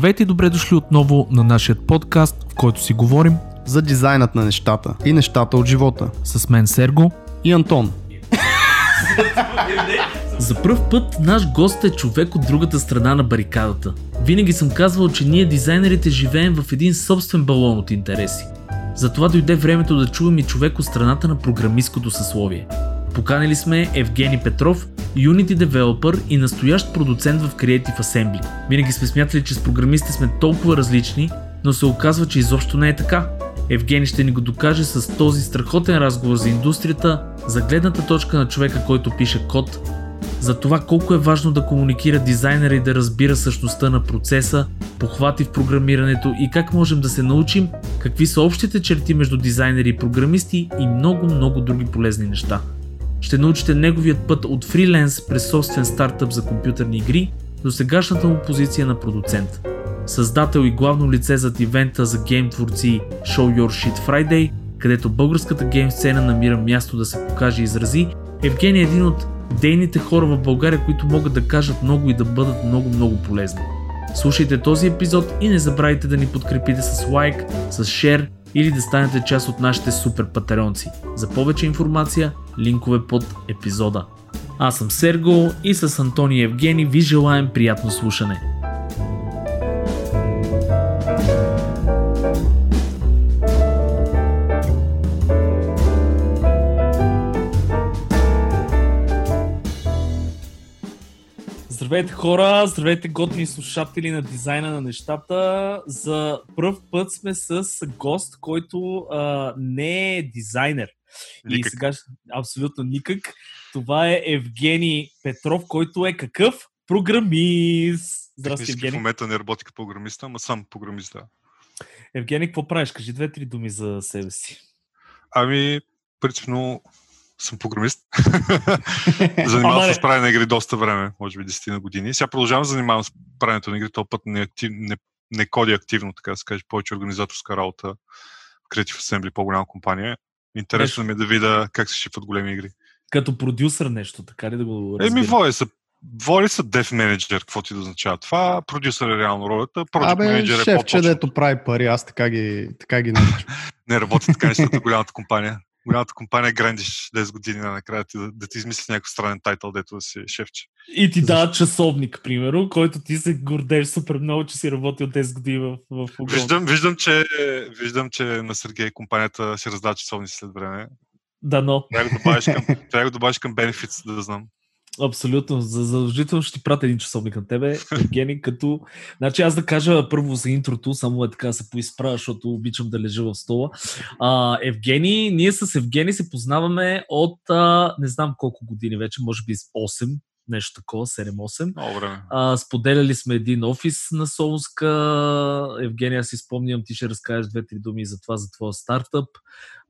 Здравейте и добре дошли отново на нашия подкаст, в който си говорим за дизайнът на нещата и нещата от живота. С мен Серго и Антон. За първ път наш гост е човек от другата страна на барикадата. Винаги съм казвал, че ние дизайнерите живеем в един собствен балон от интереси. Затова дойде времето да чувам и човек от страната на програмистското съсловие. Поканили сме Евгений Петров, Unity Developer и настоящ продуцент в Creative Assembly. Винаги сме смятали, че с програмистите сме толкова различни, но се оказва, че изобщо не е така. Евгений ще ни го докаже с този страхотен разговор за индустрията, за гледната точка на човека, който пише код, за това колко е важно да комуникира дизайнера и да разбира същността на процеса, похвати в програмирането и как можем да се научим, какви са общите черти между дизайнери и програмисти и много-много други полезни неща. Ще научите неговият път от фриленс през собствен стартъп за компютърни игри до сегашната му позиция на продуцент. Създател и главно лице зад ивента за гейм творци Show Your Shit Friday, където българската гейм сцена намира място да се покаже и изрази, Евгений е един от дейните хора в България, които могат да кажат много и да бъдат много-много полезни. Слушайте този епизод и не забравяйте да ни подкрепите с лайк, с шер или да станете част от нашите супер патреонци. За повече информация, линкове под епизода. Аз съм Серго и с Антони и Евгений ви желаем приятно слушане. Здравейте хора, здравейте готини слушатели на дизайна на нещата. За първ път сме с гост, който а, не е дизайнер. Никак. И сега абсолютно никак. Това е Евгений Петров, който е какъв? Програмист. Здрасти, Евгений. В момента не работи като програмист, ама сам програмист, да. Евгений, какво правиш? Кажи две-три думи за себе си. Ами, принципно съм програмист. занимавам се с правене на игри доста време, може би 10 на години. Сега продължавам да занимавам с правенето на игри, този път не, актив, не, не коди активно, така да се каже, повече организаторска работа в Creative Assembly, по-голяма компания. Интересно ми е да видя как се шипват големи игри. Като продюсър нещо, така ли да го разбира? Еми, води са Воли са Dev Manager, какво ти да означава това. Продюсър е реално ролята. Project Абе, Manager шеф, е че дето прави пари, аз така ги, така ги наричам. не работи така нещата голямата компания голямата компания грандиш 10 години накрая ти, да, да ти измислиш някакъв странен тайтъл, дето да си шефче. И ти дава часовник, примерно, който ти се гордееш супер много, че си работил 10 години в, в Виждам, виждам, че, виждам, че на Сергей компанията си раздава часовници след време. Да, но. Трябва да добавиш към, трябва да добавиш към Benefits, да знам. Абсолютно. За задължително ще ти пратя един часовник на тебе, Евгений, като... Значи аз да кажа първо за интрото, само е така се поизправя, защото обичам да лежа в стола. А, Евгений, ние с Евгений се познаваме от а, не знам колко години вече, може би 8, нещо такова, 7-8. Много време. А, споделяли сме един офис на Солунска. Евгения, си спомням, ти ще разкажеш две-три думи за това, за твоя стартъп.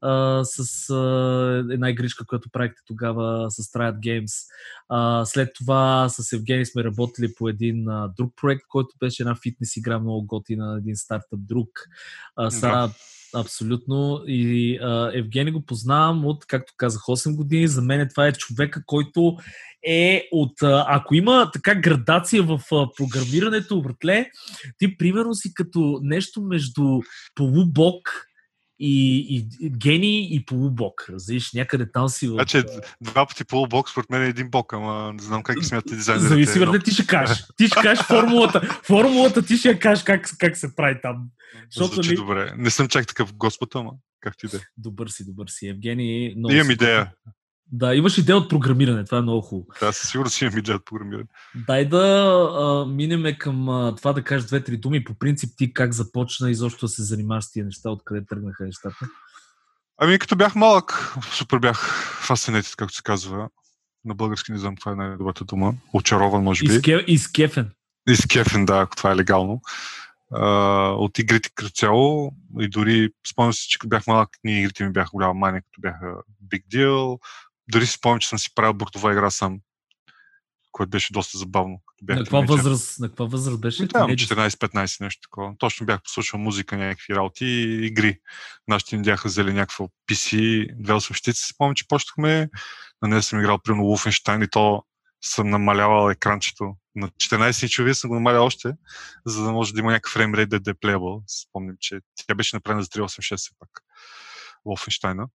А, с а, една игричка, която правихте тогава с Triad Games. А, след това с Евгений сме работили по един друг проект, който беше една фитнес игра, много готина, един стартъп друг. А, да. Абсолютно. И а, Евгений го познавам от, както казах, 8 години. За мен това е човека, който е от... Ако има така градация в програмирането, братле, ти примерно си като нещо между полубок и, и, и гений и полубок. Разбираш, някъде там си... Значи, два пъти полубок, според мен е един бок, ама не знам как ги смятате дизайнерите. Зависи, но... ти ще кажеш. Ти ще кажеш формулата. Формулата ти ще я кажеш как, как се прави там. Защото Звучи ли... добре. Не съм чак такъв господ, ама как ти да е. Добър си, добър си. Евгений... Много Имам идея. Да, имаш идея от програмиране, това е много хубаво. Да, със сигурност имам идея от програмиране. Дай да а, минеме към а, това да кажеш две-три думи. По принцип ти как започна изобщо да се занимаваш с тия неща, откъде тръгнаха нещата? Ами като бях малък, супер бях фасцинетит, както се казва. На български не знам това е най-добрата дума. Очарован, може би. Изке, изкефен. Изкефен, да, ако това е легално. Uh, от игрите като цяло и дори спомням си, че като бях малък, ние игрите ми бяха голяма мания, като бяха Big Deal, дори си спомням, че съм си правил бортова игра сам, което беше доста забавно. Като бях на, каква възраст, на каква възраст беше? Да, 14-15 нещо такова. Точно бях послушал музика, някакви работи и игри. Нашите ни бяха взели някаква PC, две освещици. Си спомням, че почнахме. На нея съм играл примерно Wolfenstein и то съм намалявал екранчето на 14 инчови, съм го намалял още, за да може да има някакъв фреймрейт да е playable. Спомням, че тя беше направена за 386 все пак. Wolfenstein.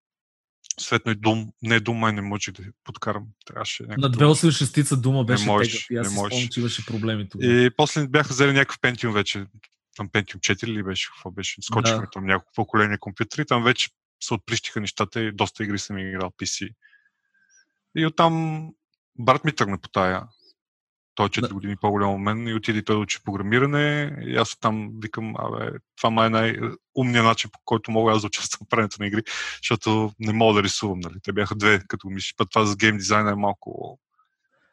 Съответно и Doom, не Doom, май не можех да подкарам. Трябваше на 286 дума беше можеш, тегъв и аз не можеш. че имаше проблеми тогава. И после бяха взели някакъв Pentium вече. Там Pentium 4 ли беше? Какво беше? Скочихме Да. там няколко поколения компютри. Там вече се отприщиха нещата и доста игри съм играл PC. И оттам брат ми тръгна по тая. Той е 4 Да. години по-голям от мен и отиде той да учи програмиране. И аз там викам, абе, това май е най-умният начин, по който мога аз да участвам в правенето на игри, защото не мога да рисувам. Нали? Те бяха две, като мислиш, път това за гейм дизайна е малко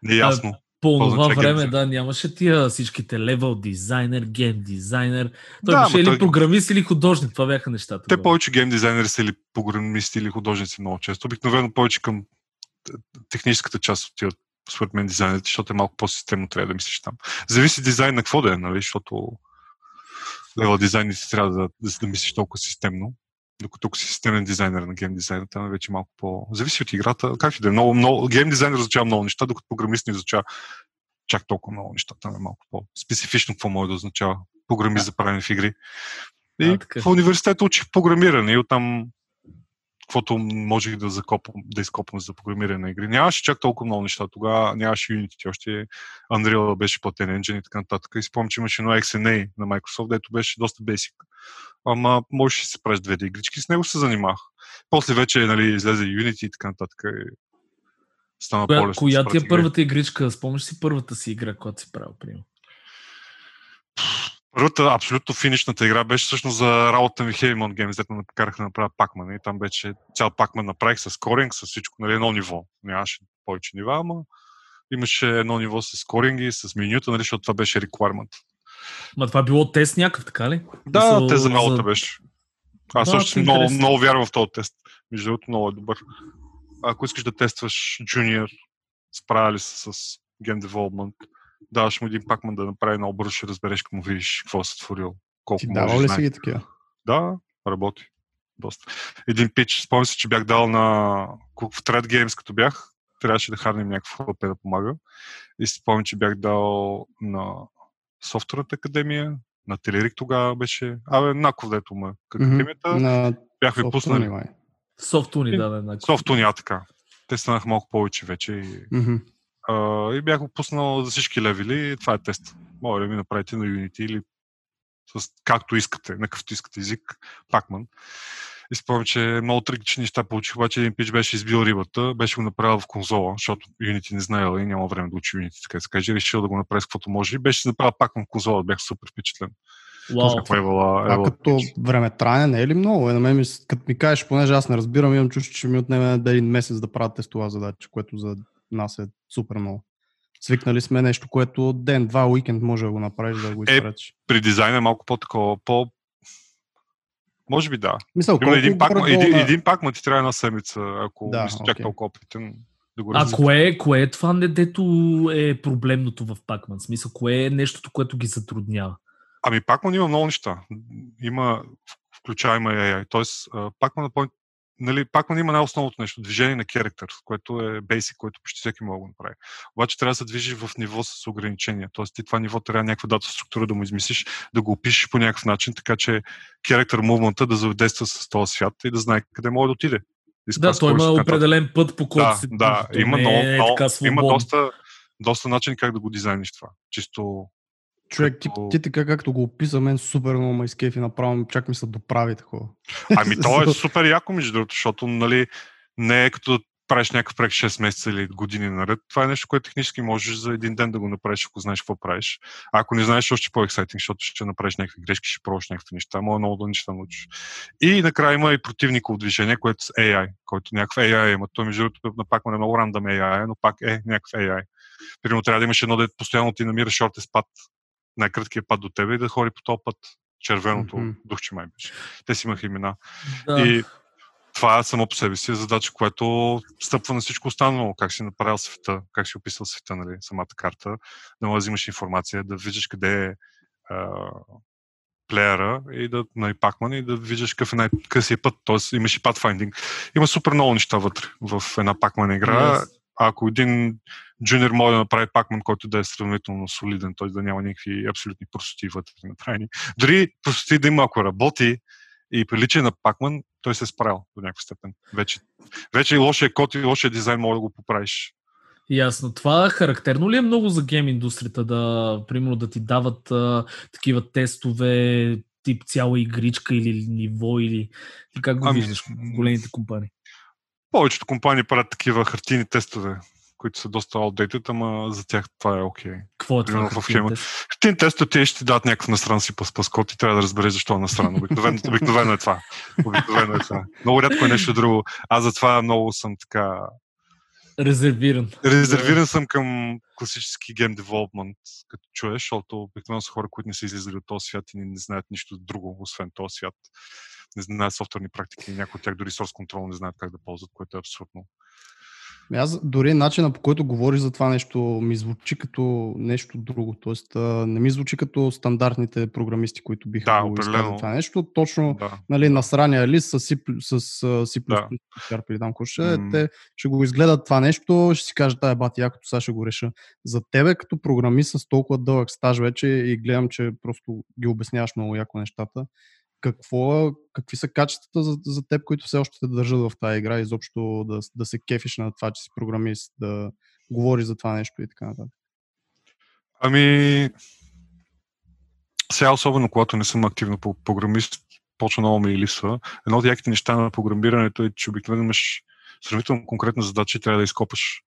неясно. По това време, да, нямаше тия всичките левел дизайнер, гейм дизайнер. Той Да, беше или той- програмист, или художник. Това бяха нещата. Те повече гейм дизайнери са или програмисти, или художници много често. Обикновено повече към техническата част отиват, според мен, дизайнерите, защото е малко по-системно трябва да мислиш там. Зависи дизайн на какво да е, нали? Защото левел дизайните трябва да, да, да мислиш толкова системно. Докато ако си системен дизайнер на гейм дизайна, там е вече малко по... Зависи от играта. Как и да е. Много, много... Гейм дизайнер изучава много неща, докато програмист не изучава чак толкова много неща. Там е малко по-специфично какво може да означава програмист за правене в игри. И А, така. в университета учих програмиране и оттам каквото можех да, закопам, да изкопам за програмиране на игри. Нямаше чак толкова много неща. Тогава нямаше Unity, още Unreal беше платен engine и така нататък. И спомням, че имаше едно XNA на Microsoft, дето беше доста basic. Ама можеш да си правиш двете игрички, с него се занимах. После вече нали, излезе Unity и така нататък. И стана Коя, по-лесно. коя се ти е игри. първата игричка? Спомняш си първата си игра, която си правил, примерно? Първата абсолютно финишната игра беше всъщност за работа ми Heavymon Games, дето ме да направя пакман. И там беше цял пакман направих с коринг, с всичко, нали, едно ниво. Нямаше повече нива, ама имаше едно ниво с коринги, с менюта, нали, защото това беше requirement. Ма това било тест някакъв, така ли? Да, Мисъл, те за работа за- беше. Аз Да, това е много, много вярвам в този тест. Между другото, много е добър. Ако искаш да тестваш джуниор, справя ли се с Game Development, даваш му един пакман да направи много бързо, ще разбереш, му видиш какво е сътворил. Колко Ти давал да ли си ги такива? Да, работи. Доста. Един пич, спомням се, че бях дал на в Thread Games, като бях, трябваше да харнем някакво ХП да помага. И си спомням, че бях дал на Софтуерната академия, на Телерик тогава беше. Абе, Наков, дето ме академията. На Бяхме софтуни, пуснали. Софтуни, да, да, да. Софтуния така. Те станаха малко повече вече. И, Мгм. А, и бях го пуснал за всички левели. Това е тест. Може да ми направите на Unity или с както искате, на какъвто искате език, пакман. И спомням, че много трагични неща получих, обаче един пич беше избил рибата, беше го направил в конзола, защото Unity не знаел и няма време да учи Unity, така да се каже, решил да го направи с каквото може и беше направил пак в конзола, бях супер впечатлен. Вау. Каква е била, А ела, като време траяне не е ли много? Е, на мен ми, като ми кажеш, понеже аз не разбирам, имам чувство, че ми отнеме един месец да правя тестова задача, което за нас е супер много. Свикнали сме нещо, което ден, два, уикенд може да го направиш, да го Е, изпратиш. при дизайна е малко по-такова, по... Може би да. Мисъл, Има един пак, един, на- един пак, ма ти трябва една седмица, ако Да, си чак окей. толкова опитен да го А кое, кое е това, не, дето е проблемното в Пакман? Смисъл, кое е нещото, което ги затруднява? Ами Пакман има много неща. Има, включаемо AI. Тоест, Пакман, нали, Пакман има най-основното нещо, движение на керактер, което е basic, което почти всеки може да го направи. Обаче трябва да се движиш в ниво с ограничения. Тоест, ти това ниво трябва някаква дата структура да му измислиш, да го опишеш по някакъв начин, така че керактер мувмента да взаимодейства с този свят и да знае къде може да отиде. Изказ, Да, той има нататък. определен път, по който Да, се да, има, много, е много, така има доста, доста начин как да го дизайниш това. Чисто Човек, ти, ти така както го описа, мен супер много ме изкефи, направо чак ми се доправи такова. Ами то е супер яко, между другото, защото нали, не е като да правиш някакъв проект 6 месеца или години наред. Това е нещо, което технически можеш за един ден да го направиш, ако знаеш какво правиш. А ако не знаеш, още по-ексайтинг, защото ще направиш някакви грешки, ще пробваш някакви неща, може много да неща научиш. И накрая има и противниково движение, което е AI, който някакъв AI има. Той, между другото, на пак е много рандъм AI, но пак е някакъв AI. Примерно трябва да имаш едно, дето постоянно ти намира шортест път, най-краткият път до тебе и да ходи по този път. Червеното Мгм. духче май беше. Те си имаха имена. Да. И това само по себе си е задача, което стъпва на всичко останало. Как си направил света, как си описал света, нали, самата карта, да можеш да взимаш информация, да виждаш къде е а, плеера и да на пакман и да виждаш какъв е най-късия път. Тоест имаш и pathfinding. Има супер много неща вътре в една пакман игра. Yes. Ако един джуниор може да направи пакман, който да е сравнително солиден, т.е. да няма никакви абсолютни простоти вътре направени. Дори простоти да има, ако работи и прилича на пакман, той се е справил до някаква степен. Вече, вече и лошия код и лошия дизайн може да го поправиш. Ясно. Това характерно ли е много за гейм индустрията да, примерно, да ти дават а, такива тестове, тип цяла игричка или ниво, или как го ами, виждаш в големите компании? Повечето компании правят такива хартийни тестове, които са доста outdated, ама за тях това е окей. Okay. Какво е това? В хема. Хартийни тестове те ще ти дадат някакъв насран си пас код и трябва да разбереш защо е насран. Обикновено, обикновено е това. Обикновено е това. Много рядко е нещо друго. Аз затова много съм така Резервиран. Резервиран съм към класически гейм девелопмент, като чуеш, защото обикновено са хора, които не са излизали от този свят и не, не знаят нищо друго, освен този свят. Не знаят софтуерни практики, някои от тях дори source control не знаят как да ползват, което е абсурдно. Аз дори начина по който говориш за това нещо ми звучи като нещо друго. Тоест не ми звучи като стандартните програмисти, които биха да, го изказали това нещо. Точно да. нали, насрания лист с C++, с C++ да. или там ще, mm. те ще го изгледат това нещо, ще си кажат, тая бати, якото сега ще го реша. За тебе като програмист с толкова дълъг стаж вече и гледам, че просто ги обясняваш много яко нещата, какво, какви са качествата за, за теб, които все още те държат в тази игра, изобщо да, да се кефиш на това, че си програмист, да говориш за това нещо и така нататък? Ами, сега особено когато не съм активно програмист, почва много ми липсва. Едно от яките неща на програмирането е, че обикновено имаш сравнително конкретна задача и трябва да изкопаш.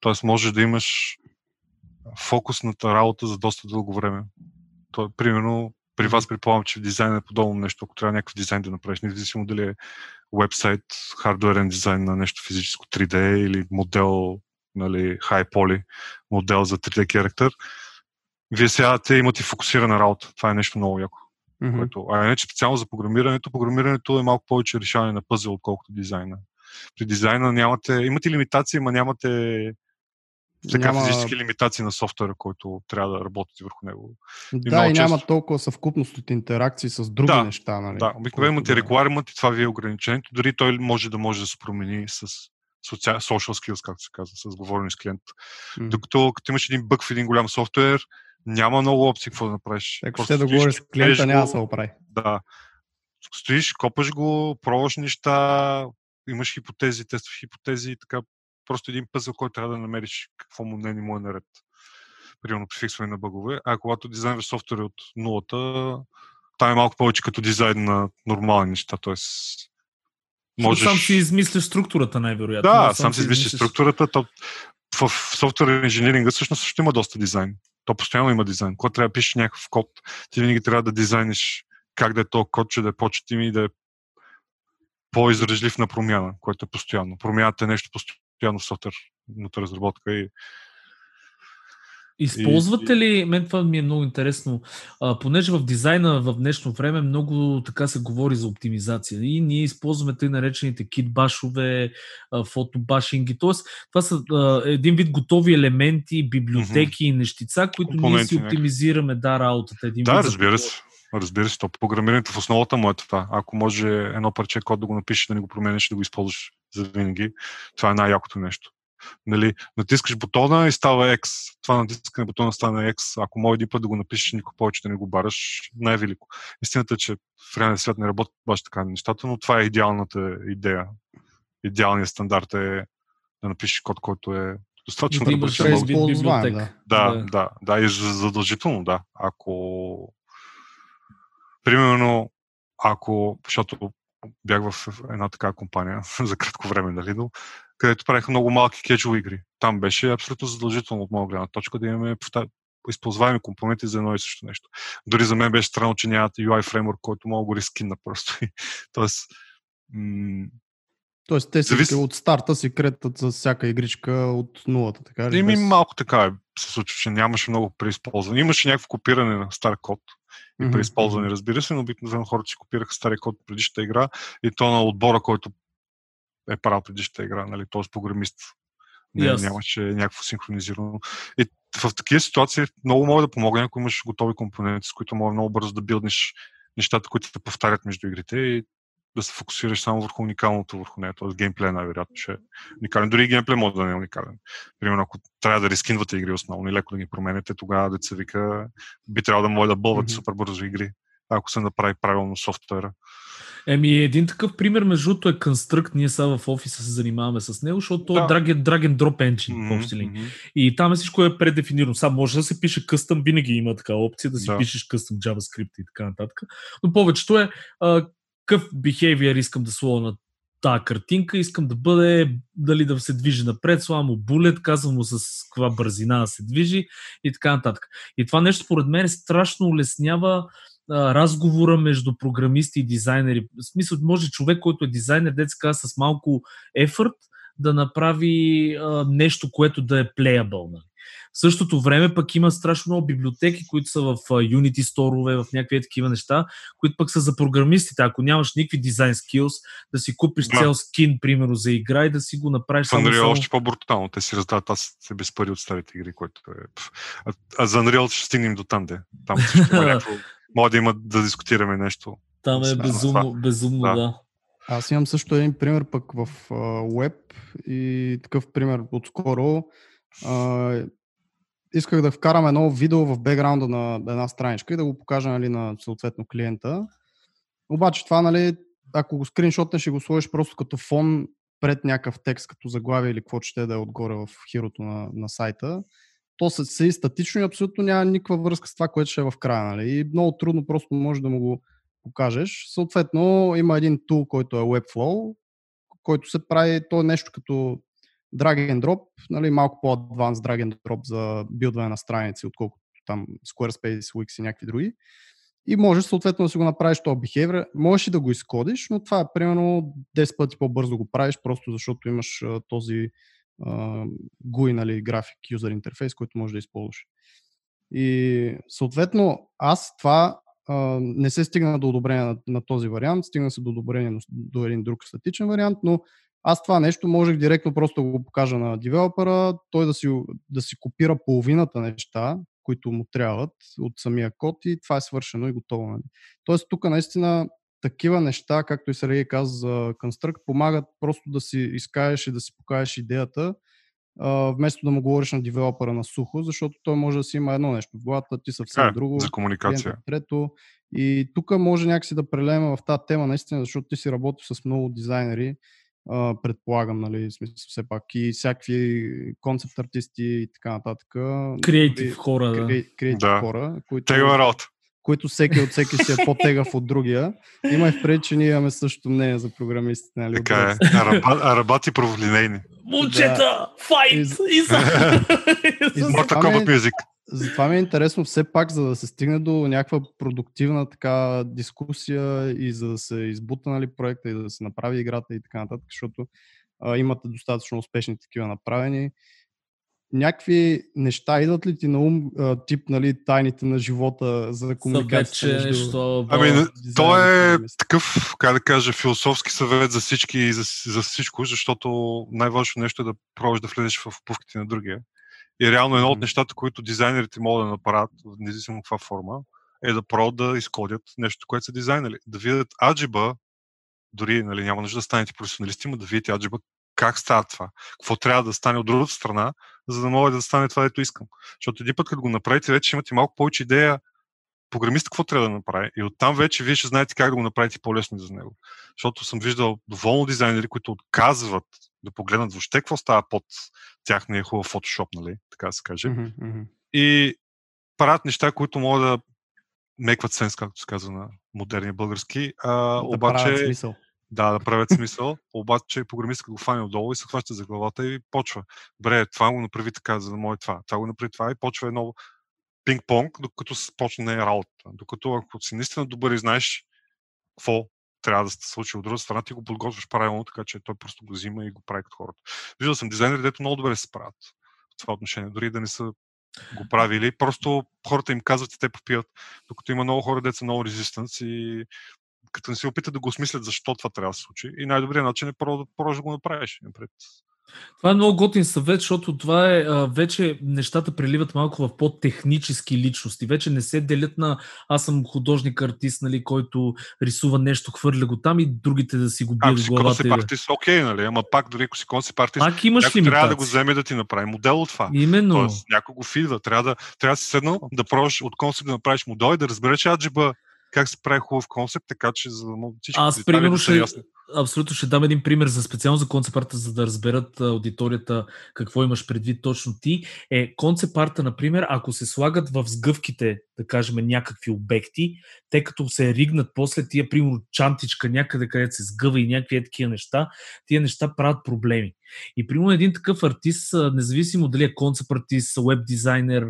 Тоест можеш да имаш фокусната работа за доста дълго време. То, примерно, при вас предполагам, че в дизайн е подобно нещо, ако трябва някакъв дизайн да направиш, независимо дали е вебсайт, хардуерен дизайн на нещо физическо 3D или модел, нали, high poly, модел за 3D характер, вие сега те имате фокусирана работа. Това е нещо много яко. Mm-hmm. Което, а иначе специално за програмирането, програмирането е малко повече решаване на пъзел, отколкото дизайна. При дизайна нямате, имате лимитации, но нямате така няма... физически лимитации на софтуера, който трябва да работи върху него. И да, и често... няма толкова съвкупност от интеракции с други да, неща. Нали? Да, обикновено имате да... requirement и това ви е ограничението. Дори той може да може да се промени с social skills, както се казва, с говорене с клиент. Mm. Докато като имаш един бък в един голям софтуер, няма много опции какво да направиш. Ако ще да говориш с клиента, няма да се оправи. Да. Стоиш, копаш го, пробваш неща, имаш хипотези, тестваш хипотези и така просто един пъзъл, който трябва да намериш какво му не, му е наред. Примерно при фиксване на бъгове. А когато дизайнваш софтуер от нулата, там е малко повече като дизайн на нормални неща. Тоест, можеш... Сам си измисляш структурата, най-вероятно. Да, сам, сам си измисляш структурата. То, в софтуер инженеринга всъщност също има доста дизайн. То постоянно има дизайн. Когато трябва да пишеш някакъв код, ти винаги трябва да дизайниш как да е то код, че да е по-четим и да е по-издръжлив на промяна, което е постоянно. Промяната е нещо постоянно софтуерната разработка и Използвате ли, мен това ми е много интересно, а, понеже в дизайна в днешно време много така се говори за оптимизация и ние използваме тъй наречените китбашове, фотобашинги, т.е. това са а, един вид готови елементи, библиотеки mm-hmm. и нещица, които ние си оптимизираме да работата. Един да, разбира се. Разбира се, то програмирането в основата му е това. Ако може едно парче код да го напишеш, да не го промениш, да го използваш за винаги, това е най-якото нещо. Нали, натискаш бутона и става X. Това натискане бутона стане X. Ако може един път да го напишеш, никой повече да не го бараш, най-велико. Истината е, че в реалния свят не работят баш така нещата, но това е идеалната идея. Идеалният стандарт е да напишеш код, който е достатъчно да имаш библиотека. Да, да, да, да, и задължително, да. Ако примерно, ако, защото бях в една такава компания за кратко време, нали, но където правиха много малки кеджуал игри. Там беше абсолютно задължително от моя гледна точка да имаме използваеми компоненти за едно и също нещо. Дори за мен беше странно, че нямат UI фреймворк, който мога да го рескинна просто. Тоест, м- Тоест, те си Завис... от старта си кретат за всяка игричка от нулата, така ли? Ими без... малко така е, се случва, че нямаше много преизползване. Имаше някакво копиране на стар код, и mm-hmm. преизползване, разбира се, но обикновено хората си копираха стария код предишната игра и то на отбора, който е правил предишната игра, нали, т.е. програмист. Не, yes. Нямаше някакво синхронизирано. И в такива ситуации много може да помогне, ако имаш готови компоненти, с които може много бързо да билднеш нещата, които се повтарят между игрите и да се фокусираш само върху уникалното върху нея. Тоест геймплея най-вероятно ще е уникален. Дори и геймплей може да не е уникален. Примерно, ако трябва да рискинвате игри основно и леко да ги променяте, тогава деца вика, би трябвало да може да бълвате mm-hmm. супер бързо игри, ако се направи правилно софтуера. Еми, един такъв пример, между другото, е Construct. Ние сега в офиса се занимаваме с него, защото да. е drag, drag and drop engine mm-hmm. И там е всичко е предефинирано. Сега може да се пише къстъм, винаги има така опция да си да. пишеш къстъм JavaScript и така нататък. Но повечето е а, какъв behavior искам да слова на тази картинка, искам да бъде, дали да се движи напред, слава му булет, казвам му с каква бързина да се движи и така нататък. И това нещо, според мен, страшно улеснява разговора между програмисти и дизайнери. В смисъл, може човек, който е дизайнер, деца с малко ефорт, да направи а, нещо, което да е playable. В същото време пък има страшно много библиотеки, които са в Unity сторове, в някакви такива неща, които пък са за програмистите. Ако нямаш никакви дизайн скилс, да си купиш да. цел скин, примерно, за игра и да си го направиш само... Unreal само... още по-брутално. Те си раздават аз се без пари от старите игри, което е... А, а за Unreal ще стигнем до там, де. Там някакво... Може да има да дискутираме нещо. Там е безумно, безумно да. да. Аз имам също един пример пък в Web и такъв пример отскоро исках да вкарам едно видео в бекграунда на една страничка и да го покажа нали, на съответно клиента. Обаче това, нали, ако го скриншотнеш и го сложиш просто като фон пред някакъв текст, като заглавие или какво ще да е отгоре в хирото на, на сайта, то се, се статично и абсолютно няма никаква връзка с това, което ще е в края. Нали? И много трудно просто може да му го покажеш. Съответно, има един тул, който е Webflow, който се прави, то е нещо като drag and drop, нали, малко по-адванс drag and drop за билдване на страници, отколкото там Squarespace, Wix и някакви други. И можеш съответно да си го направиш този behavior. Можеш и да го изкодиш, но това е примерно 10 пъти по-бързо го правиш, просто защото имаш този а, GUI, нали, график, юзер интерфейс, който можеш да използваш. И съответно аз това а, не се стигна до одобрение на, на този вариант, стигна се до одобрение до един друг статичен вариант, но аз това нещо можех директно просто да го покажа на девелопера, той да си, да си копира половината неща, които му трябват от самия код и това е свършено и готово. Нали? Тоест тук наистина такива неща, както и Сергей каза за Construct, помагат просто да си изкажеш и да си покажеш идеята, вместо да му говориш на девелопера на сухо, защото той може да си има едно нещо в главата, ти съвсем е, друго. За комуникация. Трето. И тук може някакси да прелеме в тази тема, наистина, защото ти си работил с много дизайнери предполагам, нали, смисъл все пак и всякакви концепт артисти и така нататък. Креатив хора, да. Креатив да. хора, които, Тега работа. които всеки от всеки си е по-тегав от другия. Има и впред, че ние имаме същото мнение за програмистите. Нали, така е. А работи праволинейни. Момчета! Да. Файт! Из... Из... Mortal Kombat Music. Затова ми е интересно все пак, за да се стигне до някаква продуктивна така дискусия и за да се избута нали, проекта и да се направи играта и така нататък, защото а, имате достатъчно успешни такива направени. Някакви неща идват ли ти на ум, а, тип нали, тайните на живота за комуникация? Съвет, между... нещо, ами, то е такъв, как да кажа, философски съвет за всички и за, за всичко, защото най-важното нещо е да пробваш да влезеш в обувките на другия. И реално едно от нещата, които дизайнерите могат да направят, независимо каква форма, е да пробват да изкодят нещо, което са дизайнери. Да видят аджиба, дори нали, няма нужда да станете професионалисти, но да видите аджиба как става това, какво трябва да стане от другата страна, за да може да стане това, което искам. Защото един път, като го направите, вече имате малко повече идея програмиста какво трябва да направи. И оттам вече вие ще знаете как да го направите по-лесно за него. Защото съм виждал доволно дизайнери, които отказват да погледнат въобще какво става под тяхния хубав фотошоп, нали, така да се каже. Mm-hmm. И правят неща, които могат да мекват сенс, както се казва на модерния български. А, да обаче, правят смисъл. Да, да правят смисъл. обаче програмистът го фане отдолу и се хваща за главата и почва. Бре, това го направи така, за да може това. Това го направи това и почва едно пинг-понг, докато се почне работа. Докато ако си наистина добър и знаеш какво трябва да се случи от друга страна, ти го подготвяш правилно, така че той просто го взима и го прави като хората. Виждал съм дизайнери, дето много добре се справят в това отношение, дори да не са го правили. Просто хората им казват и те попият, докато има много хора, деца много резистанс и като не си опитат да го осмислят защо това трябва да се случи. И най-добрият начин е просто да, да го направиш. Пред Това е много готин съвет, защото това е а, вече нещата преливат малко в по-технически личности. Вече не се делят на аз съм художник, артист, нали, който рисува нещо, хвърля го там и другите да си го бият в главата. Ако си артист, окей, нали? Ама пак дори ако си концепт артист, пак имаш някой трябва да го вземе да ти направи модел от това. Именно. Тоест, някой го фидва. Трябва да, трябва да си седнал, да пробваш от концепт да направиш модел и да разбереш аджиба как се прави хубав концепт, така че за да могат всички Аз, примерно, да ще, абсолютно ще дам един пример за специално за концепт за да разберат аудиторията какво имаш предвид точно ти. Е концепт арта, например, ако се слагат в сгъвките, да кажем, някакви обекти, те като се ригнат после тия, примерно, чантичка някъде, където се сгъва и някакви такива неща, тия неща правят проблеми. И примерно един такъв артист, независимо дали е концепт артист, веб дизайнер,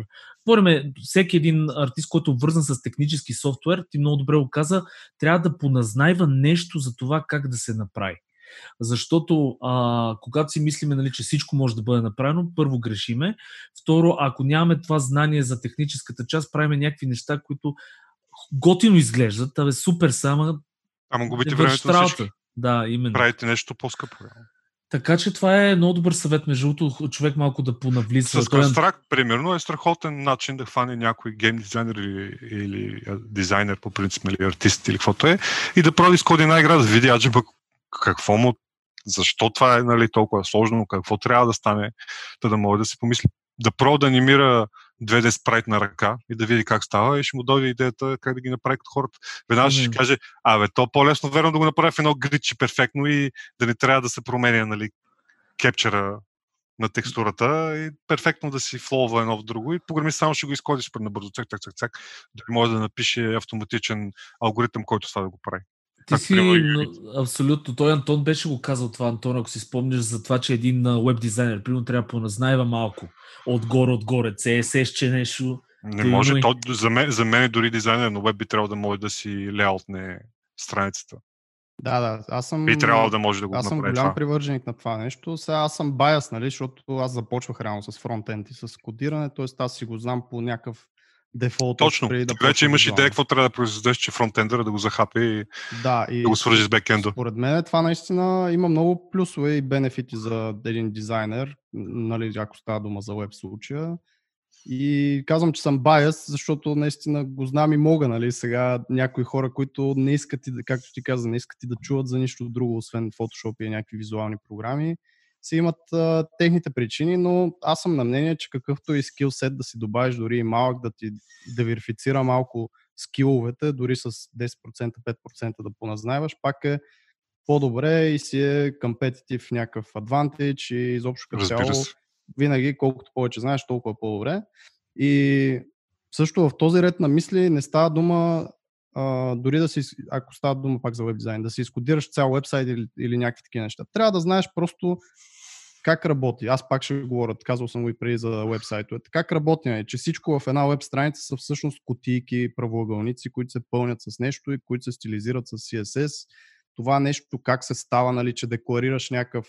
говорим, всеки един артист, който е вързан с технически софтуер, ти много добре го каза, трябва да поназнайва нещо за това как да се направи. Защото а, когато си мислиме, нали, че всичко може да бъде направено, първо грешиме. Второ, ако нямаме това знание за техническата част, правиме някакви неща, които готино изглеждат, абе супер сама. Ама губите времето на всички. Да, именно. Правите нещо по-скъпо. Така че това е много добър съвет, между другото, човек малко да понавлиза. С Construct, примерно, е страхотен начин да хване някой гейм дизайнер или, или дизайнер, по принцип, или артист, или каквото е, и да прави изкоди една игра, да види аджиба какво му, защо това е нали, толкова сложно, какво трябва да стане, да, да може да си помисли, да пробва да анимира 2D спрайт на ръка и да види как става и ще му дойде идеята как да ги направи като хората. Веднага ще каже, абе, то по-лесно верно да го направи в едно гридче перфектно и да не трябва да се променя нали, кепчера на текстурата и перфектно да си флова едно в друго и програмист само ще го изкоди супер набързо, цак, цак, цак, цак, да може да напише автоматичен алгоритъм, който това да го прави. Ти си, но, абсолютно. Той Антон беше го казал това, Антон, ако си спомняш за това, че един веб дизайнер, примерно, трябва да поназнайва малко отгоре, отгоре, CSS, че нещо. Не може. Има... То, за, мен, за мен дори дизайнер на веб би трябвало да може да си леаутне страницата. Да, да. Аз съм. Би трябвало да може да го Аз съм голям това. привърженик на това нещо. Сега аз съм баяс, нали, защото аз започвах реално с фронтенд и с кодиране, т.е. аз си го знам по някакъв дефолт. Точно. Да вече имаш идея какво трябва да произведеш, че фронтендъра да го захапи и да, и да го свържи с бекенда. Според мен това наистина има много плюсове и бенефити за един дизайнер, нали, ако става дума за веб случая. И казвам, че съм баяс, защото наистина го знам и мога, нали, сега някои хора, които не искат и, както ти каза, не искат и да чуват за нищо друго, освен Photoshop и някакви визуални програми, си имат а, техните причини, но аз съм на мнение, че какъвто и скил сет да си добавиш дори и малък, да ти да верифицира малко скиловете, дори с 10%, 5% да поназнайваш, пак е по-добре и си е компетитив някакъв адвантаж и изобщо като цяло винаги колкото повече знаеш, толкова по-добре. И също в този ред на мисли не става дума дори да си, ако става дума пак за веб дизайн, да си изкодираш цял вебсайт или, или някакви такива неща. Трябва да знаеш просто как работи. Аз пак ще говоря, казал съм го и преди за вебсайтовете. Как работи, е, че всичко в една веб страница са всъщност кутийки, правоъгълници, които се пълнят с нещо и които се стилизират с CSS. Това нещо как се става, нали, че декларираш някакъв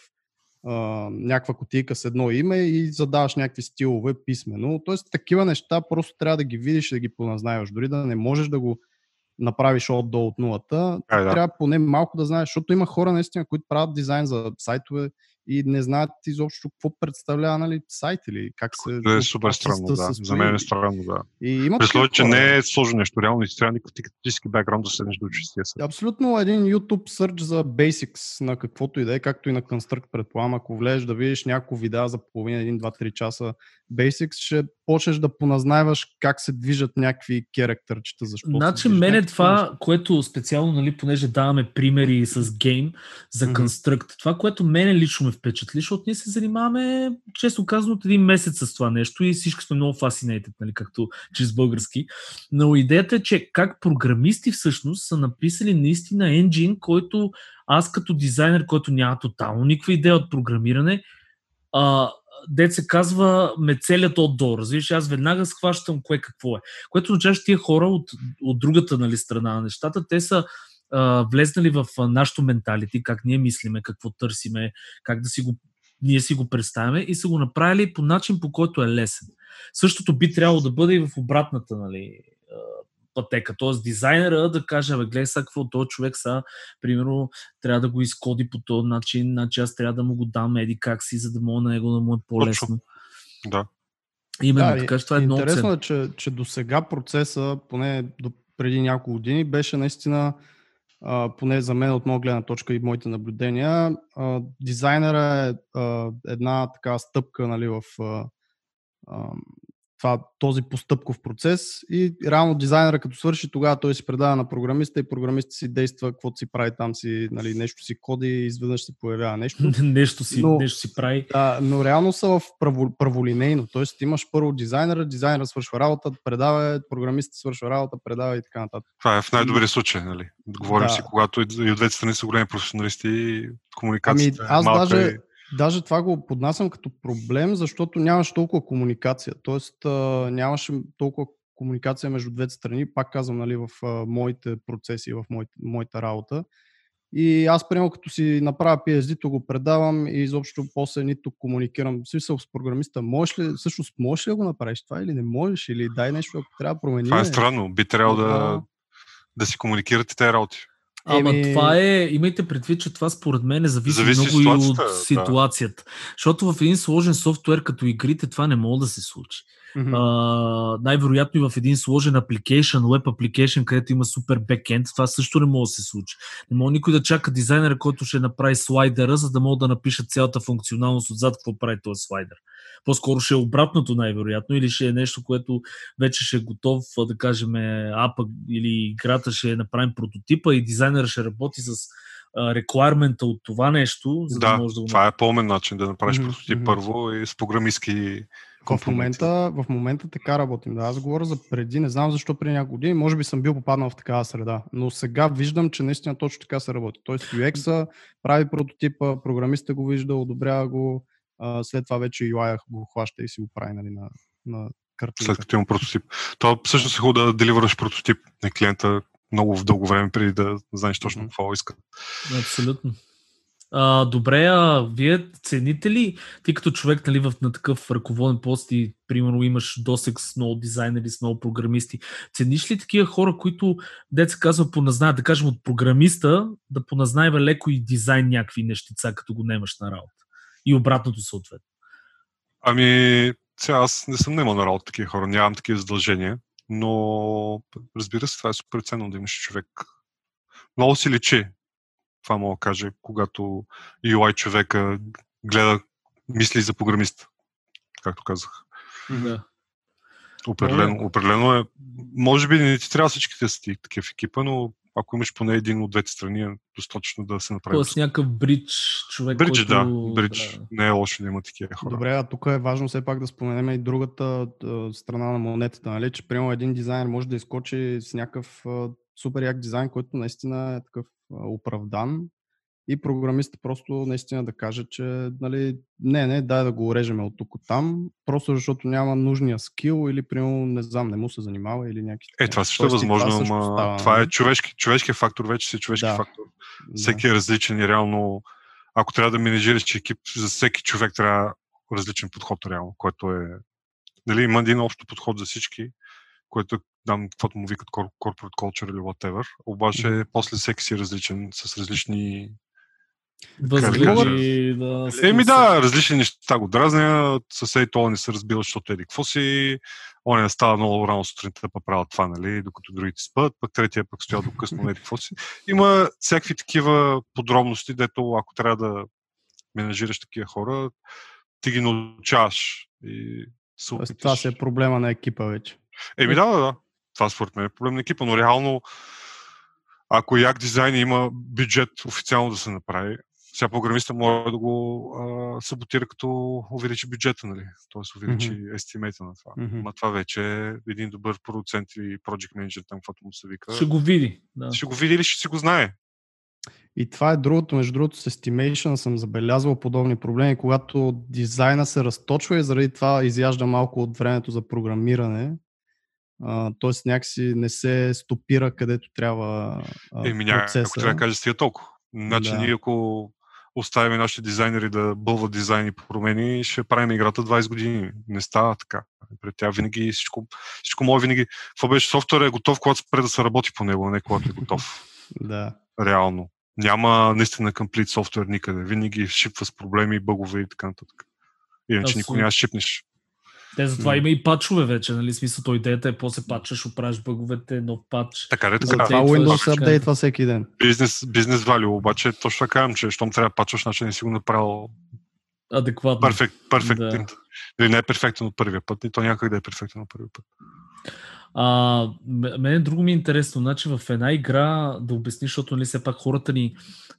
някаква котийка с едно име и задаваш някакви стилове писмено. Тоест, такива неща просто трябва да ги видиш, да ги поназнаваш. Дори да не можеш да го направиш от до от нулата, а, да. трябва поне малко да знаеш, защото има хора наистина, които правят дизайн за сайтове и не знаят изобщо какво представлява нали, сайт или как се... Да, е супер странно, да. За мен е странно, да. И има При че не е сложно нещо, реално и трябва никакъв технически бекграунд да седнеш да учиш тия Абсолютно един YouTube search за basics на каквото и да е, както и на Construct предполагам, ако влезеш да видиш няколко видеа за половина, един, два, три часа basics, ще почнеш да поназнайваш как се движат някакви керактърчета. Защо значи, мен е това, неща. което специално, нали, понеже даваме примери с гейм за mm-hmm. Construct, това, което мене лично ме впечатли, защото ние се занимаваме, често казано, от един месец с това нещо и всички сме много fascinated, нали, както чрез български. Но идеята е, че как програмисти всъщност са написали наистина енджин, който аз като дизайнер, който няма тотално никаква идея от програмиране, а, дет се казва, ме целят от до. Разбираш, аз веднага схващам кое какво е. Което означава, че тия хора от, от другата нали, страна на нещата, те са а, влезнали в нашото менталити, как ние мислиме, какво търсиме, как да си го ние си го представяме и са го направили по начин, по който е лесен. Същото би трябвало да бъде и в обратната, нали, пътека. Тоест дизайнера да каже, бе, гледай сега какво този човек са, примерно, трябва да го изкоди по този начин, значи аз трябва да му го дам еди как си, за да мога на него да му е по-лесно. Да. Именно, да, така че това е много Интересно е, че, че до сега процеса, поне до преди няколко години, беше наистина поне за мен от моя гледна точка и моите наблюдения, дизайнера е една така стъпка нали, в това, този постъпков процес и реално дизайнера като свърши, тогава той си предава на програмиста и програмиста си действа, каквото си прави там си, нали, нещо си коди и изведнъж се появява нещо. нещо, си, но, нещо си прави. Да, но реално са в право, праволинейно, т.е. имаш първо дизайнера, дизайнера свършва работа, предава, програмистът свършва работа, предава и така нататък. Това е в най-добрия случай, нали? Говорим да. си, когато и от двете страни са големи професионалисти и комуникацията ами, аз е малка даже, и Даже това го поднасям като проблем, защото нямаш толкова комуникация. Тоест нямаше толкова комуникация между двете страни, пак казвам, нали, в моите процеси, в моите, моята работа. И аз, приема, като си направя PSD, то го предавам и изобщо после нито комуникирам. В смисъл с програмиста, можеш ли, всъщност можеш ли да го направиш това или не можеш, или дай нещо, ако трябва да променим. Това е странно. Би трябвало да, да си комуникирате тези работи. Ама Еми... това е, имайте предвид, че това според мен зависи, зависи много и от ситуацията. Да. Защото в един сложен софтуер като игрите това не може да се случи. Mm-hmm. Uh, най-вероятно и в един сложен application, web application, където има супер бекенд, това също не може да се случи. Не може никой да чака дизайнера, който ще направи слайдера, за да мога да напиша цялата функционалност отзад, какво прави този слайдер. По-скоро ще е обратното най-вероятно или ще е нещо, което вече ще е готов, да кажем, апа или играта ще е направим прототипа и дизайнера ще работи с реквайрмента от това нещо, за да, да може да го... това е по-умен начин да направиш mm-hmm. прототип mm-hmm. първо и с програмистки в момента, в момента така работим. Да, аз говоря за преди, не знам защо преди няколко години, може би съм бил попаднал в такава среда, но сега виждам, че наистина точно така се работи. Тоест UX-а прави прототипа, програмистът го вижда, одобрява го, а, след това вече UI го хваща и си го прави нали, на, на картинка. След като има прототип. То всъщност е хубаво да деливърш прототип на клиента много в дълго време, преди да знаеш точно какво иска. Абсолютно. А, добре, а вие цените ли, ти като човек нали, в, на такъв ръководен пост и примерно имаш досек с много дизайнери, с много програмисти, цениш ли такива хора, които, деца казва, поназнаят, да кажем от програмиста, да поназнайва леко и дизайн някакви нещица, като го немаш на работа? И обратното съответно. Ами, сега аз не съм немал на работа такива хора, нямам такива задължения, но разбира се, това е супер ценно да имаш човек. Много си личи, това мога да кажа, когато UI човека гледа, мисли за програмист, както казах. Да. Определено, определено е. Може би не ти трябва всичките си такива в екипа, но ако имаш поне един от двете страни, е достатъчно да се направи. Тоест някакъв бридж човек. Бридж, който... да. Бридж. Да. Не е лошо да има такива хора. Добре, а тук е важно все пак да споменем и другата страна на монетата, нали? че примерно един дизайнер може да изкочи с някакъв супер як дизайн, който наистина е такъв оправдан и програмистът просто наистина да каже, че нали, не, не, дай да го урежеме от тук от там, просто защото няма нужния скил или примерно, не знам, не му се занимава или някакви. Е, това също е възможно, това, ма... става, това е нали? човешки, човешки фактор, вече си човешки да. фактор. Всеки да. е различен и реално, ако трябва да менеджираш екип, за всеки човек трябва различен подход реално, който е нали, има един общо подход за всички, което е дам каквото му викат corporate culture или whatever, обаче mm-hmm. после всеки си е различен с различни Възгледи, да. Еми да, различни неща го дразнят. Съсед това не се разбира, защото еди какво си. Он е става много рано сутринта да правят това, нали, докато другите спят, пък третия пък стоя до късно, еди какво си. Има всякакви такива подробности, дето ако трябва да менажираш такива хора, ти ги научаваш. И се Това си е проблема на екипа вече. Еми да, да, да. Това според мен е проблем на екипа, но реално ако як дизайн има бюджет официално да се направи, сега програмиста може да го а, саботира като увеличи бюджета, нали? Тоест увеличи mm-hmm. естимейта на това. Mm-hmm. Ма това вече е един добър продуцент и project менеджер, там каквото му се вика. Ще го види. Да. Ще го види или ще си го знае. И това е другото. Между другото, с Estimation съм забелязвал подобни проблеми, когато дизайна се разточва и заради това изяжда малко от времето за програмиране. Тоест някакси не се стопира където трябва Еми, процеса. ако трябва да кажа, стига толкова. Значи да. ние ако оставим нашите дизайнери да бълват дизайни промени, ще правим играта 20 години. Не става така. Пред тя винаги всичко, всичко може винаги. Това беше софтуер е готов, когато спре да се работи по него, а не когато е готов. да. Реално. Няма наистина комплит софтуер никъде. Винаги шипва с проблеми, бъгове и така нататък. Иначе никой няма шипнеш. Те затова има и пачове вече, нали? Смисъл, то идеята е после пачваш, оправиш бъговете, нов пач. Така, да, така. Това Windows се апдейтва всеки ден. Бизнес, бизнес value, обаче точно така казвам, че щом трябва да пачваш, значи не си го направил адекватно. Перфект, перфект. Да. Или не е перфектен от първия път, и то някак да е перфектен от първия път. А, мен друго ми е интересно, значи в една игра да обясниш, защото нали, все пак хората ни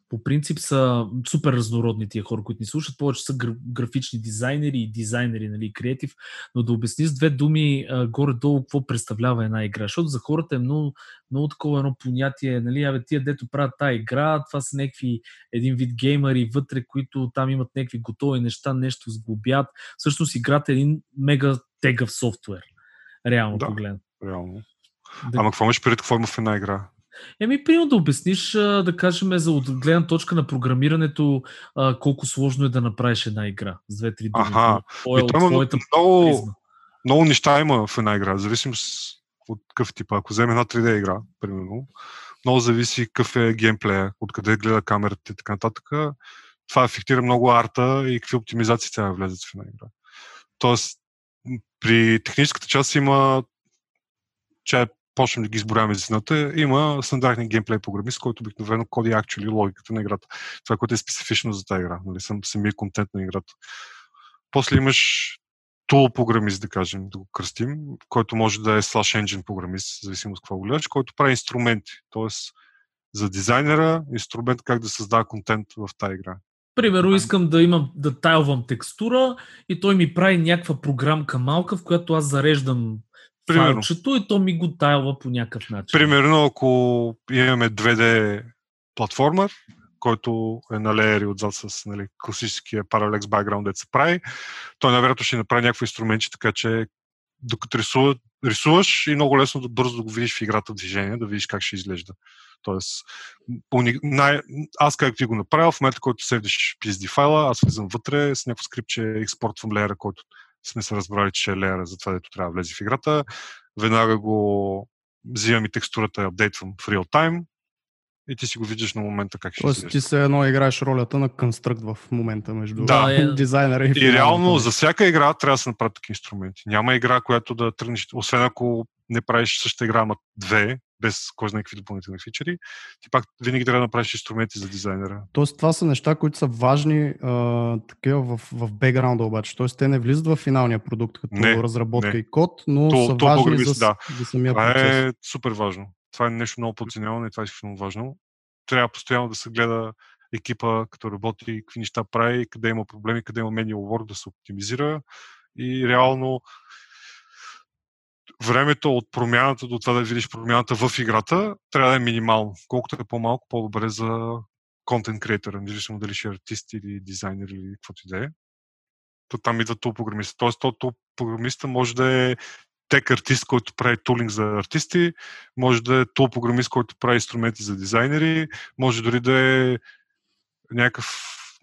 по принцип са супер разнородни тия хора, които ни слушат, повече са графични дизайнери и дизайнери, нали, креатив, но да обясни с две думи а, горе-долу какво представлява една игра, защото за хората е много, много такова едно понятие, нали, абе тия дето правят тази игра, това са някакви един вид геймери вътре, които там имат някакви готови неща, нещо сглобят. Всъщност играта е един мега тегъв софтуер, реално да. погледнато реално. Да. Ама какво имаш преди какво има в една игра? Еми, примерно да обясниш, да кажем, за от гледна точка на програмирането, колко сложно е да направиш една игра с две-три думи. Аха, Твоя, от твоята много, много неща има в една игра, зависимо от какъв тип. Ако вземе една 3D игра, примерно, много зависи какъв е геймплея, откъде гледа камерата и така нататък. Това афектира много арта и какви оптимизации трябва да влезат в една игра. Тоест, при техническата част има че почнем да ги изборяваме зината, има стандартни геймплей програмист, който обикновено коди actually логиката на играта. Това, което е специфично за тази игра, нали, сам, самия контент на играта. После имаш tool програмист, да кажем, да го кръстим, който може да е slash engine програмист, зависимо от какво го гледаш, който прави инструменти. Тоест, за дизайнера инструмент как да създава контент в тази игра. Примерно искам да имам да тайлвам текстура и той ми прави някаква програмка малка, в която аз зареждам Примерно. файлчето и то ми го тайлва по някакъв начин. Примерно, ако имаме 2D платформер, който е на леери отзад с нали, класическия Parallax background, да се прави, той най-вероятно ще направи някакви инструменти, така че докато рисува, рисуваш и много лесно да бързо да го видиш в играта движение, да видиш как ще изглежда. Тоест, най... аз как ви го направя, в момента, който седиш PSD файла, аз влизам вътре с някакво скрипче, експортвам леера, който сме се разбрали, че е леера за това, дето трябва да влезе в играта. Веднага го взимам и текстурата, апдейтвам в реал тайм и ти си го виждаш на момента как ще Тоест, ти се едно играеш ролята на конструкт в момента между да, е. дизайнера и И реално за всяка игра трябва да се направят такива инструменти. Няма игра, която да тръгнеш, освен ако не правиш същата игра, ама две, без кой знае какви допълнителни фичери, ти пак винаги трябва да направиш инструменти за дизайнера. Тоест това са неща, които са важни а, такива в, в бекграунда обаче. Тоест те не влизат в финалния продукт като не, разработка не. и код, но то, са то важни за, да. за самия това процес. е супер важно. Това е нещо много подценявано и това е изключително важно. Трябва постоянно да се гледа екипа, като работи, какви неща прави, къде има проблеми, къде има manual work да се оптимизира и реално времето от промяната до това да видиш промяната в играта трябва да е минимално. Колкото е по-малко, по-добре за контент креатора, независимо дали ще е артист или дизайнер или каквото и да е. То там идва топ програмиста. Тоест, то топ програмиста може да е тек артист, който прави тулинг за артисти, може да е тул програмист, който прави инструменти за дизайнери, може дори да е някакъв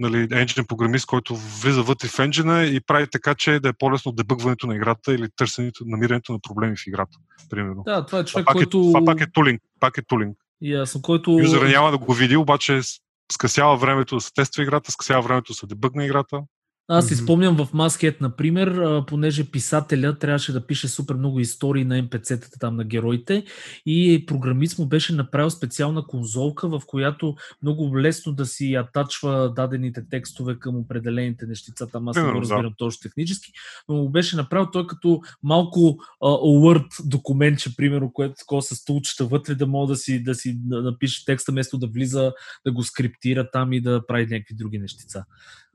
нали, engine програмист, който влиза вътре в енджина и прави така, че да е по-лесно дебъгването на играта или търсенето, намирането на проблеми в играта. Примерно. Да, това е човек, това пак който... Е, това пак е тулинг. Пак е тулинг. Ясно, който... Юзера няма да го види, обаче скъсява времето да се тества играта, скъсява времето да се дебъгне играта. Аз си спомням в Маскет, например, понеже писателя трябваше да пише супер много истории на МПЦ-тата там на героите и програмист му беше направил специална конзолка, в която много лесно да си атачва дадените текстове към определените нещица. Там аз не го разбирам да. точно технически, но му беше направил той като малко uh, Word документче, примерно, което такова с стулчета вътре, да може да си, да си напише текста, вместо да влиза, да го скриптира там и да прави някакви други нещица.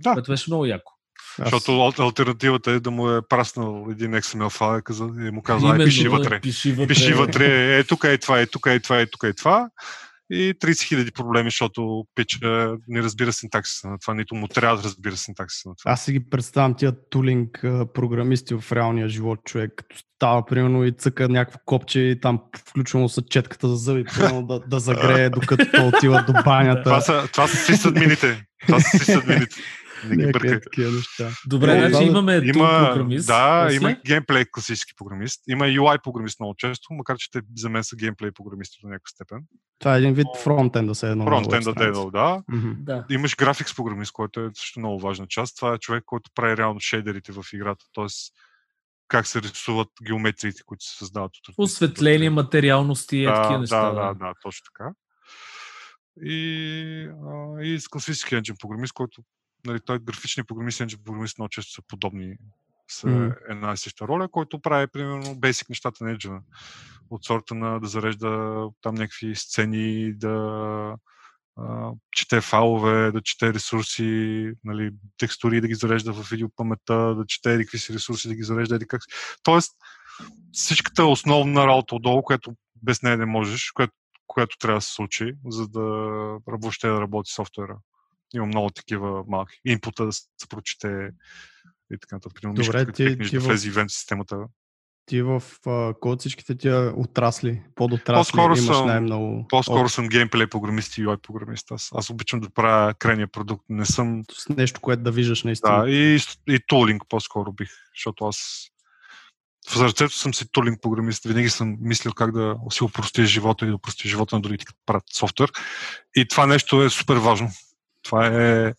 Да. Което беше много яко. Аз... Защото альтернативата е да му е праснал един XML файл и му казва, ай, пиши вътре. Пиши вътре. Пиши вътре, е, тук е това, е тук е това, е тук е това. и 30 хиляди проблеми, защото пича не разбира синтаксиса на това, нито му трябва да разбира синтаксиса на това. Аз си ги представям тия тулинг програмисти в реалния живот, човек, като става, примерно, и цъка някакво копче и там включвано са четката за зъби, примерно, да, да загрее, докато то отива до банята. това са, това са си съдмините. Това са си съдмините. Не ги бъркай. такива неща. Добре, Е, значи да, имаме Има, програмист. да, После? има геймплей класически програмист. Има UI програмист много често, макар че те за мен са геймплей програмисти до някаква степен. Това е един вид фронтенд да се едно. веб страница. девел, да. Мгм. Да. Имаш графикс програмист, който е също много важна част. Това е човек, който прави реално шейдерите в играта, т.е. как се рисуват геометриите, които се създават от Осветление, материалности и да, такива неща. Да, да, да, точно така. И, а, и с класически engine програмист, който нали, той графични програмист и engine програмист много често са подобни с Мгм. една и съща роля, който прави примерно бейсик нещата на engine от сорта на да зарежда там някакви сцени, да а, чете файлове, да чете ресурси, нали, текстури да ги зарежда в видеопаметта, да чете какви си ресурси да ги зарежда, еди как. Тоест, всичката основна работа отдолу, която без нея не можеш, което, което трябва да се случи, за да въобще да работи софтуера. Има много такива малки. Инпута да се прочете и така нататък. Добре, ти- ти да в- влезе ивент системата. Ти в от всичките тия отрасли, подотрасли По-скоро имаш съм- най-много По-скоро опит съм геймплей програмист и UI програмист. Аз, аз обичам да правя крайния продукт. Не съм с нещо, което да виждаш наистина. Да, и, и тулинг по-скоро бих, защото аз в сърцето съм си тулинг програмист. Винаги съм мислил как да си опростя живота и да опростя живота на другите, като правят софтуер. И това нещо е супер важно. Това е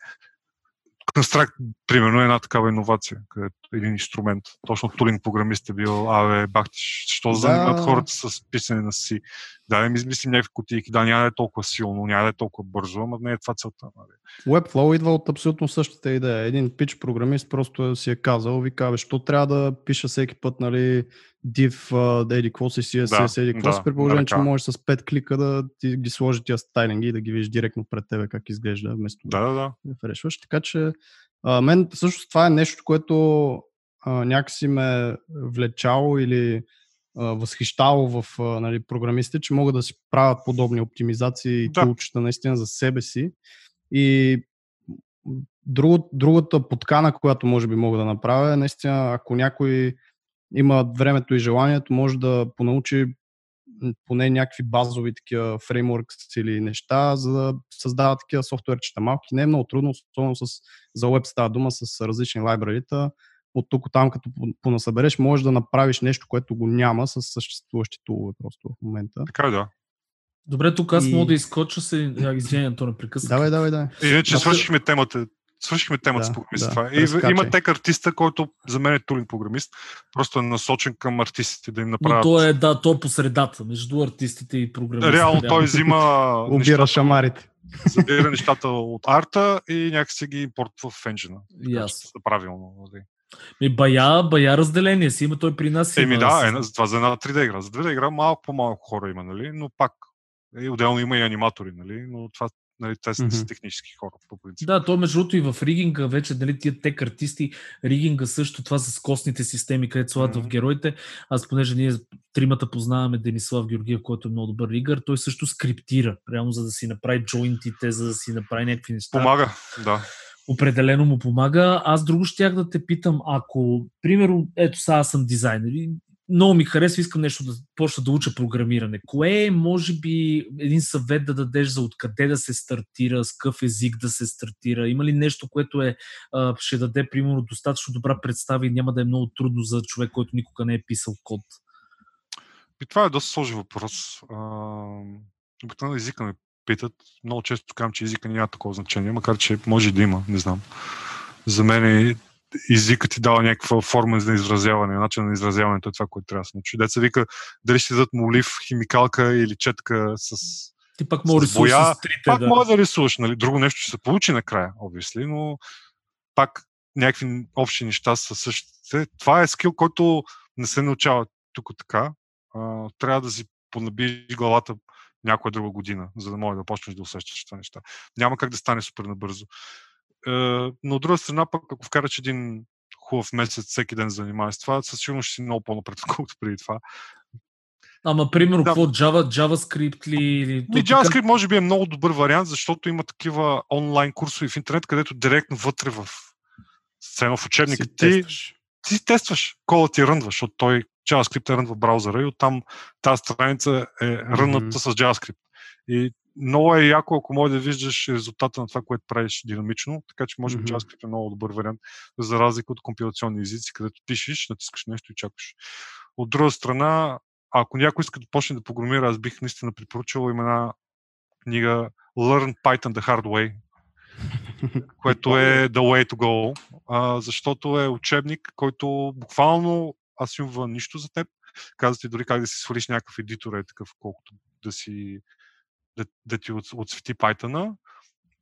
Construct, примерно, е една такава иновация, където един инструмент. Точно тулинг програмист е бил, абе, бахти, що Да. занимават хората с писане на си. Да, да ми измислим някакви кутийки, да, няма да е толкова силно, няма да е толкова бързо, ама не е това целта. Нали? Webflow идва от абсолютно същата идея. Един пич програмист просто си е казал, ви казва, що трябва да пиша всеки път, нали, div, да еди какво си, CSS, Да, еди какво да, си, при положение, че можеш с 5 клика да ти ги сложи тия стайлинги и да ги видиш директно пред тебе как изглежда, вместо Да, да, да. рефрешваш. Така че а, мен също това е нещо, което а, някакси ме влечало или а, възхищало в а, нали, програмистите, че могат да си правят подобни оптимизации и Да. тулчета наистина за себе си. И друго, другата подкана, която може би мога да направя е наистина, ако някой има времето и желанието, може да понаучи поне някакви базови такива фреймворкс или неща, за да създава такива софтуерчета малки. Не е много трудно, особено с, за веб става дума с различни лайбрарита. От тук там, като по- понасъбереш, можеш да направиш нещо, което го няма с съществуващи тулове просто в момента. Така е, да. Добре, тук аз И- мога да изкоча се. А, Извиня, Антон, прекъсна. Давай, давай, давай. Иначе свършихме темата. Свършихме темата Да, с програмист. да, това. И, има тек артиста, който за мен е тулинг програмист. Просто е насочен към артистите да им Но направят. то е, да, то е по средата, между артистите и програмистите. Реално той взима Убира нещата, шамарите. събира нещата от арта и някакси ги импортва в енджина. Ясно. Да, правилно. нали. Ми, бая, бая разделение си има, той при нас Еми има. да, е, за това за една 3D игра. За 2D игра малко по-малко хора има, нали? но пак. И отделно има и аниматори, нали? но това нали, те са технически хора, по принцип. Да, то между другото и в ригинга вече, нали, тия тек артисти, ригинга също, това с костните системи, където слагат в Мгм. героите. Аз, понеже ние тримата познаваме Денислав Георгиев, който е много добър ригър, той също скриптира, прямо за да си направи джойнтите, за да си направи някакви неща. Помага, да. определено му помага. Аз друго щях да те питам, ако, примерно, ето сега аз съм дизайнер и много ми харесва, искам нещо да почна да уча програмиране. Кое е, може би, един съвет да дадеш за откъде да се стартира, с какъв език да се стартира? Има ли нещо, което е, ще даде, примерно, достатъчно добра представа и няма да е много трудно за човек, който никога не е писал код? И това е доста сложен въпрос. Обикновено езика ме питат. Много често казвам, че езика няма такова значение, макар че може да има, не знам. За мен е- езикът ти дава някаква форма за изразяване, начин на изразяването е това, което трябва да се научи. Деца вика, дали ще дадат молив, химикалка или четка с... Ти пак може С боя, с трите, Пак да. може да рисуваш, нали? Друго нещо ще се получи накрая, obviously, но пак някакви общи неща са същите. Това е скил, който не се научава тук така. А, трябва да си понабиеш главата някоя друга година, за да може да почнеш да усещаш това неща. Няма как да стане супер набързо. Е, но от друга страна, пък ако вкараш един хубав месец всеки ден занимаваш с това, със сигурност ще си много по-напред, отколкото преди това. Ама, примерно, да. какво? Java, JavaScript ли? или Ми, JavaScript може би е много добър вариант, защото има такива онлайн курсове в интернет, където директно вътре в сцена в учебника ти, тестваш. ти тестваш кола ти рънва, защото той JavaScript е рънва в браузъра и оттам тази страница е рънната mm-hmm. с JavaScript. И много е яко, ако може да виждаш резултата на това, което правиш динамично, така че може би mm-hmm. JavaScript е много добър вариант, за разлика от компилационни езици, където пишеш, натискаш нещо и чакаш. От друга страна, ако някой иска да почне да програмира, аз бих наистина препоръчал има една книга Learn Python the Hard Way, което е The Way to Go, а, защото е учебник, който буквално асюмва нищо за теб. Казва ти дори как да си свалиш някакъв едитор, е такъв, колкото да си да, да ти отсвети Python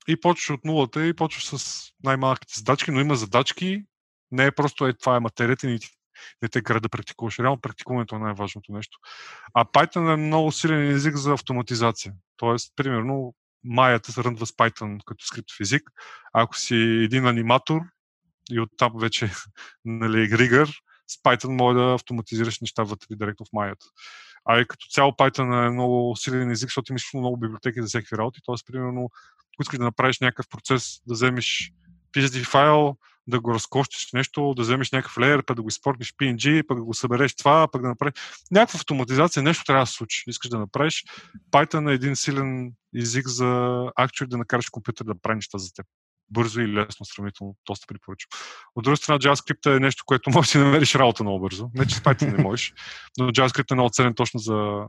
и почваш от нулата и почваш с най-малките задачки, но има задачки, не е просто е това е материята, ни не те кара да практикуваш. Реално практикуването е най-важното нещо. А Python е много силен език за автоматизация. Тоест, примерно, Майята се ръндва с Python като скриптов език. Ако си един аниматор и оттам вече нали, ригър, с Python може да автоматизираш неща вътре директно в Майята. А и като цяло Python е много силен език, защото имаш много библиотеки за всеки работи. Тоест, примерно, ако искаш да направиш някакъв процес, да вземеш PSD файл, да го разкощиш нещо, да вземеш някакъв леер, пък да го изпортнеш PNG, пък да го събереш това, пък да направиш някаква автоматизация, нещо трябва да се случи. Искаш да направиш. Python е един силен език за actually да накараш компютър да прави неща за теб. Бързо и лесно, сравнително, доста препоръчвам. От друга страна, JavaScript е нещо, което можеш да си намериш работа много бързо. Не, че с Python не можеш, но JavaScript е много ценен точно за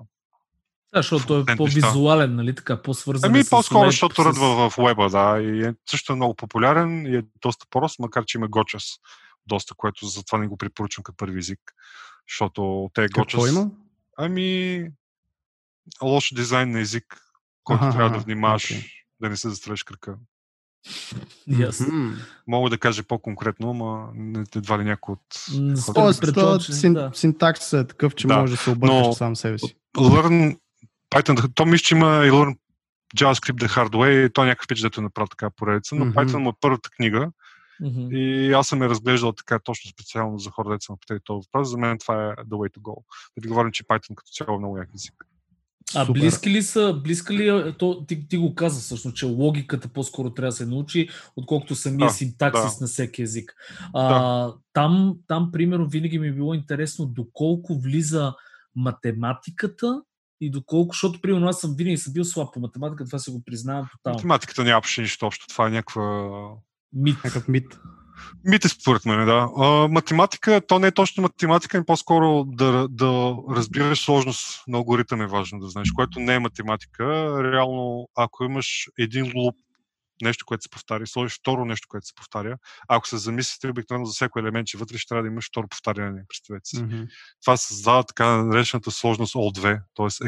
да, защото той е по-визуален, нали така, по-свързан. Ами по-скоро, защото с... ръдва в веба, да. И е, също е много популярен и е доста прост, макар че има Гочас доста, което затова не го препоръчвам като първи език. Защото те е Gochas. Какво има? Ами, лош дизайн на език, който ага, трябва да внимаваш okay. да не се застрелиш кръка. Yes. Mm-hmm. Мога да кажа по-конкретно, но едва ли някой от... Тоест, син, да. синтаксът е такъв, че да. може да се обърнеш но, сам себе си. Learn Python, то мисля, че има и Learn JavaScript the Hard Way, и то е някакъв пич, дето е направил така поредица, но mm-hmm. Python му е първата книга mm-hmm. и аз съм я разглеждал така точно специално за хора, деца на питали този въпрос. За мен това е the way to go. Да говорим, че Python като цяло е много як език. А Супер. близки ли са, близки ли, то, ти, ти го каза всъщност, че логиката по-скоро трябва да се научи, отколкото самия да, синтаксис да. на всеки език. А, да. там, там, примерно, винаги ми е било интересно доколко влиза математиката и доколко, защото примерно аз съм винаги съм бил слаб по математика, това се го признавам тотално. Математиката нямаше нищо общо, това е някаква... Мит. Някакъв мит. Мит е според мен, да. А, математика, то не е точно математика, но по-скоро да, да разбираш сложност на алгоритъм е важно да знаеш, което не е математика. Реално, ако имаш един луп нещо, което се повтаря, сложиш второ нещо, което се повтаря. Ако се замислите обикновено за всяко елемент, че вътре ще трябва да имаш второ повтаряне, представете си. Mm-hmm. Това създава така наречената сложност O2, т.е.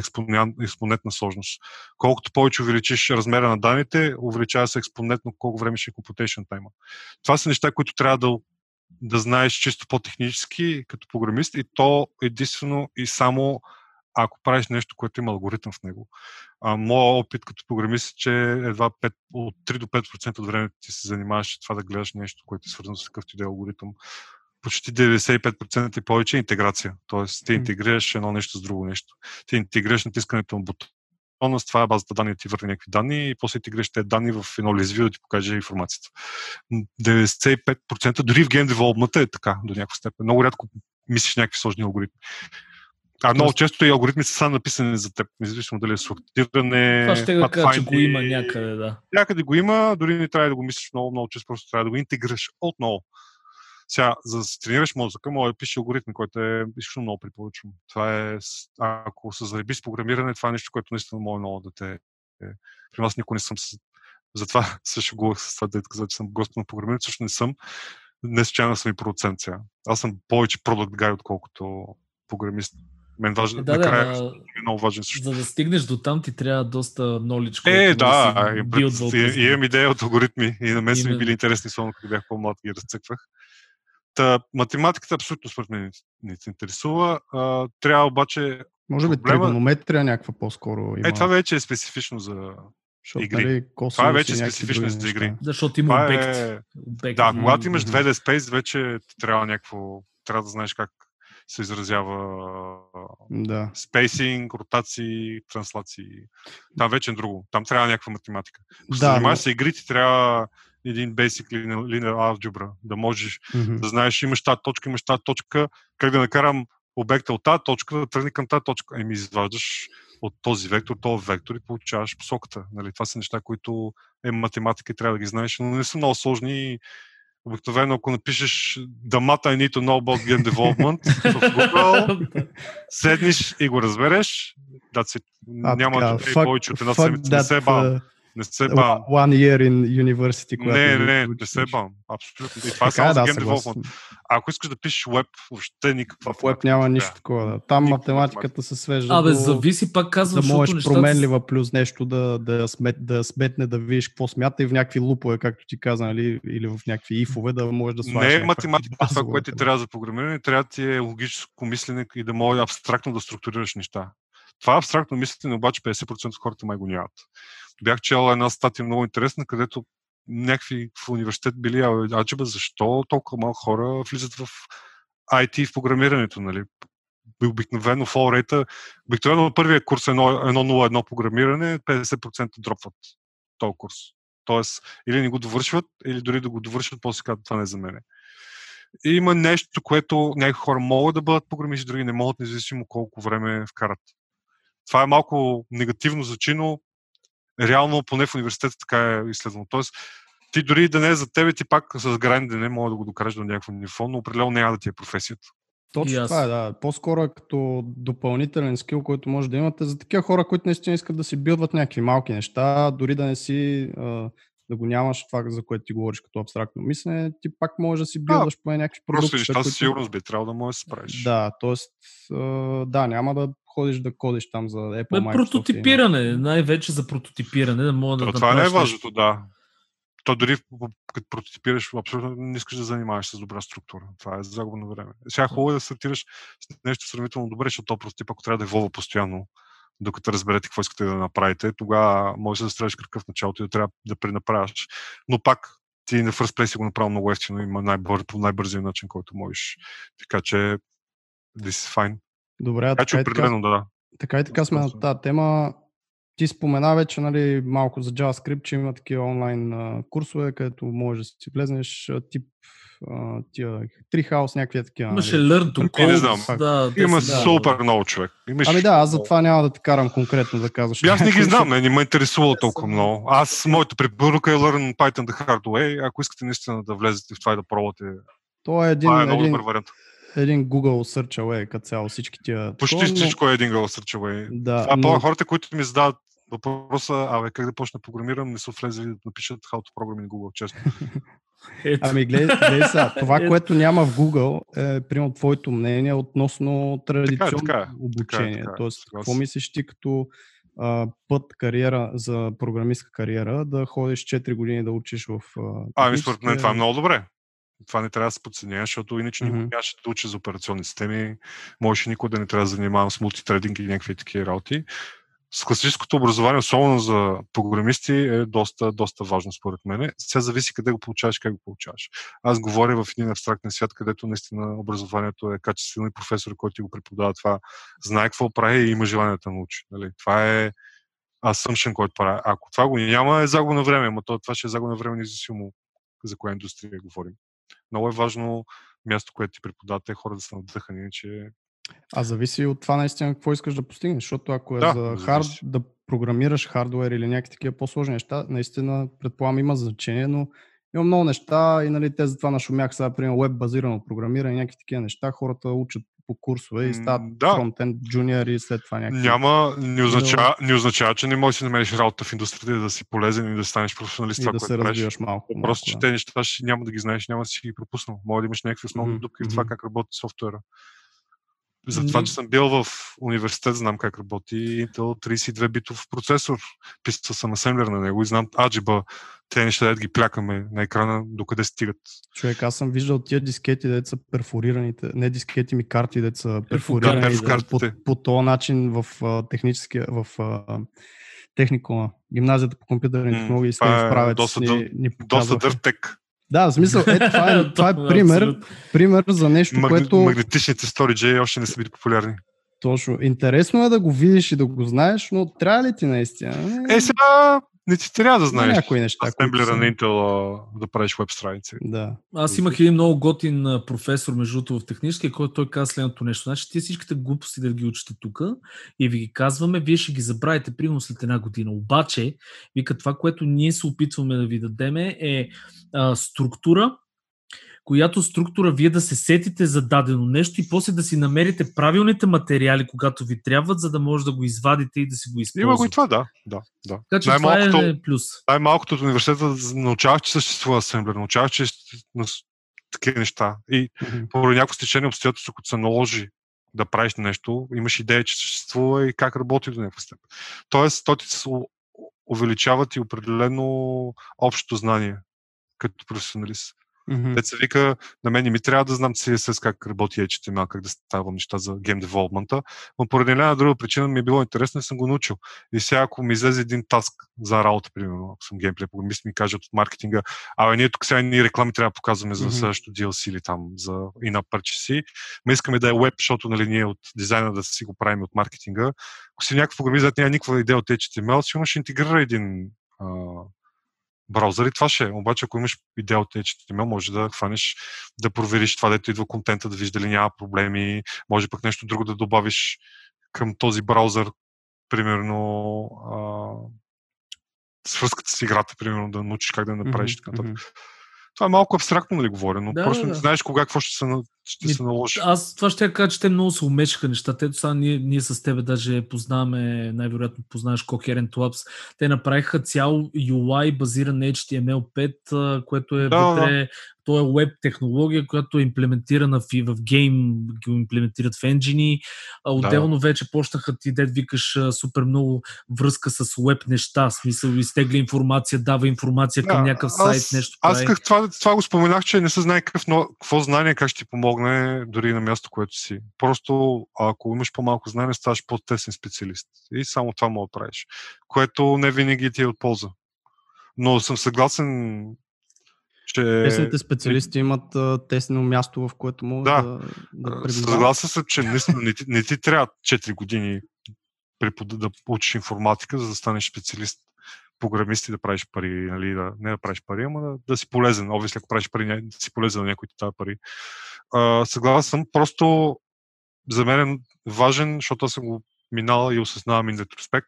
експонентна сложност. Колкото повече увеличиш размера на данните, увеличава се експонентно колко време ще е computation time. Това са неща, които трябва да да знаеш чисто по-технически като програмист и то единствено и само ако правиш нещо, което има алгоритъм в него. А, моят опит като програмист е, че едва 5, от 3 до 5% от времето ти се занимаваш това да гледаш нещо, което е свързано с такъв ти алгоритъм. Почти 95% и повече е интеграция. Тоест, ти интегрираш едно нещо с друго нещо. Ти интегрираш натискането на бутона, с това е базата данни ти върне някакви данни и после интегрираш тези данни в едно лезвие да ти покаже информацията. 95% дори в гейм девелопмента е така до някаква степен. Много рядко мислиш някакви сложни алгоритми. А много често и алгоритми са написани за теб, независимо дали е сортиране. Това ще да кажа, че го има някъде, да. Някъде го има, дори не трябва да го мислиш много, много често просто трябва да го интегрираш отново. Сега, за да се тренираш мозъка, може да пише алгоритми, който е изключително много препоръчвам. Това е, ако се заеби с програмиране, това е нещо, което наистина може много да те... Е. При нас никой не съм. Затова също го с това да каза, че съм гост на програмиране, също не съм. Не случайно съм и продуцент сега. Аз съм повече продукт гай, отколкото програмист. Мен важен, да, накрая да, е много важен също. За да стигнеш до там, ти трябва доста knowledge. Е, да, да и, и, имам идея от алгоритми и на мен са ми били интересни, само когато бях по-млад ги разцъквах. Та, математиката абсолютно според мен не се интересува. А, трябва обаче... Може би проблема... тригонометрия някаква по-скоро има. Е, това вече е специфично за Защото, игри. Нали, това е вече специфично за игри. Да, защото има обект. Е... обект. Да, когато имаш 2D Space, вече трябва някакво... Трябва да знаеш как се изразява Да. спейсинг, ротации, транслации. Там вече е друго. Там трябва някаква математика. Ако се Да, занимаваш но- с игри, ти трябва един basic linear algebra, да можеш Мгм. да знаеш, имаш тази точка, имаш тази точка, как да накарам обекта от тази точка да тръгне към тази точка. Еми, изваждаш от този вектор, този вектор и получаваш посоката. Нали? Това са неща, които е математика и трябва да ги знаеш, но не са много сложни. Обикновено, ако напишеш math I need to know about game development в Google, седниш и го разбереш, that's it. А, Няма да е повече от една седмица. Не се бавам. uh, Не се бавам. One year in university, Не, не, не учиш се бавам. Абсолютно. И това е Така само е, за да, game development. А ако искаш да пишеш веб, въобще никаква. В веб няма нищо такова. Да. Там Никаква математиката се свежда Абе, до... зависи, пак казвам, да можеш нещата... променлива плюс нещо да, да, смет, да сметне, да видиш какво смята и в някакви лупове, както ти каза, нали, или в някакви ифове, да можеш да слагаш. Не е математика, това, което ти трябва за програмиране, трябва да ти е логическо мислене и да може абстрактно да структурираш неща. Това абстрактно мислене обаче 50% от хората май го нямат. Бях чел една статия много интересна, където някакви в университет били «А, аджеба, защо толкова малко хора влизат в IT в програмирането, нали? Обикновено фол рейта, обикновено първия курс е 1.01 програмиране, 50% дропват този курс. Тоест, или не го довършват, или дори да го довършват, после казват, това не е за мене. И има нещо, което някои хора могат да бъдат програмисти, други не могат, независимо колко време вкарат. Това е малко негативно звучи, но реално поне в университета така е изследвано. Тоест, ти дори да не е за тебе, ти пак с грайнд не мога да го докараш до някакво ниво, но определено няма да ти е професията. Точно аз. това е, да. По-скоро е като допълнителен скил, който може да имате за такива хора, които наистина искат да си билдват някакви малки неща, дори да не си, да го нямаш това, за което ти говориш като абстрактно мислене, ти пак можеш да си билдваш поне някакви продукти. Просто неща със сигурност би трябвало да можеш да се справиш. Да, т.е. да, няма да ходиш да кодиш там за Apple, Бе, Microsoft. прототипиране, най-вече за прототипиране, да мога да То, това не е важното, да. То дори като прототипираш, абсолютно не искаш да занимаваш с добра структура. Това е загуба на време. Сега хубаво е да стартираш с нещо сравнително добре, защото то прототип, ако трябва да еволва постоянно, докато разберете какво искате да направите, тогава може да строиш кръв в началото и да трябва да пренаправяш. Но пак ти на First Place си го направил много ефтино, има най-бър, по най-бързия начин, който можеш. Така че this is fine. Добре, Така че така, и така, определено да, да. така и така сме на Просто- тази тема. Ти спомена вече нали, малко за JavaScript, че има такива онлайн а, курсове, където можеш да си влезнеш а, тип а, тия Treehouse, някакви такива. Имаше нали. Learn to Не Code. знам. Да, Има да. супер много човек. Имаш Ами да, аз затова няма да те карам конкретно да казваш. И аз не ги знам, не, не ме интересува Те толкова много. Аз, моята препоръка е Learn Python the hard way. Ако искате наистина да влезете в това и да пробвате, То е един, това е много един, добър вариант. Един Google Search Away, като цяло всички тия. Почти такова, но- всичко е един Google Search away. Да, Това но- но... хората, които ми задават въпроса, абе, как да почна да програмирам, не са влезли да напишат how to program in Google, честно. Ами гледай, гледай сега, това, Ето. което няма в Google е, примерно, твоето мнение относно традиционно така е, обучение. така е, Тоест, какво мислиш ти като а, път кариера за програмистка кариера, да ходиш 4 години да учиш в а, Ами, според мен това е много добре. Това не трябва да се подценява, защото иначе никой Мгм. нямаше да учи за операционни системи. Можеше никой да не трябва да се занимава с мултитрединг и някакви такива работи. С класическото образование, особено за програмисти, е доста, доста важно според мен. Сега зависи къде го получаваш, как го получаваш. Аз говоря в един абстрактен свят, където наистина образованието е качествено и професор, който ти го преподава това, знае какво прави и има желание да научи. Нали? Това е assumption, който прави. Ако това го няма, е загуба на време, но то, това ще е загуба на време, независимо за коя индустрия говорим. Много е важно място, което ти преподават, те хора да са надъхани, иначе А зависи от това наистина какво искаш да постигнеш, защото ако е Да, за хард, да програмираш хардвер или някакви такива по-сложни неща, наистина предполагам има значение, но има много неща и нали, те затова нашумях сега, примерно веб базирано програмиране, някакви такива неща, хората учат по курсове и стават да. фронтенд джуниор и след това някакви. няма, не означава, не означава, че не можеш да си намериш работа в индустрията и да си полезен и да станеш професионалист и това, да което се развиваш малко. малко Просто, че да. те неща ще, няма да ги знаеш, няма да си ги пропуснал. Може да имаш някакви основни Мгм, дупки в това как работи софтуера. За това, че съм бил в университет, знам как работи Intel 32 битов процесор. Писал съм асемблер на него и знам аджиба, те неща да ги плякаме на екрана, докъде стигат. Човек, аз съм виждал тия дискети, деца са перфорираните, не дискети ми карти, деца са перфорирани да, по, по този начин в а, техническия, в а, техникума, гимназията по компютърни технологии, тези е правец доста ни, ни Доста показваха. дъртек. Да, в смисъл, е, това е, това е пример, пример за нещо, Магни- което... Магнетичните сториджи още не са били популярни. Точно. Интересно е да го видиш и да го знаеш, но трябва ли ти наистина? Е, сега не ти трябва да знаеш. някои неща, Асемблера на Intel да правиш веб страници. Да. Аз имах един много готин професор, между другото, в техническия, който той каза следното нещо. Значи, ти всичките глупости да ги учите тук и ви ги казваме, вие ще ги забравите примерно след една година. Обаче, вика, това, което ние се опитваме да ви дадеме е а, структура, която структура вие да се сетите за дадено нещо и после да си намерите правилните материали, когато ви трябват, за да може да го извадите и да си го използвате. Има го и това, да. да, да. Така че това е плюс. най-малкото от университета научавах, че съществува асемблер, научавах, че такива неща. И Мгм. поради някои стечени обстоятелства, които се наложи да правиш нещо, имаш идея, че съществува и как работи до някаква степен. Тоест, то ти се увеличават и определено общото знание като професионалист. Мгм. Те се вика, на мен не ми трябва да знам CSS как работи HTML, как да ставам неща за game development но поради една друга причина ми е било интересно и съм го научил. И сега, ако ми излезе един таск за работа, примерно, ако съм геймплей програмист, ми кажат от маркетинга, абе, ние тук сега ни реклами трябва да показваме за Мгм. следващото DLC или там за in-app purchase, ма искаме да е веб, защото нали, ние от дизайна да си го правим от маркетинга. Ако си някакъв програмист, няма никаква идея от HTML, сигурно ще интегрира един а, браузър и това ще е. Обаче, ако имаш идея от HTML, може да хванеш да провериш това, дето идва контента, да вижда дали няма проблеми, може пък нещо друго да добавиш към този браузър, примерно а, свръзката с играта, примерно да научиш как да направиш и така. Това е малко абстрактно, нали говоря, но Да, просто да, не да. знаеш кога какво ще се, ще се наложи. Аз това ще кажа, че те много се умешаха нещата. Ето сега ние, ние с тебе даже познаваме, най-вероятно познаваш Coherent Labs. Те направиха цял UI базиран на HTML5, а, което е Да, да. вътре, то е веб технология, която е имплементирана в, в гейм, го имплементират в енджини. Отделно вече почнаха ти, дед викаш, супер много връзка с веб неща, смисъл изтегля информация, дава информация към някакъв сайт, аз, нещо Аз исках това, това го споменах, че не се знае какъв, но, какво знание, как ще ти помогне дори на място, което си. Просто ако имаш по-малко знание, ставаш по-тесен специалист. И само това мога да правиш. Което не винаги ти е от полза. Но съм съгласен, че... Тесните специалисти имат а, тесно място, в което могат Да. да, да а, пребивават. Съгласен съм, че не, не, ти, не ти трябва 4 години препод... да учиш информатика, за да станеш специалист програмист и да правиш пари, нали, да, не да правиш пари, ама да, да си полезен. Обвисли, ако правиш пари, да си полезен на някой ти дава пари. А, съгласен съм, просто за мен е важен, защото аз съм го минал и осъзнавам и ретроспект,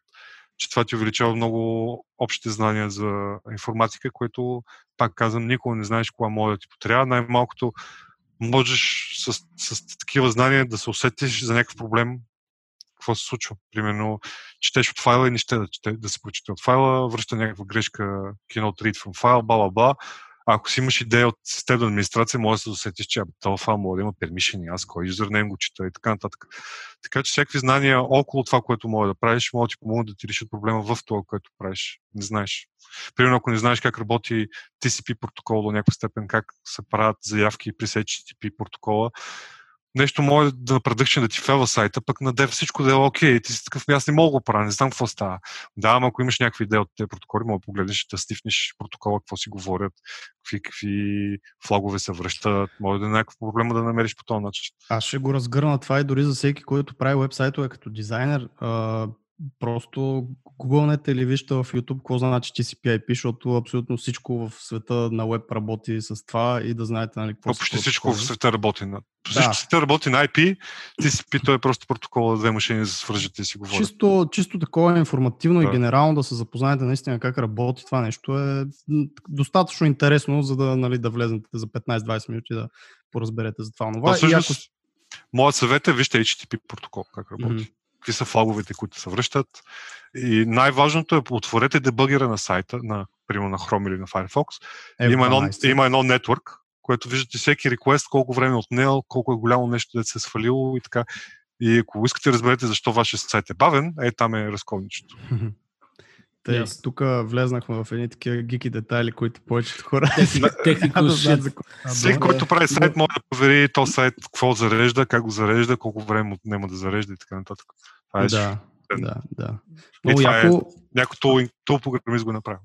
че това ти увеличава много общите знания за информатика, което, пак казвам, никога не знаеш кога може да ти потрябва. Най-малкото можеш с, с такива знания да се усетиш за някакъв проблем, какво се случва. Примерно, четеш от файла и не ще да, чете, да се прочете от файла, връща някаква грешка, cannot read from file, бла, бла, бла. Ако си имаш идея от системна администрация, може да се усетиш, че този файл може да има пермишени, аз кой юзернейм го чета и така нататък. Така че всякакви знания около това, което може да правиш, могат да ти помогнат да ти решат проблема в това, което правиш. Не знаеш. Примерно, ако не знаеш как работи TCP протокол до някаква степен, как се правят заявки през HTTP протокола, нещо може да предъхче да ти фева сайта, пък на дев всичко да е окей. Ти си такъв, «Ами аз не мога да го правя, не знам какво става. Да, ама ако имаш някакви идеи от тези протоколи, мога да погледнеш, да стифнеш протокола, какво си говорят, какви, какви флагове се връщат, може да е някакъв проблем да намериш по този начин. Аз ще го разгърна това и дори за всеки, който прави вебсайтове като дизайнер. А, просто гугълнете или вижте в YouTube какво значи TCP/IP, защото абсолютно всичко в света на веб работи с това и да знаете нали, какво почти всичко в протоколи. света работи на. Да. Всичко в света работи на IP, TCP, той е просто протокола, две машини да се свържат и си говорят. Чисто, чисто такова информативно Да. и генерално да се запознаете наистина как работи това нещо е достатъчно интересно, за да, нали, да влезнете за 15-20 минути да поразберете за това. То това. И ако... всъщност, моят съвет е вижте HTTP протокол, как работи. Мгм. Какви са флаговете, които се връщат. И най-важното е, отворете дебъгера на сайта, на, примерно на Chrome или на Firefox. F12. има, едно, има едно network, което виждате всеки реквест, колко време е отнел, колко е голямо нещо да се е свалило и така. И ако искате да разберете защо вашия сайт е бавен, е там е разковничето. Тъй, Ясно. тук влезнахме в едни такива гики детайли, които повечето хора Технико. Всеки, който прави сайт, може да провери то сайт, какво зарежда, как го зарежда, колко време отнема да зарежда и така нататък. Това е Да, да, да. Много е- яко, Някой тул, тул програмист го направи.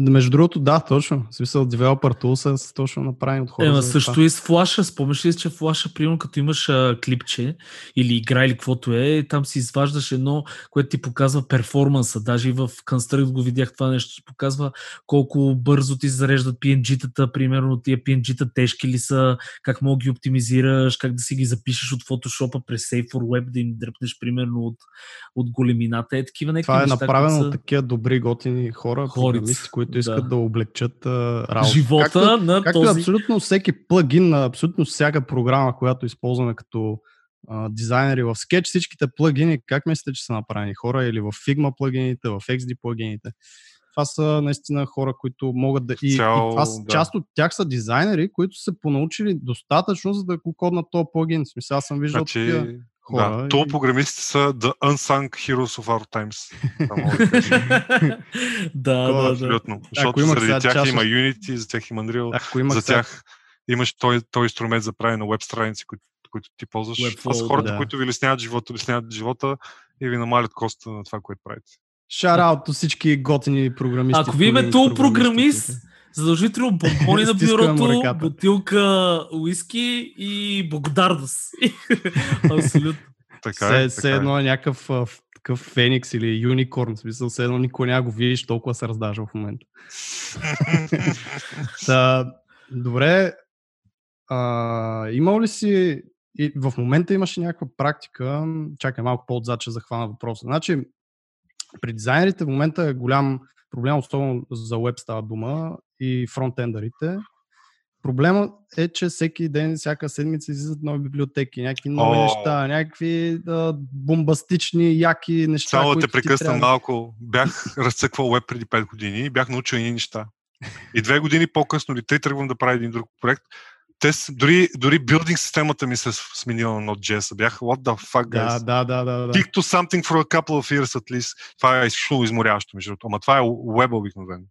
Между другото, да, точно. В смисъл, Developer Tools са точно направени от хора. Ема също това. и с флаша. Спомняш ли, че флаша, примерно, като имаш а, клипче или игра или каквото е, там си изваждаш едно, което ти показва перформанса. Даже и в Construct го видях това нещо. Ти показва колко бързо ти зареждат PNG-тата, примерно тия PNG-та тежки ли са, как мога ги оптимизираш, как да си ги запишеш от Photoshop през Save for Web, да им дръпнеш, примерно, от, от големината. Е, такива това е неща, направено от такива добри, готини хора, програмисти, които искат да, да облегчат а, работа. Живота както, на както този... абсолютно всеки плагин на абсолютно всяка програма, която използваме като а, дизайнери в Sketch, всичките плагини, как мислите, че са направени хора или в Figma плагините, в XD плагините. Това са наистина хора, които могат да... И, Цял, и това, да. част от тях са дизайнери, които са понаучили достатъчно, за да го коднат този плагин. В смисъл, аз съм виждал значи, такива хора. Да, то програмистите са The Unsung Heroes of Our Times. да, да, абсолютно. Защото заради тях част... има Unity, за тях има Unreal, за тях имаш този, този инструмент за правене на веб страници, които, които ти ползваш. Webflow, това са хората, да. които ви лесняват живота, лесняват живота и ви намалят коста на това, което правите. Шараут от всички готини програмисти. Ако ви имате тул програмист, задължително бомбони на бюрото, бутилка уиски и благодарност. Абсолютно. Така е, все, все е. едно е някакъв такъв феникс или юникорн, в смисъл, все едно никой няма го видиш, толкова се раздажа в момента. Та, добре, а, имал ли си и в момента имаше някаква практика, чакай малко по-отзад, че захвана въпроса. Значи, при дизайнерите в момента е голям проблем, особено за веб става дума и фронтендерите. Проблемът е, че всеки ден, всяка седмица излизат нови библиотеки, някакви нови О, неща, някакви да, бомбастични, яки неща. Само да те прекъсна трябва... малко. Бях разцъквал веб преди 5 години и бях научил едни неща. И две години по-късно ли три тръгвам да правя един друг проект, те, дори, дори билдинг системата ми се сменила на Node.js. Бях, what the fuck, guys? Да, да, да, да. Stick to something for a couple of years at least. Това е изключително изморяващо, между другото. Ама това е веба обикновено.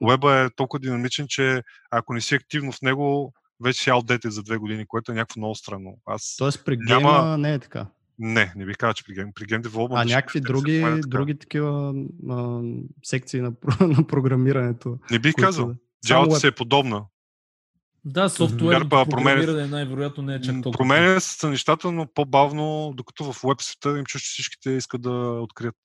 Уеба е толкова динамичен, че ако не си активно в него, вече си outdated за две години, което е някакво много странно. Аз Тоест при гейма няма... не е така? Не, не бих казал, че при гейм, при гейм девелопмент. А някакви други, е други такива а, секции на, на програмирането. Не бих казал. Джавата си е подобна. Да, софтуерното програмиране най-вероятно не е чак толкова. Променя се нещата, но по-бавно, докато в веб света им чуш, че всичките искат да открият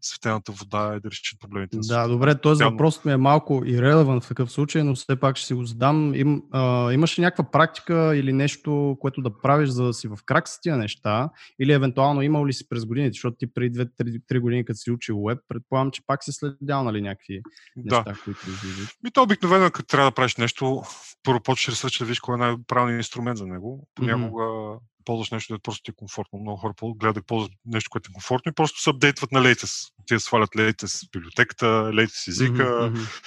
светената вода и да решат проблемите. Да, добре, този въпрос ми е малко ирелеван в такъв случай, но все пак ще си го задам. Им, а, имаш ли някаква практика или нещо, което да правиш, за да си в крак с тия неща? Или евентуално имал ли си през годините, защото ти преди 2-3 години, като си учил веб, предполагам, че пак си следял нали, някакви да. неща, които излизат. Ми то обикновено, като трябва да правиш нещо, първо почваш да видиш кой е най-правилният инструмент за него. Понякога mm-hmm ползваш нещо, да просто ти е комфортно. Много хора гледат да ползват нещо, което е комфортно и просто се апдейтват на Latest. Те свалят Latest библиотеката, Latest езика, mm-hmm.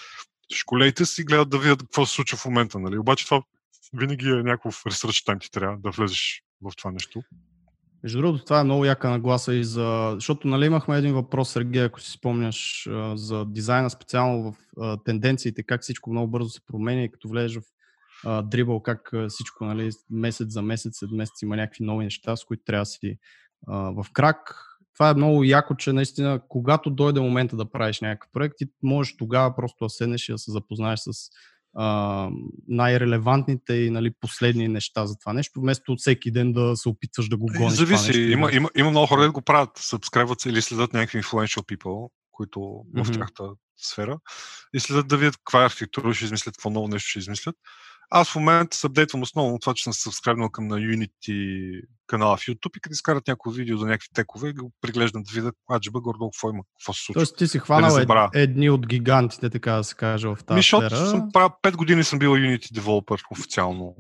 всичко Latest и гледат да видят какво се случва в момента. Нали? Обаче това винаги е някакъв research time ти трябва да влезеш в това нещо. Между другото, това е много яка нагласа и за... Защото нали имахме един въпрос, Сергей, ако си спомняш, за дизайна специално в тенденциите, как всичко много бързо се променя и като влезеш в дрибъл, как всичко, нали, месец за месец, след месец има някакви нови неща, с които трябва да си а, в крак. Това е много яко, че наистина, когато дойде момента да правиш някакъв проект, ти можеш тогава просто да седнеш и да се запознаеш с а, най-релевантните и нали, последни неща за това нещо, вместо всеки ден да се опитваш да го е, гониш. Зависи. нещо, има, има, има много хора, да го правят. Събскребват се или следят някакви influential people, които mm-hmm. в тяхната сфера и следят да видят каква архитектура ще измислят, какво ново нещо ще измислят. Аз в момента се апдейтвам основно това, че съм се сабскрайбнал към на Unity канала в YouTube и като изкарат някакво видео за някакви текове го приглеждам да видя аджиба гордо какво има, какво се случва. Тоест ти си хванал да едни от гигантите, така да се каже, в тази Ми, сфера. съм правил 5 години съм бил Unity девелопер официално.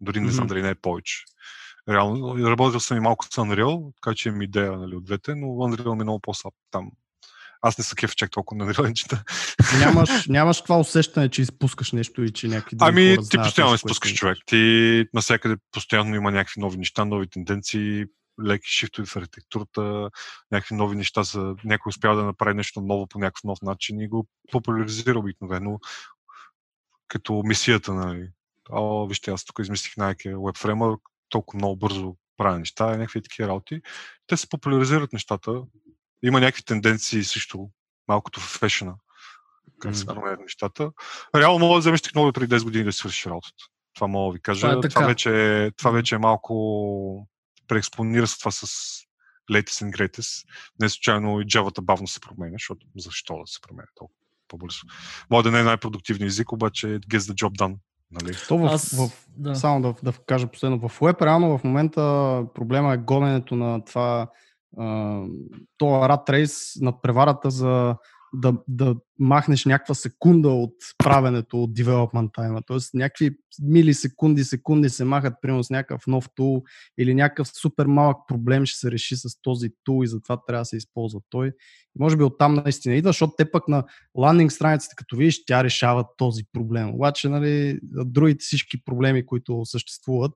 Дори не знам mm-hmm. дали не е повече. Реално, работил съм и малко с Unreal, така че имам идея нали, от двете, но Unreal ми е много по-слаб там аз не съм кеф чак толкова на дрънчета. Нямаш, нямаш това усещане, че изпускаш нещо и че някакви Ами, ти постоянно изпускаш човек. Ти навсякъде постоянно има някакви нови неща, нови тенденции, леки шифтове в архитектурата, някакви нови неща за някой успява да направи нещо ново по някакъв нов начин и го популяризира обикновено като мисията, нали. О, вижте, аз тук измислих най-кия веб фреймър, толкова много бързо правя неща, някакви такива работи. Те се популяризират нещата, има някакви тенденции също, малкото в фешена, как се променят нещата. Реално мога да вземеш технология преди 10 години да свършиш работата. Това мога да ви кажа. Това е това, вече, е- това вече е малко преекспонира се това с latest and greatest. Не случайно и Java бавно се променя, защото защо да се променя толкова по-бързо. Може да не е най-продуктивният език, обаче gets the job done. Нали? То в, Аз, в, да. Само да, да кажа последно. В Web реално в момента проблема е гоненето на това това рад рейс над преварата за да, да махнеш някаква секунда от правенето от development time. Тоест някакви милисекунди, секунди се махат примерно с някакъв нов тул или някакъв супер малък проблем ще се реши с този тул и затова трябва да се използва той. И може би оттам наистина идва, защото те пък на ландинг страницата, като видиш, тя решава този проблем. Обаче, нали, другите всички проблеми, които съществуват,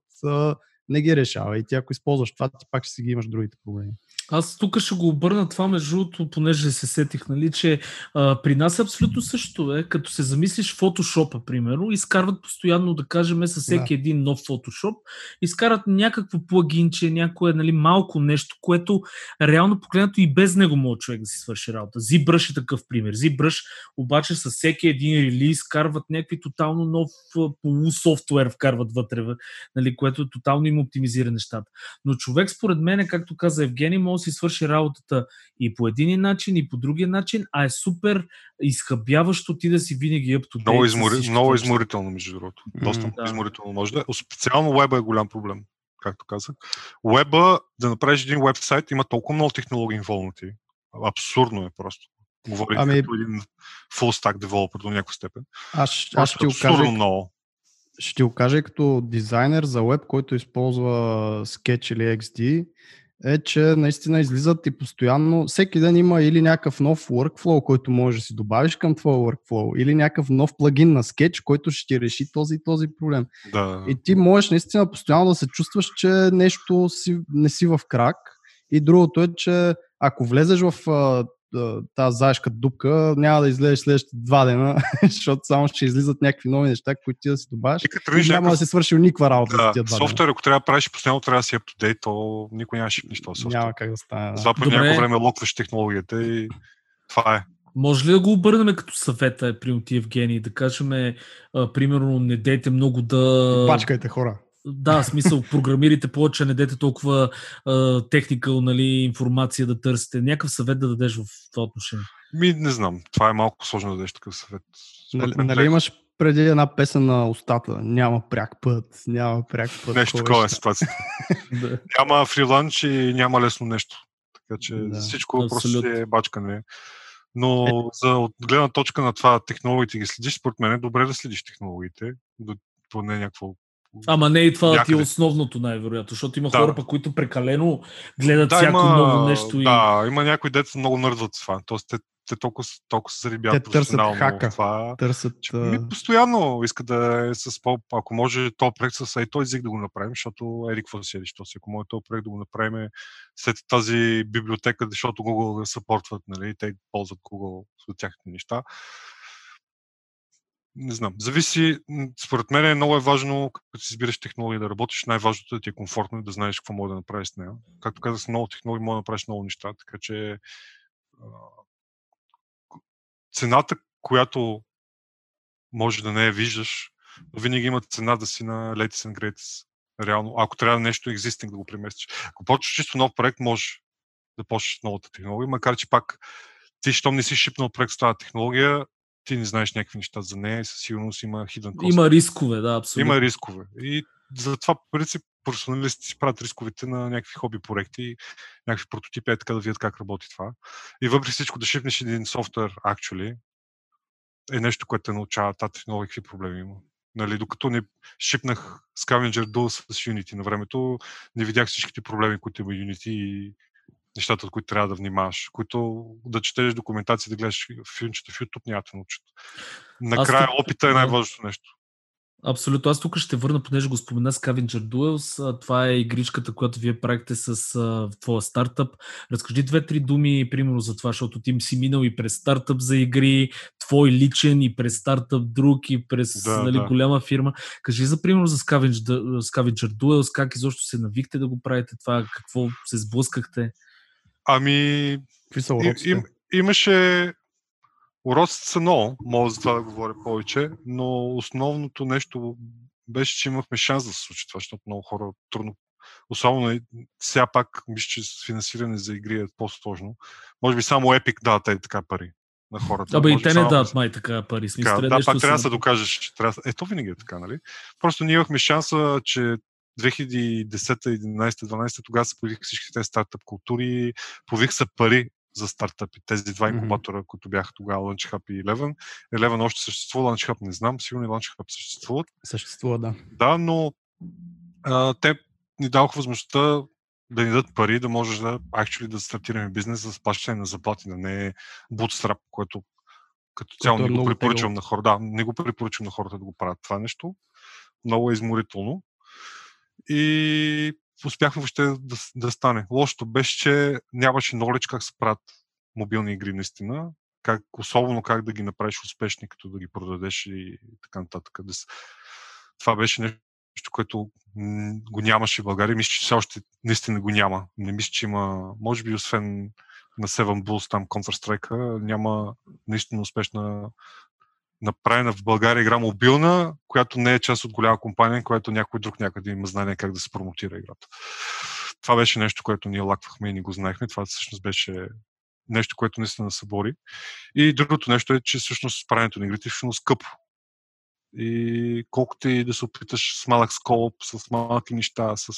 не ги решава. И ти ако използваш това, ти пак ще си ги имаш другите проблеми. Аз тук ще го обърна това, между другото, понеже се сетих, нали, че а, при нас е абсолютно също е, като се замислиш фотошопа, примерно, изкарват постоянно, да кажем, със всеки Да. един нов фотошоп, изкарат някакво плагинче, някое нали, малко нещо, което реално погледнато и без него може човек да си свърши работа. ZBrush е такъв пример. ZBrush обаче със всеки един релиз карват някакви тотално нов полусофтуер вкарват вътре, нали, което тотално им оптимизира нещата. Но човек, според мен, както каза Евгений, може да си свърши работата и по един начин, и по другия начин, а е супер изхъбяващо ти да си винаги up to. Много, измори, много изморително, между другото. Доста много да. изморително може да е. Специално веба е голям проблем, както казах. Веба, да направиш един вебсайт, има толкова много технологии инволнати. Абсурдно е просто. Говорих Ами- като един full stack developer до някаква степен. Аз, аз ще ти го абсурдно кажа, много. ще ти го кажа и като дизайнер за веб, който използва Sketch или XD, е, че наистина излизат и постоянно, всеки ден има или някакъв нов workflow, който можеш да си добавиш към твоя workflow, или някакъв нов плагин на Sketch, който ще ти реши този и този проблем. Да. И ти можеш наистина постоянно да се чувстваш, че нещо си, не си в крак. И другото е, че ако влезеш в а, тази заешка дупка, няма да излезеш следващите два дена, защото само ще излизат някакви нови неща, които ти да си добавиш. И като няма да някакъв... си свършил никаква работа за Да, тия два софтуер, ако трябва да правиш, постоянно трябва да си date, то никой няма шипнеш този софтуер. Няма как да стане. Да. Добре. някакво време локваш технологията и това е. Може ли да го обърнем като съвета, е, примерно ти, Евгений, да кажем, а, примерно, не дейте много да... Бачкайте хора. Да, смисъл, програмирайте повече, не дете толкова техникал нали, информация да търсите. Някакъв съвет да дадеш в това отношение. Ми, не знам. Това е малко сложно да дадеш такъв съвет. Нали, нали имаш преди една песен на устата? Няма пряк път, няма пряк път. Нещо такова е ситуацията. Да. Няма фриланч и няма лесно нещо. Така че Да, всичко просто абсолютно. си е бачкане. Но за от гледна точка на това технологиите ги следиш, според мен е добре да следиш технологиите. До, поне някакво. Ама не и това да ти е Някъде. основното най-вероятно, защото има Да. хора, пък, които прекалено гледат всяко ново нещо. И... Да, има някои деца много нърдват това. Тоест, те, те толкова, толкова се зарибяват Те търсят хака. това. Търсят... Че, ми, постоянно иска да е с по... Ако може този проект с ей този език да го направим, защото еди какво то си. Ако може този проект да го направим след тази библиотека, защото Google да съпортват, нали, те ползват Google за тяхните неща. Не знам. Зависи, според мен е много е важно, като си избираш технология да работиш, най-важното е да ти е комфортно и да знаеш какво може да направиш с нея. Както казах, с много технологии може да направиш много неща, така че цената, която може да не я виждаш, но винаги има цена да си на latest and greatest. Реално, ако трябва нещо existing да го преместиш. Ако почнеш чисто нов проект, можеш да почнеш новата технология, макар че пак ти, щом не си шипнал проект с тази технология, ти не знаеш някакви неща за нея и със сигурност има hidden cost. Има рискове, да, абсолютно. Има рискове. И затова, по принцип, професионалисти си правят рисковите на някакви хоби проекти, някакви прототипи, е така да видят как работи това. И въпреки всичко да шипнеш един софтуер, actually, е нещо, което те научава тази технология, какви проблеми има. Нали, докато не шипнах Scavenger Duel с Unity на времето, не видях всичките проблеми, които има Unity и нещата, от които трябва да внимаваш, които да четеш документация, да гледаш филмчета в YouTube, няма да научат. Накрая тук- опита е най-важното нещо. Абсолютно. Аз тук ще върна, понеже го спомена Scavenger Duels. Това е игричката, която вие правите с а, твоя стартъп. Разкажи две-три думи, примерно за това, защото ти си минал и през стартъп за игри, твой личен и през стартъп друг и през Да, нали, да. голяма фирма. Кажи за примерно за Scavenger, Scavenger Duels, как изобщо се навикте да го правите това, какво се сблъскахте. Ами, Какви са уроците? им, имаше Уроците са много, мога за това да говоря повече, но основното нещо беше, че имахме шанс да се случи това, защото много хора трудно Особено сега пак мисля, че с финансиране за игри е по-сложно. Може би само Epic дава тези така пари на хората. Абе и те не само... дадат май така пари. Смисъл, така, да, пак трябва да се докажеш, че трябва... Ето винаги е така, нали? Просто ние имахме шанса, че 2010, 11, 12 тогава се появиха всички тези стартъп култури, появиха се пари за стартъпи. Тези два инкубатора, mm-hmm. които бяха тогава LaunchHub и Eleven. Eleven още съществува, LaunchHub не знам, сигурно и LaunchHub съществуват. Съществува, да. Да, но а, те ни даваха възможността да ни дадат пари, да може да, actually, да стартираме бизнес за сплащане на заплати, да не е bootstrap, което като цяло не го препоръчвам на хората. Да, не го препоръчвам на хората да го правят това нещо. Много е изморително. И успяхме въобще да, да стане. Лошото беше, че нямаше knowledge как се правят мобилни игри наистина, как, особено как да ги направиш успешни, като да ги продадеш и така нататък. Това беше нещо, което го нямаше в България. Мисля, че все още наистина го няма. Не мисля, че има, може би освен на Seven Bulls, там Counter-Strike, няма наистина успешна направена в България игра мобилна, която не е част от голяма компания, която някой друг някъде има знание как да се промотира играта. Това беше нещо, което ние лаквахме и не го знаехме. Това всъщност беше нещо, което наистина се бори. И другото нещо е, че всъщност правенето на игрите е скъпо. И колкото и да се опиташ с малък скоп, с малки неща, с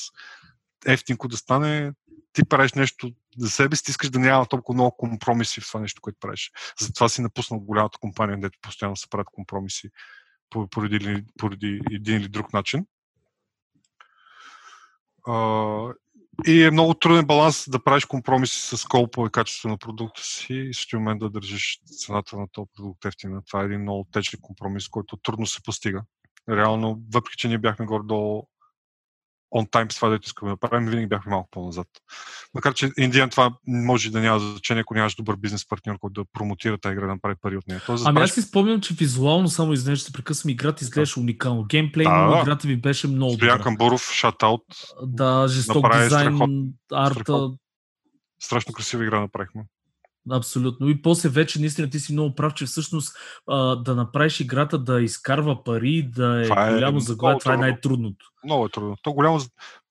ефтинко да стане, ти правиш нещо за себе си, ти искаш да няма толкова много компромиси в това нещо, което правиш. Затова си напуснал голямата компания, където постоянно се правят компромиси поради, поради един или друг начин. И е много труден баланс да правиш компромиси с колпо и качество на продукта си и в същия момент да държиш цената на този продукт ефтина. Това е един много тежък компромис, който трудно се постига. Реално, въпреки че ние бяхме горе-долу он тайм с това, дето искаме да правим, винаги бяхме малко по-назад. Макар, че Индиан това може да няма значение, ако нямаш добър бизнес партньор, който да промотира тази игра, да направи пари от нея. Тоест, ами аз си спомням, че визуално само извинеш, се прекъсвам, играта изглеждаше уникално. Геймплей да, на играта ви беше много добра. Стоян Камбуров, шатаут. Да, жесток дизайн, страхот, арта. Страхот. Страшно красива игра направихме. Абсолютно. И после вече наистина ти си много прав, че всъщност а, да направиш играта да изкарва пари, да е, това е голямо заглавие, това е най-трудното. Много е трудно. То голямо...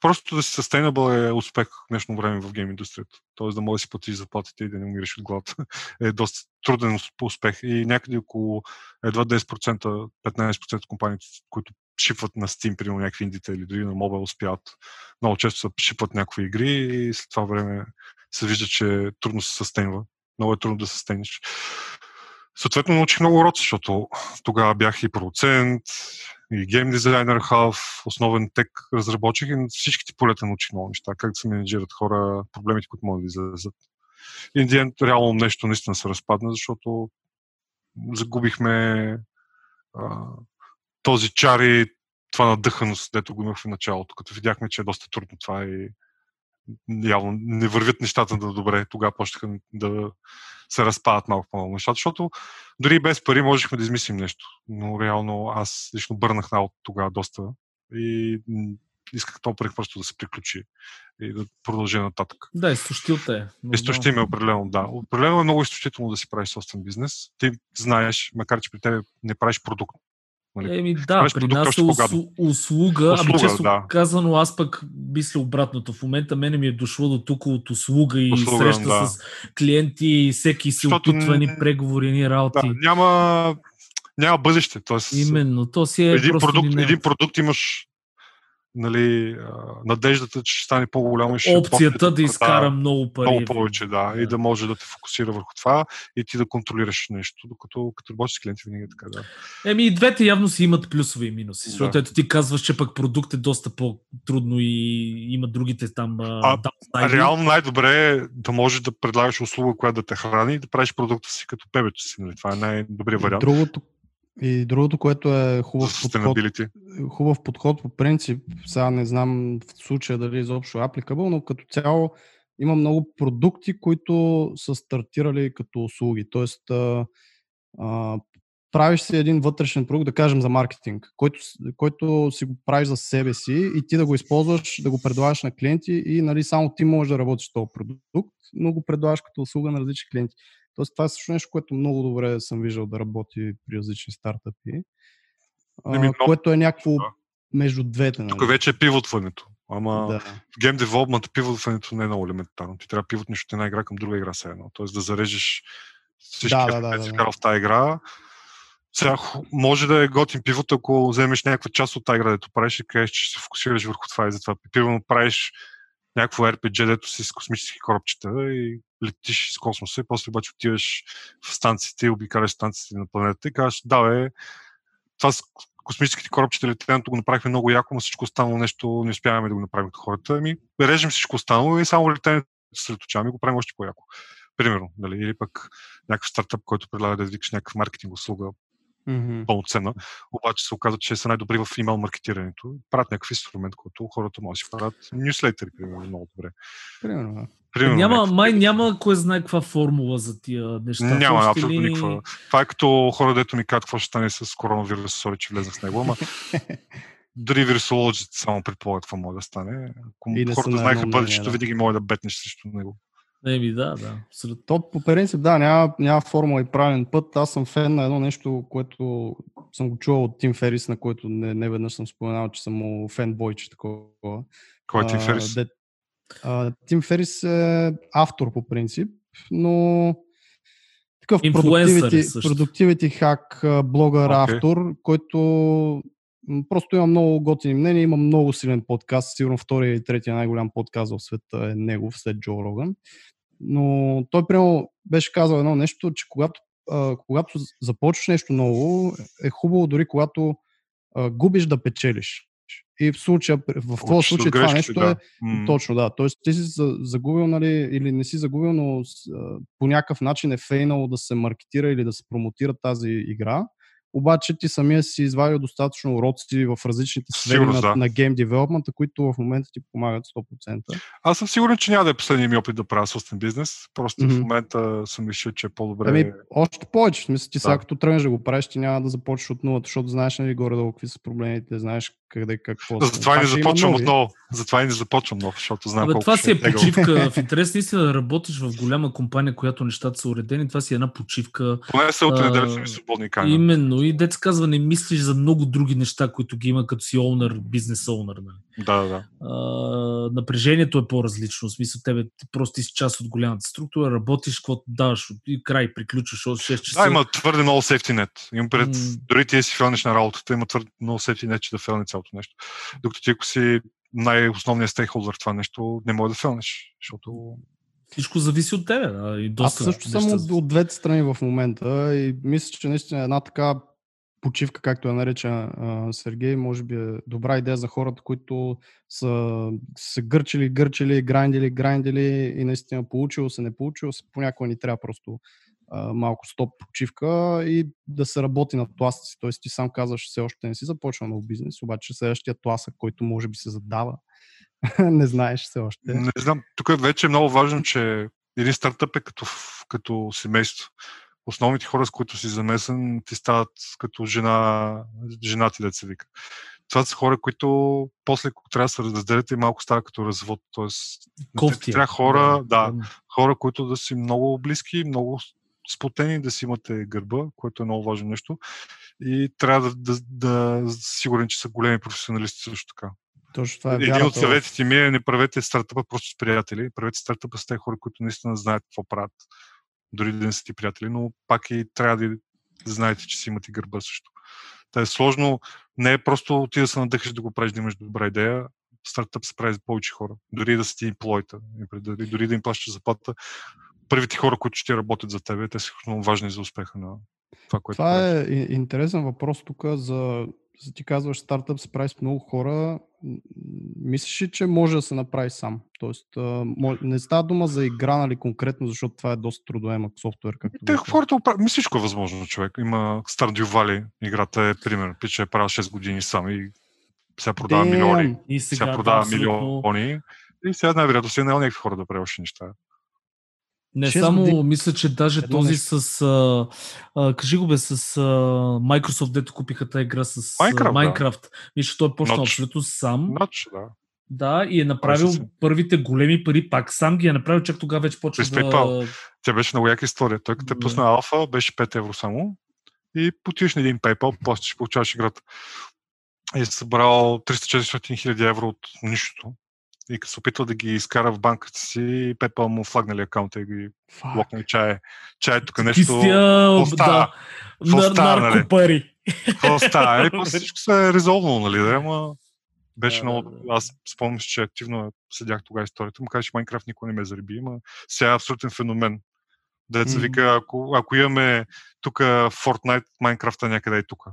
Просто да си sustainable е успех в днешно време в гейм индустрията. Тоест да можеш да си платиш заплатите и да не умираш от глад. е доста труден успех. И някъде около едва 10%, 15% от компаниите, които шипват на Steam, примерно някакви индите или дори на мобил успяват. Много често се шипват някакви игри и след това време се вижда, че трудно се състенва много е трудно да се стениш. Съответно научих много уроци, защото тогава бях и продуцент, и гейм дизайнер, халф, основен тек разработчих и на всичките полета научих много неща, как да се менеджират хора, проблемите, които могат да излезат. Индиен реално нещо наистина се разпадна, защото загубихме а, този чар и това надъханост, дето го имах в началото, като видяхме, че е доста трудно това и явно не вървят нещата да добре. Тогава почнаха да се разпадат малко по-малко нещата, защото дори без пари можехме да измислим нещо. Но реално аз лично бърнах на от тогава доста и исках този проект просто да се приключи и да продължи нататък. Да, изтощил те. Изтощи ме определено, да. Определено е много изтощително да си правиш собствен бизнес. Ти знаеш, макар че при теб не правиш продукт, Нали? Еми да, при нас е услуга, услуга ами често да. казано аз пък мисля обратното. В момента мене ми е дошло до тук от услуга и услуга, среща да. с клиенти, всеки се опитва ни преговори, ни работи. Да, няма, няма бъдеще. Тоест, Именно, то си е един, продукт, един продукт имаш нали, надеждата, че ще стане по-голямо и ще Опцията да изкара да, много пари. Много повече, да, да. И да може да те фокусира върху това и ти да контролираш нещо, докато като работиш с клиенти винаги е така, да. Еми и двете явно си имат плюсове и минуси, защото да. ето ти казваш, че пък продукт е доста по-трудно и има другите там а, а реално най-добре е да можеш да предлагаш услуга, която да те храни и да правиш продукта си като пебето си. Нали? Това е най-добрият вариант. Другото, и другото, което е хубав подход, хубав подход по принцип, сега не знам в случая дали е изобщо applicable, но като цяло има много продукти, които са стартирали като услуги. Тоест, а, а, правиш си един вътрешен продукт, да кажем за маркетинг, който, който си го правиш за себе си и ти да го използваш, да го предлагаш на клиенти и нали, само ти можеш да работиш този продукт, но го предлагаш като услуга на различни клиенти. Тоест това е също нещо, което много добре съм виждал да работи при различни стартъпи, а, Еми, което е някакво да. между двете. Нали? Тук вече е пивотването. Ама Да. в гейм девелопмент пивотването не е много елементарно. Ти трябва пивотнеш от една игра към друга игра все едно. Тоест да зарежеш всички Да, да, да, да, да, в тази игра. Сега, може да е готин пивот, ако вземеш някаква част от тази игра, дето правиш и кажеш, че се фокусираш върху това и затова. Примерно правиш някакво RPG, дето си с космически коробчета и летиш из космоса и после обаче отиваш в станциите обикаляш станциите на планетата и казваш, да бе, това с космическите коробчета летенето го направихме много яко, но всичко останало нещо не успяваме да го направим като хората. Ами, режем всичко останало и само летенето се съсредоточаваме и го правим още по-яко. Примерно, нали? или пък някакъв стартъп, който предлага да викаш някакъв маркетинг услуга, Мгм. пълноценна, обаче се оказва, че са най-добри в имейл маркетирането. Правят някакъв инструмент, който хората могат да си правят нюслейтери, примерно, много добре. Примерно, да. Примерно, няма, някакви- май няма кой знае каква формула за тия неща. Няма абсолютно линии- никаква. Това е като хора, дето ми казват какво ще стане с коронавирус, сори, че влезнах с него, ама дори вирусолозите само предполагат какво може да стане. Ако И хората на знаеха бъдещето, да. винаги може да бетнеш срещу него. Еми да, да. Абсолютно. То по принцип, да, няма, няма формула и правилен път. Аз съм фен на едно нещо, което съм го чувал от Тим Ферис, на който не, не веднъж съм споменал, че съм му фенбойче такова. Кой е Тим Ферис? де- а, Тим Ферис е автор по принцип, но такъв е productivity hack а, блогър, Окей. автор, който просто има много готини мнения, има много силен подкаст, сигурно втория и третия най-голям подкаст в света е негов, след Джо Роган. Но той, примерно, беше казал едно нещо, че когато, а, когато започваш нещо ново, е хубаво дори когато а, губиш да печелиш. И в случая, в твоя Учиш случай това нещо да. е М, точно, да. Тоест ти си за- загубил, нали, или не си загубил, но по някакъв начин е фейнало да се маркетира или да се промотира тази игра. Обаче ти самия си извадил достатъчно уроци в различните сфери на, да. на гейм девелопмента, които в момента ти помагат 100%. Аз съм сигурен, че няма да е последният ми опит да правя собствен бизнес. Просто в Мгм. момента съм решил, че е по-добре. Ами, още повече. В смисъл, ти сега Да. като тръгнеш да го правиш, ти няма да започнеш от нулата, защото знаеш нали, горе-долу какви са проблемите, знаеш къде, какво. са. Затова не започвам отново. Затова не започвам отново, защото знам Абе, колко това ще си е тегъл. почивка. В интерес наистина да работиш в голяма компания, която нещата са уредени. Това си е една почивка. Поне се от неделя са ми свободни крайна. Именно. И дец казва, не мислиш за много други неща, които ги има като си оунър, бизнес оунър. Нали? Да, да, а, напрежението е по-различно. В смисъл, тебе ти просто ти си част от голямата структура, работиш, каквото даваш и край, приключваш от 6 часа. Да, има твърде много safety net. Имам пред, М. дори ти си фелнеш на работата, има твърде много safety net, че да фелне цялото нещо. Докато ти ако си най-основният стейкхолдър в това нещо, не може да фелнеш, защото Всичко зависи от тебе. Да, и Аз доста също съм от, от двете страни в момента и мисля, че наистина една така почивка, както я нареча а, Сергей, може би е добра идея за хората, които са се гърчили, гърчили, грандили, грандили и наистина получило се, не получило се. Понякога ни трябва просто а, малко стоп почивка и да се работи на тласъци. Тоест ти сам казваш, все още не си започнал нов бизнес, обаче следващия тласък, който може би се задава, не знаеш все още. не знам. Тук вече е много важно, че един стартъп е като, като семейство. Основните хора, с които си замесен, ти стават като жена, жена ти, да се вика. Това са хора, които после, трябва да се разделят, и малко става като развод. Тоест, Кофти. е. трябва хора, да, хора, които да си много близки, много сплотени, да си имате гърба, което е много важно нещо. И трябва да, да, да сигурен, че са големи професионалисти също така. Точно това е Един от вярата в- съветите ми е не правете стартъпа просто с приятели, правете стартъпа с тези хора, които наистина знаят какво правят. Дори да не са ти приятели, но пак и трябва да, знаете, че си имате гърба също. Та е сложно, не е просто ти да се надъхаш да го правиш, да имаш добра идея. Стартъп се прави за повече хора. Дори да са ти имплойта, дори да им плащаш заплата. Първите хора, които ще работят за тебе, те са много важни за успеха на това, което Това правиш. е интересен въпрос тук за, за ти казваш стартъп се прави с много хора. Мислиш ли, че може да се направи сам? Тоест, не става дума за игра, нали, конкретно, защото това е доста трудоемък софтуер, както Те хората оправят. Ми всичко е възможно, човек. Има Stardew Valley, играта е пример. Пича е правил 6 години сам и сега продава Damn! милиони. И Сега, сега, продава да, абсолютно. милиони. И сега най-вероятно си е наел някакви хора да прави още неща. Не Шест само, години. мисля, че даже Едно този нещо. с... А, а, кажи го бе, с а, Microsoft, дето купиха тази игра с а, Minecraft, да. Minecraft. Мисля, той е почнал Notch. абсолютно сам. Нач, да. Да, и е направил си? първите големи пари, пак сам ги е направил, чак тогава вече почва През да... PayPal. Тя беше много яка история. Той като е Да. пусна алфа, беше 5 евро само и потиеш на един PayPal, после ще получаваш играта. И е събрал 300-400 хиляди евро от нищото. И се опитва да ги изкара в банката си, PayPal му флагнали акаунта и ги блокнали чае. Чае тук нещо. Кистия, да, Какво нар- нали? наркопари. Какво става? И после всичко се е резолвало, нали? Да, ама беше много... Аз спомням, че активно следях тогава историята. Му каза, че Майнкрафт никой не ме зариби, ама сега е абсолютен феномен. Деца вика, ако, ако имаме тук Fortnite, Майнкрафта някъде е тук.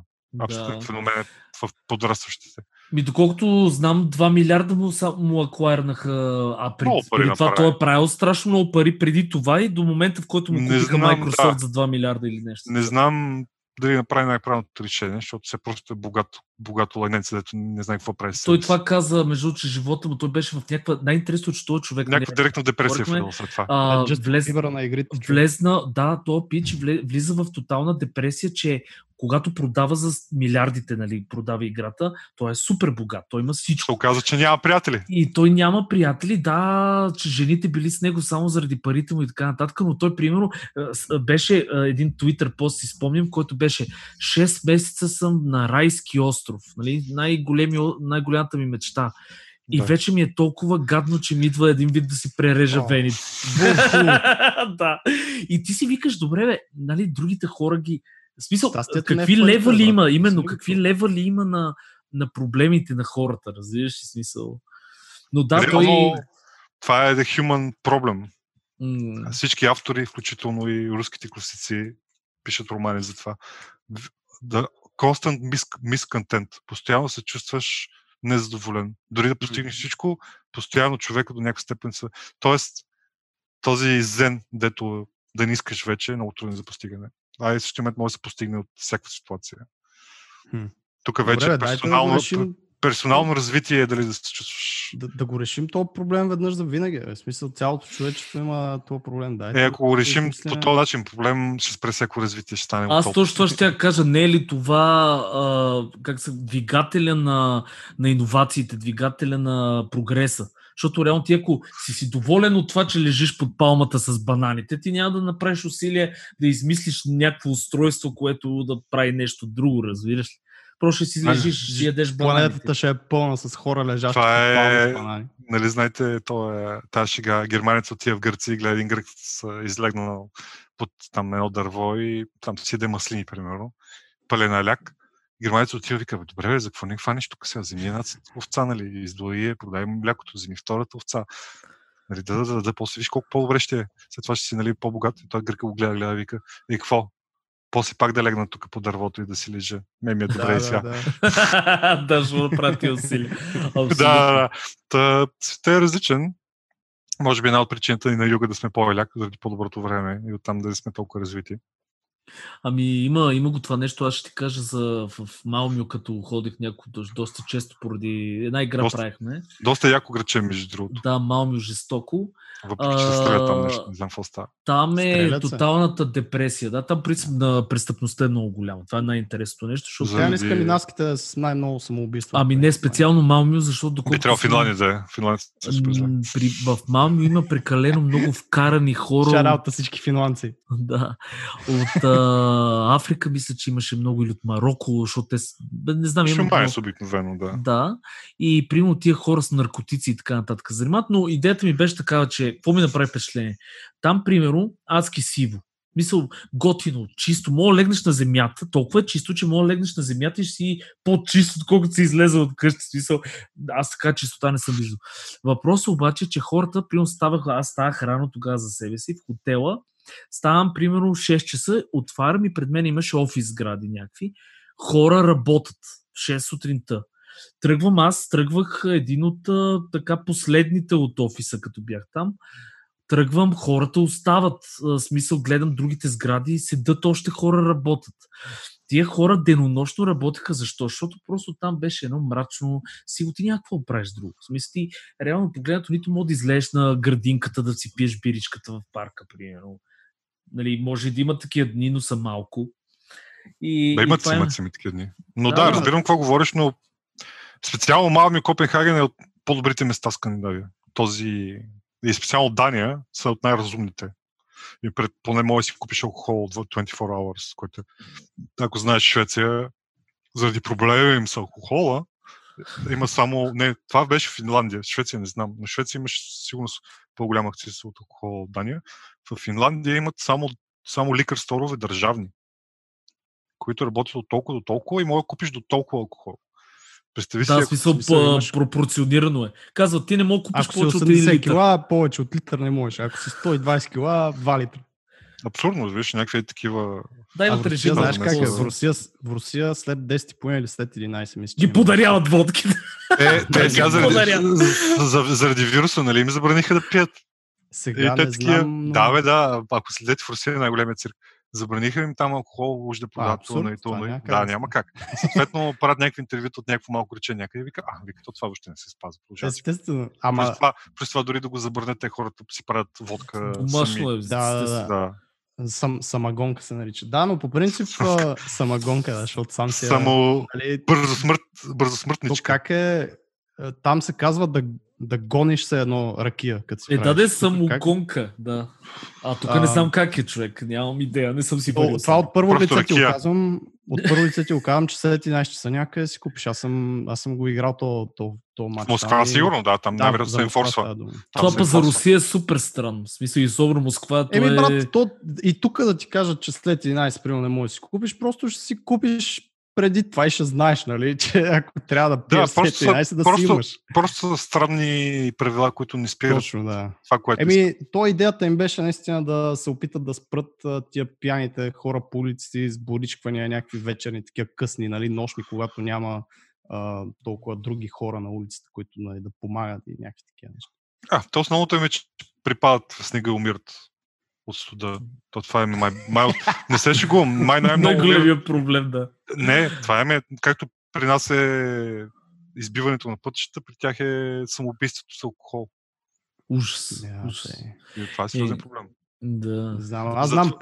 Абсолютен Да. феномен е в подрастващите. Ми, доколкото знам, 2 милиарда му, му аквайрнаха, а преди, това направи. той е правил страшно много пари преди това и до момента, в който му Не купиха знам, Microsoft да. за 2 милиарда или нещо. Не знам дали направи най-правилното решение, защото все просто е богато, богато лайненце, дето не знае какво прави. Той това каза, между другото, че живота му, той беше в някаква... Най-интересно, че този човек Някаква не, директна депресия говорихме, влизал след това. а, Just влез, на игрите. влезна, да, то пич влиза в тотална депресия, че когато продава за милиардите, нали, продава играта, той е супер богат, той има Се всичко. оказа, че няма приятели. И той няма приятели, да, че жените били с него само заради парите му и така нататък, но той, примерно, беше един Twitter пост, си спомням, който беше 6 месеца съм на райски остров, нали, най-големи, най-голямата ми мечта. И Да. вече ми е толкова гадно, че ми идва един вид да си прережа О. вените. да. И ти си викаш, добре, бе, нали, другите хора ги... В смисъл, не е какви в парите, левали брат. има, именно, какви левали има на, на проблемите на хората, разбираш ли смисъл? Но да, Реално, той... Това е the human problem. м, Всички автори, включително и руските класици, пишат романи за това. Да, constant mis- miscontent. Постоянно се чувстваш незадоволен. Дори да постигнеш всичко, постоянно човека до някаква степен са. Тоест, този зен, дето да не искаш вече, е много труден за постигане. А и същия момент може да се постигне от всяка ситуация. Хм. Тук вече Добре, да персонално, решим, персонално развитие е дали да се чувстваш. Да, да го решим този проблем веднъж за винаги. бе. В смисъл, цялото човечество има този проблем. Дайте, Е, ако го да решим измислим- по този начин, проблем ще спре всяко развитие, ще стане Аз точно това ще я кажа. Не е ли това а, как се, двигателя на, на иновациите, двигателя на прогреса? Защото реално ти ако си си доволен от това, че лежиш под палмата с бананите, ти няма да направиш усилие да измислиш някакво устройство, което да прави нещо друго, разбираш ли? Просто ще си лежиш, ще ядеш бананите. Планетата ще е пълна с хора лежащи Това е- банани. Нали, знаете, то е тази шега. Германец отива в Гърция и гледа един грък излегнал под там едно дърво и там си яде маслини, примерно. Пълен аляк. Германец отива и вика, добре, бе, за какво не хванеш тук сега? Вземи една овца, нали? Издои я, продай му млякото, вземи втората овца. Нали, да, да, да, да, после виж колко по-добре ще е. След това ще си нали, по-богат. И той гърка го гледа, гледа вика, и какво? После пак да легна тук по дървото и да си лежа. Ме ми е добре и Да, сега. да, да. да, ще направи ти усилия. Да, да, да. Та, светът е различен. Може би една от причината и на юга да сме по-еляк, заради по-доброто време и оттам да сме толкова развити. Ами има, има го това нещо, аз ще ти кажа за в, в Малмио, като ходих някакво доста често поради една игра Доста. правихме. Доста яко граче, между другото. Да, Малмио жестоко. Въпреки, че се стрелят там нещо. Не знам какво става. Там е Стрелят се. тоталната депресия. Да, там принцип на престъпността е много голяма. Това е най-интересното нещо. Защото... За- Тя не Заради- скандинавските с най-много самоубийства. Ами не специално Малмио, защото Би трябвало знам, Финландия да е. Финландия е м, при, в Малмио има прекалено много вкарани хора. Шараут всички финландци. Да. От а, Африка мисля, че имаше много или от Марокко, защото те... Не знам, има Шумай много- е обикновено, да. Да, и примерно тия хора с наркотици и така нататък занимават, но идеята ми беше такава, че какво ми направи впечатление? Там, примерно, адски сиво. Мисъл, готино, чисто. Мога да легнеш на земята, толкова е чисто, че мога да легнеш на земята и ще си по-чисто, отколкото си излезе от къщи. Смисъл, аз така чистота не съм виждал. Въпросът обаче, е, че хората, примерно, ставаха, аз ставах рано тогава за себе си в хотела, ставам примерно 6 часа, отварям и пред мен имаше офис сгради някакви. Хора работят в 6 сутринта. Тръгвам аз, тръгвах един от така последните от офиса, като бях там. Тръгвам, хората остават. Смисъл, гледам другите сгради, седат още хора, работят. Тия хора денонощно работеха. Защо? Защото просто там беше едно мрачно. Си ти няма какво да правиш друго. В смисъл, ти реално погледнато нито мога да излезеш на градинката да си пиеш биричката в парка, примерно. Нали, може и да има такива дни, но са малко. И, Да, и имат това си, е- имат си ми такива дни. Но Да, да, разбирам какво говориш, но специално Малми Копенхаген е от по-добрите места в Скандинавия. Този и специално Дания са от най-разумните. И пред, поне може да си купиш алкохол от 24 hours, което ако знаеш Швеция, заради проблема им с алкохола, има само... Не, това беше Финландия. Швеция не знам. Но Швеция имаше сигурно по-голям акциз от алкохол от Дания. В Финландия имат само, само ликър сторове държавни, които работят от толкова до толкова и може да купиш до толкова алкохол. Представи да, си, смисъл, смисъл имаш... пропорционирано е. Казва, ти не мога купиш ако повече от 1 литър. кила, повече от литър не можеш. Ако си 120 кила, 2 литра. Абсурдно, виж, някакви такива... Дай да режим. Знаеш как е? В Русия, в Русия след 10 поне или след 11 мисля. Ги подаряват водки. Е, те сега заради, заради вируса, нали им забраниха да пият. Сега не знам, но... Да, бе, да. Ако следете в Русия, най-големият цирк. Забраниха им там алкохол, уж да продават това и то. Нали? Да, няма как. Съответно, правят някакви интервюта от някакво малко рече някъде и вика, а, вика, то това въобще не се спазва. Естествено. Ама... През това, през това дори да го забранят, те хората си правят водка. Мъжно е, да, да, да. да. Сам, самагонка се нарича. Да, но по принцип самагонка, защото сам си... Само нали, бързо, смърт, бързо смъртничка. То как е... Там се казва да да гониш се едно ракия. Като си е, да, да е самогонка, да. А тук а... не знам как е човек, нямам идея, не съм си говорил. Това от първо лице ти оказвам, от първо лице ти оказвам, че след 11 часа някъде си купиш. Аз съм, аз съм го играл то, то, то матч. Москва и... сигурно, да, там да, най-вероятно се инфорсва. Това па за Русия е супер странно. В смисъл и особено Москва. Еми, е... брат, то, и тук да ти кажат, че след 11 примерно не можеш да си купиш, просто ще си купиш преди това и ще знаеш, нали, че ако трябва да пиеш да, просто, 11, да просто, си имаш. Просто са странни правила, които не спират Точно, да. това, което Еми, то идеята им беше наистина да се опитат да спрат тия пияните хора по улици с боричквания, някакви вечерни, такива късни, нали, нощни, когато няма а, толкова други хора на улицата, които нали, да помагат и някакви такива неща. А, то основното им е, че припадат в снега и умират от студа. То това е май, май не се шегувам, май най-много... Най-големия проблем, да. Не, това е, както при нас е избиването на пътищата, при тях е самоубийството с алкохол. Ужас. Yeah, ужас. И това е сериозен проблем. Да. Знам, аз знам,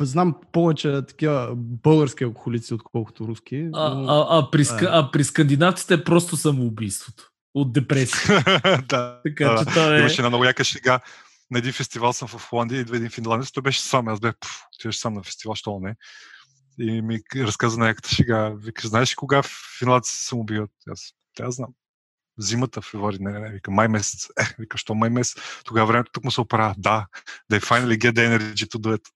знам повече такива български алкохолици, отколкото руски. А, но... а, а, при, а, а при скандинавците е просто самоубийството. От депресия. да. Така, че това е... Имаше една много яка шега на един фестивал съм в Холандия, идва един финландец, той беше сам, аз бях, отиваш сам на фестивал, що не. И ми разказа някаката шега. Вика, знаеш ли кога финландци се самоубиват? Аз, аз знам. Зимата, февруари, не, не, не, вика, май месец. Е, вика, що май месец? Тогава времето тук му се оправя. Да, they finally get the energy to do it.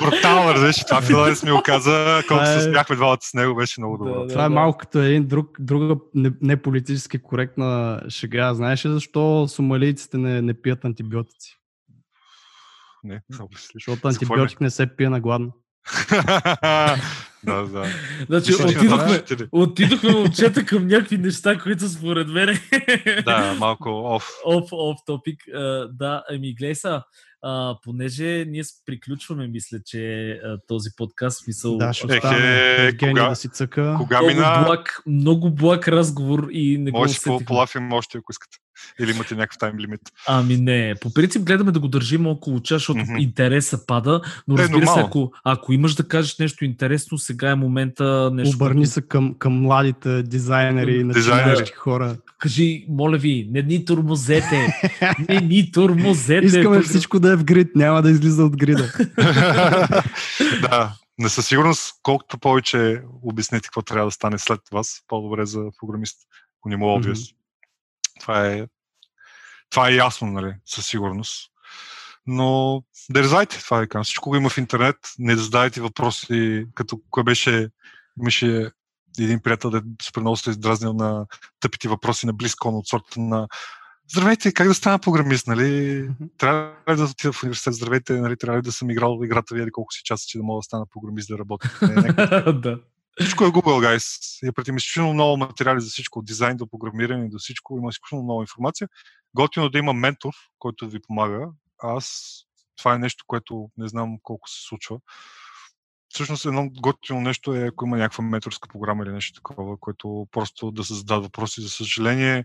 Брутално, разбираш, това Филанец ми го каза, колко се е- смяхме двамата с него, беше много добро. Да, това е малко като един друг, друга неполитически не коректна шега. Знаеш ли защо сомалийците не, не пият антибиотици? Не, Защото антибиотик не се пие на гладно. да, да. Значи, отидохме, отидохме момчета към някакви неща, които според мен... да, малко оф. Оф, оф топик. да, ами гледай са, а, понеже ние приключваме, мисля, че а, този подкаст, смисъл... Да, ще остане е, кога, да си цъка. Кога много мина... Благ, много благ разговор и не Може го полафим още, ако искате. Или имате някакъв тайм лимит? Ами не. По принцип гледаме да го държим около час, защото mm-hmm. интереса пада. Но е, разбира се, ако, ако имаш да кажеш нещо интересно, сега е момента нещо. Обърни се към, към младите дизайнери и начинаещи хора. Кажи, моля ви, не ни турмозете. не ни турмозете. Искаме всичко да е в грид, няма да излиза от грида. да, не със сигурност, колкото повече обясните какво трябва да стане след вас, по-добре за програмист, ако не му е mm-hmm. Това е, това е ясно, нали, със сигурност. Но да резайте, това е казвам. Всичко го има в интернет. Не да задавайте въпроси, като кой беше, имаше един приятел, да супер много се издразнил на тъпите въпроси на близко от сорта на Здравейте, как да стана програмист, нали? Трябва ли да отида в университет? Здравейте, нали? Трябва ли да съм играл в играта ви, колко си часа, че да мога да стана програмист да работя? да. Всичко е Google, guys. Я пратим изключително много материали за всичко, от дизайн до програмиране, до всичко. Има изключително много информация. Готино да има ментор, който ви помага. Аз, това е нещо, което не знам колко се случва. Всъщност едно готино нещо е, ако има някаква менторска програма или нещо такова, което просто да се зададат въпроси. За съжаление,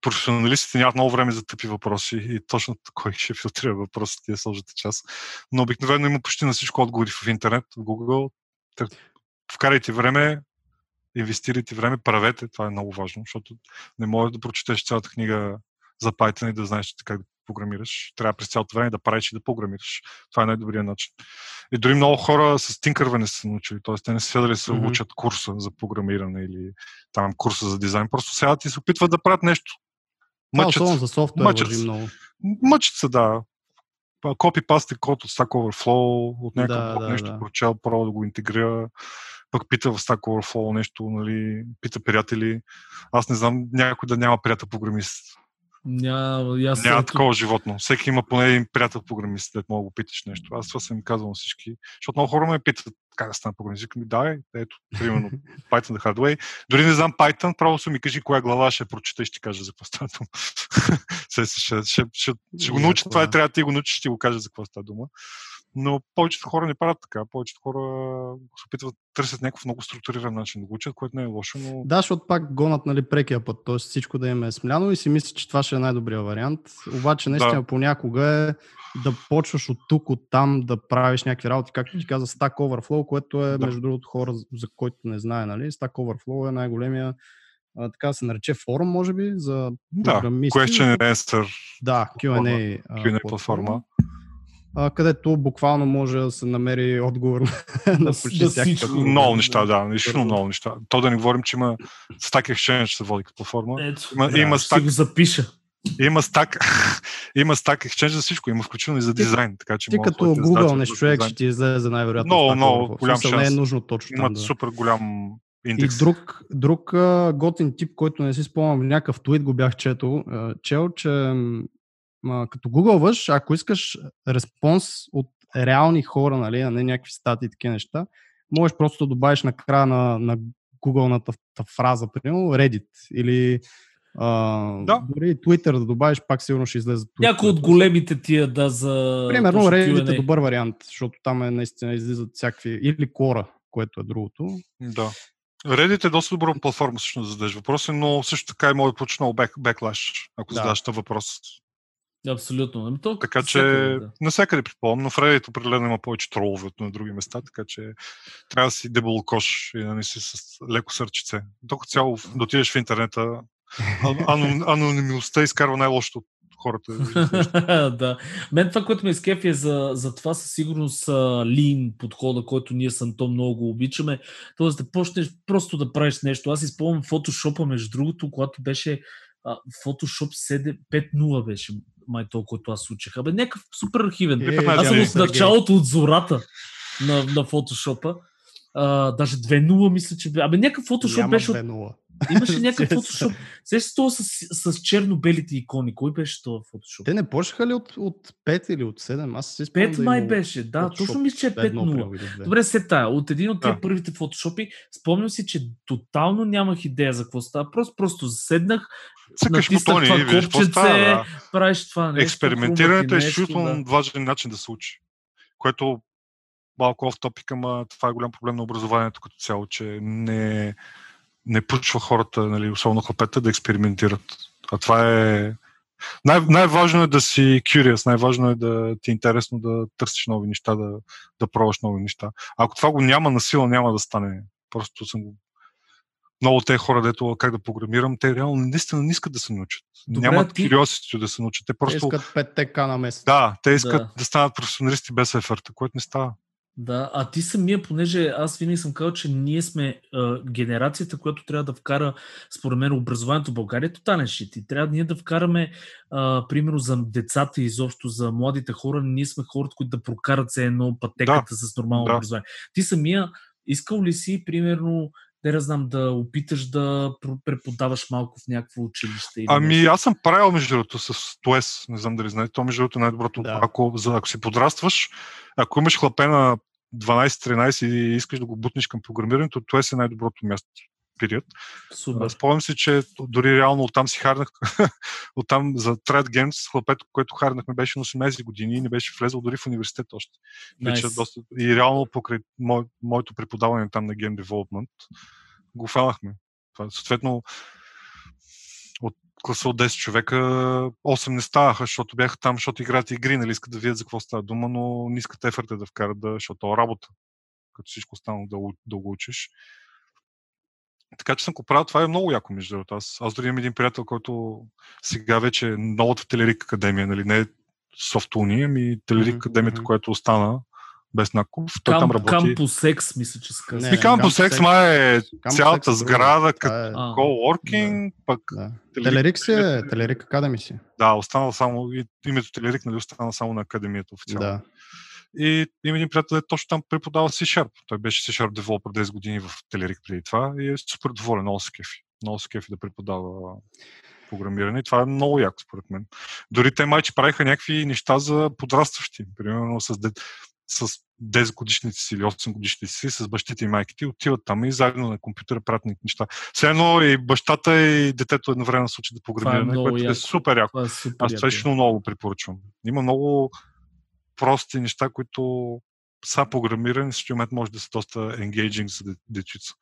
професионалистите нямат много време за тъпи въпроси и точно кой ще филтрира въпросите е сложата част. Но обикновено има почти на всичко отговори в интернет, в Google. Вкарайте време инвестирайте време, правете, това е много важно, защото не можеш да прочетеш цялата книга за Python и да знаеш как да програмираш. Трябва през цялото време да правиш и да програмираш. Това е най-добрият начин. И дори много хора с тинкърване са научили, т.е. те не са дали се mm-hmm. учат курса за програмиране или там курса за дизайн. Просто сега ти се опитват да правят нещо. Мъчат, да, за софтуер мъчат, много. Мъчат се, да. Копи пасти код от Stack Overflow, от някакъв да, да, нещо да. прочел, право да го интегрира пък пита в Stack Overflow нещо, нали, пита приятели. Аз не знам някой да няма приятел програмист. Няма, аз Няма такова животно. Всеки има поне един приятел програмист, да мога да питаш нещо. Аз това съм казвал на всички. Защото много хора ме питат как да стана програмист. Викам ми, да, ето, примерно Python the hard way. Дори не знам Python, право се ми кажи коя глава ще прочета и ще кажа за какво става дума. ще, ще, ще, ще, ще, го науча, това е, трябва да ти го научиш, ще го кажа за какво става дума. Но повечето хора не правят така. Повечето хора се опитват да търсят някакъв много структуриран начин да го учат, което не е лошо. Но... Да, защото пак гонат нали, прекия път, т.е. всичко да им е смляно и си мислят, че това ще е най-добрият вариант. Обаче наистина да. понякога е да почваш от тук, от там да правиш някакви работи, както ти каза Stack Overflow, което е, да. между другото, хора, за който не знае, нали? Stack Overflow е най-големия а, така се нарече форум, може би, за програмисти. Да, question and answer. Да, Q&A, Q&A платформа а, където буквално може да се намери отговор на почти да всякакъв. Много неща, да, наистина много неща. То да не говорим, че има Stack Exchange се води като платформа. Ето, има, да, има Stack... го запиша. Има стак, има стак Exchange за всичко, има включително и за дизайн. Така, че ти като Google нещо човек ще ти излезе най-вероятно. Много, много голям шанс. Не е нужно точно. Имат да. супер голям индекс. И друг, друг готин тип, който не си спомням, някакъв твит го бях чето, чел, че като гугълваш, ако искаш респонс от реални хора, нали, а не някакви статии и такива неща, можеш просто да добавиш на края на, на Google-ната фраза, примерно Reddit или а, да. дори Twitter да добавиш, пак сигурно ще излезе. Някой от големите тия, да, за... Примерно Reddit е добър вариант, защото там е наистина излизат всякакви... Или Quora, което е другото. Да. Reddit е доста добра платформа всъщност да зададеш въпроси, но също така и може да получи много беклаш, ако да. задаш въпрос. Абсолютно. Ами то, така че да. навсякъде припомням, но в Reddit определено има повече тролове от на други места, така че трябва да си дебелокош и да не си с леко сърчице. Докато цяло да отидеш в интернета, анонимността изкарва най-лошото от хората. да. Мен това, което ме изкефи е за, за това със сигурност лин подхода, който ние с Антон много обичаме. Тоест да почнеш просто да правиш нещо. Аз изпълням фотошопа, между другото, когато беше Photoshop 5.0 беше май то, който аз учих. Абе, някакъв супер архивен. Е, аз съм от началото от зората на, на фотошопа. А, даже 2.0 мисля, че... Абе, някакъв фотошоп Няма беше... 2.0. Имаше някакъв фотошоп. Се с това с, с черно-белите икони. Кой беше това фотошоп? Те не почнаха ли от, от 5 или от 7? Аз си 5 да май беше, да. Photoshop точно мисля, че е 5.0. Добре, се тая. От един от тия да. първите фотошопи, спомням си, че тотално нямах идея за какво става. Просто, просто седнах, Цъкаш бутони и виж какво става. Да. Правиш това нещо. Експериментирането е изключително да. важен начин да се учи. Което малко в топика, ма това е голям проблем на образованието като цяло, че не, не пучва хората, нали, особено хлапета, да експериментират. А това е... Най- най-важно е да си curious, най-важно е да ти е интересно да търсиш нови неща, да, да пробваш нови неща. Ако това го няма на сила, няма да стане. Просто съм го много те хора, дето как да програмирам, те реално наистина не искат да се научат. Добре, Нямат ти... curiosity да се научат. Те просто... Те искат 5 на месец. Да, те искат да. да станат професионалисти без еферта, което не става. Да, а ти самия, понеже аз винаги съм казал, че ние сме а, генерацията, която трябва да вкара, според мен, образованието в България, тотален шит. И трябва ние да вкараме, а, примерно, за децата и изобщо за младите хора, ние сме хората, които да прокарат се едно пътеката да. с нормално да. образование. Ти самия искал ли си, примерно, не да знам, да опиташ да преподаваш малко в някакво училище? Или ами нещо? аз съм правил между другото с ТОЕС, не знам дали знаете, то между другото е най-доброто. Да. Ако, за, ако си подрастваш, ако имаш хлапе на 12-13 и искаш да го бутнеш към програмирането, ТОЕС е най-доброто място период. Супер. Спомням си, че дори реално оттам си харнах, оттам за Thread Games, хлапето, което харнахме беше на 18 години и не беше влезъл дори в университет още. Nice. Доста... И реално покрай мо... моето преподаване там на Game Development го фанахме. Съответно, от класа от 10 човека 8 не ставаха, защото бяха там, защото играят игри, нали искат да видят за какво става дума, но не искат ефорта да вкарат, да, защото е работа, като всичко останало да, да го учиш. Така че съм го правил, това е много яко, между другото. Аз, аз дори имам един приятел, който сега вече е новата Телерик академия, нали, не е Софтуни, ами Телерик Мгм, академията, която остана без Наков. Той там Кам, работи. Кампус X, мисля, че се казва. Не, И Кампус Campus X X. май е цялата е друго. сграда Това като е- А. coworking, пък Да. Телерик- Телерик си е, Телерик Академи си. да, остана само, и името Телерик нали, остана само на академията официално. Да. И има един приятел, който точно там преподава C-Sharp. Той беше C-Sharp девелопер 10 години в Телерик преди това и е супер доволен, много се кефи. Много се кефи да преподава програмиране. Това е много яко, според мен. Дори те майче правиха някакви неща за подрастващи. Примерно с, де, с 10 годишници си или 8 годишници си, с бащите и майките, отиват там и заедно на компютъра правят неща. Все едно и бащата и детето едновременно се учат да програмиране, много което е яко. супер яко. Това е супер. Аз това лично много го препоръчвам. Има много прости неща, които са програмирани, в момент може да са доста engaging за де- дечица.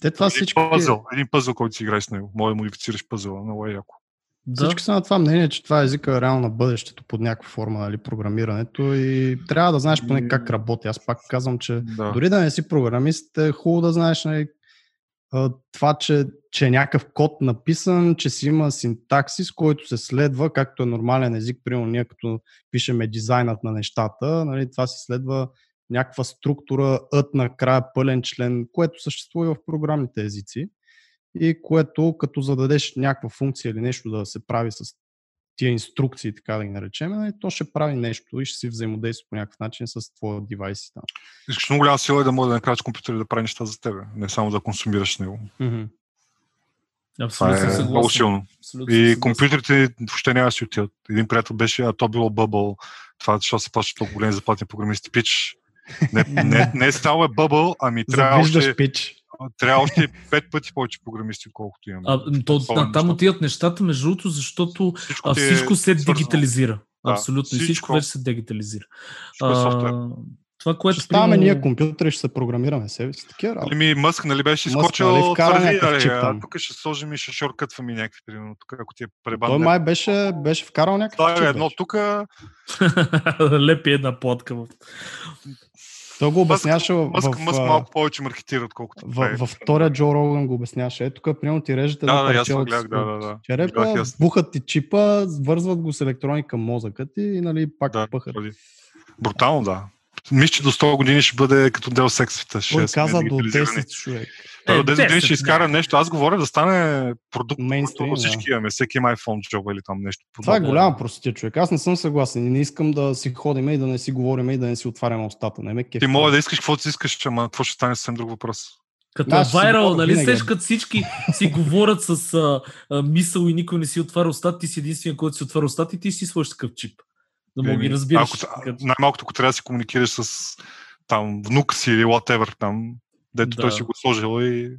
Те това Един всички, пъзъл, един пъзъл, който си играеш с него. Може да модифицираш пъзъла, много е яко. Да. всички са на това мнение, че това езика е реално на бъдещето под някаква форма, нали, програмирането и трябва да знаеш поне как работи. Аз пак казвам, че Да. Дори да не си програмист, е хубаво да знаеш нали, това, че, че е някакъв код написан, че си има синтаксис, който се следва, както е нормален език, примерно ние като пишеме дизайнът на нещата, нали, това се следва някаква структура, ът накрая пълен член, което съществува и в програмните езици. И което като зададеш някаква функция или нещо да се прави с тия инструкции, така да ги наречем, нали, то ще прави нещо и ще си взаимодейства по някакъв начин с твоя девайс. и Там. Искаш много голяма сила е да може да накараш компютъра да прави неща за теб, не само да консумираш него. Абсолютно е съгласен. много силно. Абсолютно И съгласен. компютрите въобще няма да си отидат. Един приятел беше, а то било бъбъл. Това, защото се плащат толкова големи заплати на програмисти. Пич. Не, не, не е бъбъл, ами трябва Завиждаш още, пич. Трябва още пет пъти повече програмисти, отколкото имаме. А, то, Такова на, там отиват нещата, между другото, защото Всичко, а, е всичко се свързано. дигитализира. Да, Абсолютно. И всичко всичко. вече се дигитализира. Всичко е софтуер. Това, което Ще ставаме примерно- ние компютъри, ще се програмираме себе си. Такива работи. Ами Мъск, нали беше Мъск, изкочил нали, твърди, нали, а тук ще сложим и ще шоркътваме някакви, примерно, тук, ако ти е пребан. Той май беше, беше вкарал някакъв Това чип. е едно тук, Лепи една платка. Той го обясняваше Мъск, в, Мъск малко повече маркетира, отколкото в, е. във втория Джо Роган го обясняваше. Ето тук, примерно, ти режете Да, да, парче от, да, да, да. черепа, Гледах бухат ти чипа, вързват го с електроника мозъка ти и нали, пак Да, пъхат. Брутално, да. Мисля, че до 100 години ще бъде като дел сексвита. Той каза до дигитализирани. 10 човек. Той до Е, 10 години 10, ще изкара нещо. Аз говоря да стане продукт, който да. всички имаме. Всеки има iPhone джоба или там нещо. Това е подобно. голяма простотия, човек. Аз не съм съгласен и не искам да си ходим и да не си говорим и да не си отваряме устата. Не ме кефи. Ти мога да искаш каквото си искаш, ама какво ще стане съвсем друг въпрос. Като Да, е вайрал, нали? Сеш, като всички си говорят с а, а, мисъл и никой не си отваря устата, ти си единствения, който си отваря устата и ти си сложиш такъв чип. Да му ги разбираш. Ако, Като- най-малкото, ако трябва да си комуникираш с там внук си или whatever там, дето Да. той си го сложил и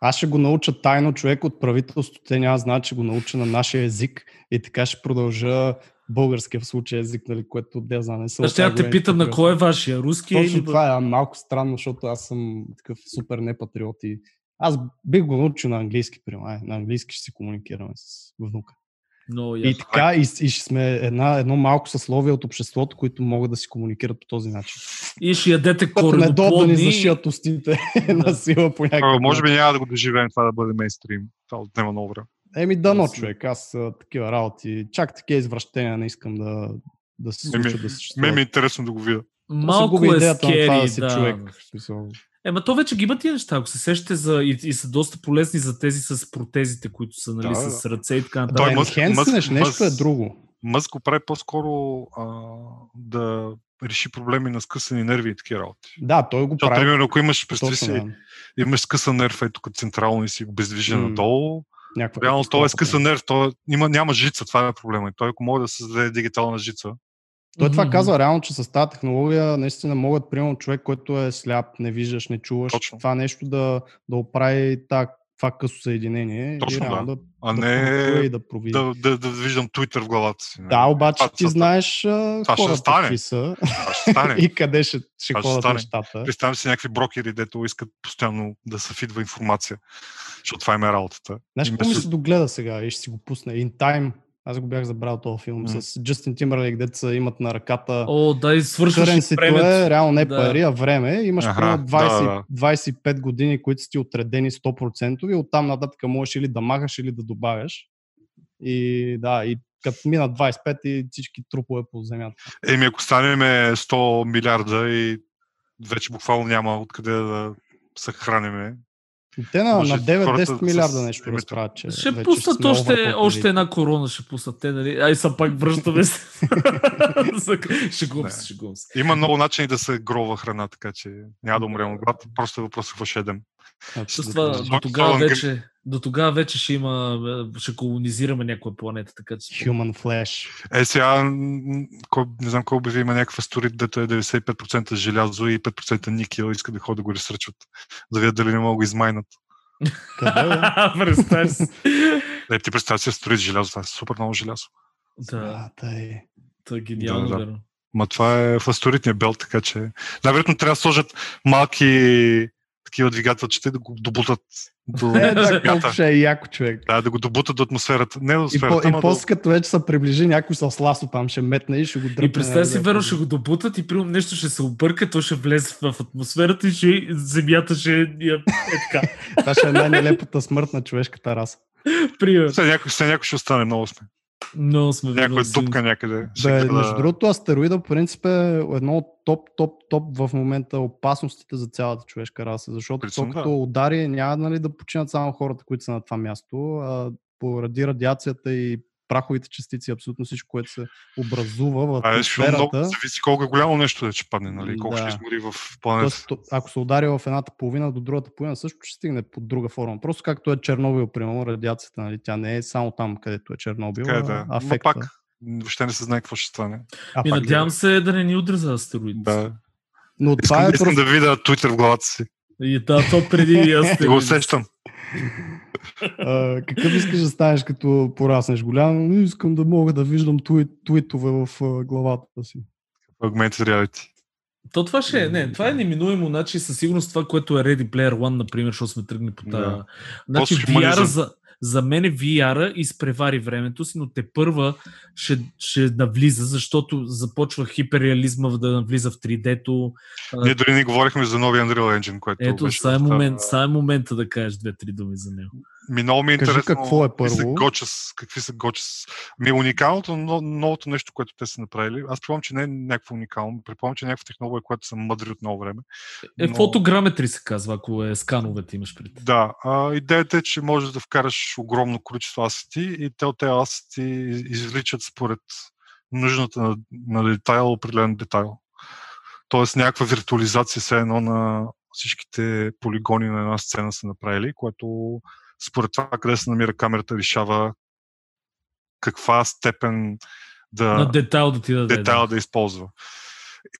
Аз ще го науча тайно човек от правителството. Те няма знаят, че го науча на нашия език и така ще продължа българския в случая език, нали, което да знам, не са. Ще я те питам на кой е вашия, руския Точно или... това е малко странно, защото аз съм такъв супер непатриот и аз бих го научил на английски, примерно. Ай, на английски ще си комуникираме с внука. Много И така, и, и ще сме една, едно малко съсловие от обществото, които могат да си комуникират по този начин. И ще ядете дойдат да ни зашият устите на сила по някакъв а, може би няма да го доживеем това да бъде мейнстрим. Това отнема много време. Еми дано, човек. Аз такива работи, чак такива извращения не искам да, да се случат, да Ме е интересно да го видя. Се Малко е идеята на това да скери, си да. човек. Ема то вече ги има тия неща, ако се сещате за, и, и са доста полезни за тези с протезите, които са нали, Да, с ръце и така Да, Той нататък. Мъск- енхенснеш Мъск- нещо е Мъск- друго. Мъск го прави по-скоро а, да реши проблеми на скъсани нерви и такива работи. Да, той го Защото, прави. примерно, ако имаш, представи си, да. имаш скъсан нерв, ето тук централно и си го бездвижен М. надолу, Някаква реално той е скъсан нерв, той има, няма жица, това е проблема. И той ако може да създаде дигитална жица, Той това казва реално, че с тази технология наистина могат, примерно, човек, който е сляп, не виждаш, не чуваш, Точно. това нещо да, да оправи та, това късо съединение Точно, и реално да, а да, не и да провиди. да, да, да виждам Twitter в главата си. нали? Да, обаче Това- ти това- знаеш това ще хората стане. какви са Това ще стане. и къде ще, ще Това ще ходят стане. нещата. Представям си някакви брокери, дето искат постоянно да се фидва информация, защото това им е работата. Знаеш какво ми се догледа сега и ще си го пусна? In Time, Аз го бях забрал този филм М. с Джастин Тимбърлейк, деца имат на ръката О, да, и свършваш времето. е реално не Да. пари, а време. Имаш Аха, примерно 20, да, 25 години, които са ти отредени 100% и оттам нататък можеш или да махаш, или да добавяш. И да, и като мина 25 и всички трупове по земята. Еми, ако станем 100 милиарда и вече буквално няма откъде да се храниме. Те на, Може на 9-10 хората с милиарда нещо разправят, че Ще вече пуснат още, още една корона, ще пуснат те, нали? Ай, са пак връщаме се. шегувам се, шегувам се. Има много начини да се грова храна, така че няма да умрем от глад. Просто е въпрос какво ще едем. С Абсолютно. това, Зо- до тогава Гри- вече, до тогава вече ще има, е, ще колонизираме някоя планета, така че... Human flesh. Е, сега, не знам кой обяви, има някаква сторит, дето е 95% желязо и 5% никел, иска да ходят да го ресърчват, да видят дали не могат измайнат. Представи си. Е, ти представя си сторит желязо, това е супер много желязо. Да, тъй. това е гениално, Да, да. верно. Ма това е в асторитния белт, така че най-вероятно трябва да сложат малки такива двигателчета и да го добутат до Е, да, колко ще е яко човек. Да, да го добутат до атмосферата. Не до И, по, атмосферата, и после като вече се приближи някой с ласо там, ще метне и ще го дръпне. И представи си, нали, верно, да- ще го добутат и примерно нещо ще се обърка, то ще влезе в атмосферата и ще, земята ще е, е така. Това ще е най-нелепата смърт на човешката раса. Пример. Все някой, някой ще остане много сме. Много сме Някоя дупка някъде. Бе, гледа- между другото, астероида по принцип е едно от топ, топ, топ в момента опасностите за цялата човешка раса, защото Причем, то да. удари няма нали, да починат само хората, които са на това място, а поради радиацията и праховите частици, абсолютно всичко, което се образува в А, е, ще много атмосферата. зависи колко е голямо нещо да че падне, нали? Колко Да. ще измори в планета. Тоест, то- ако се удари в едната половина, до другата половина също ще стигне под друга форма. Просто както е Чернобил, примерно, радиацията, нали, тя не е само там, където е Чернобил, Така е, а да. Но афекта. пак, въобще не се знае какво ще стане. А, И пак надявам да. се да не ни удря за астероид. Да. Но това Искам, е искам просто... да видя Twitter в главата си. И да, то преди и И го астероид. усещам. А, какъв искаш да станеш като пораснеш голям? «Ами, Искам да мога да виждам твит, твитове в главата си. Augmented reality. То това ще е, не, това е неминуемо, значи със сигурност това, което е Ready Player One, например, защото сме тръгнали по тази. Да. Значи. VR за, за мен VR изпревари времето си, но те първа ще, ще навлиза, защото започва хиперреализма да навлиза в 3D-то. А, Ние дори не говорихме за новия Unreal Engine, което Ето, беше сега е, момент, сега е момента да кажеш две-три думи за него. Ми много ми е Кажи интересно. какво е какви са първо. Gotchas, какви са Gotchas. Ми уникалното, но, новото нещо, което те са направили. Аз предполагам, че не е някакво уникално. Предполагам, че е някаква технология, която са мъдри от много време. Е, Но- фотограметри се казва, ако е скановете имаш пред. Да, а, идеята е, че можеш да вкараш огромно количество асети и те от тези асети извличат според нужната на, на детайл определен детайл. Тоест някаква виртуализация все едно на всичките полигони на една сцена са направили, което според това къде се намира камерата решава каква степен да, На детайл да ти даде. детайл да. да използва.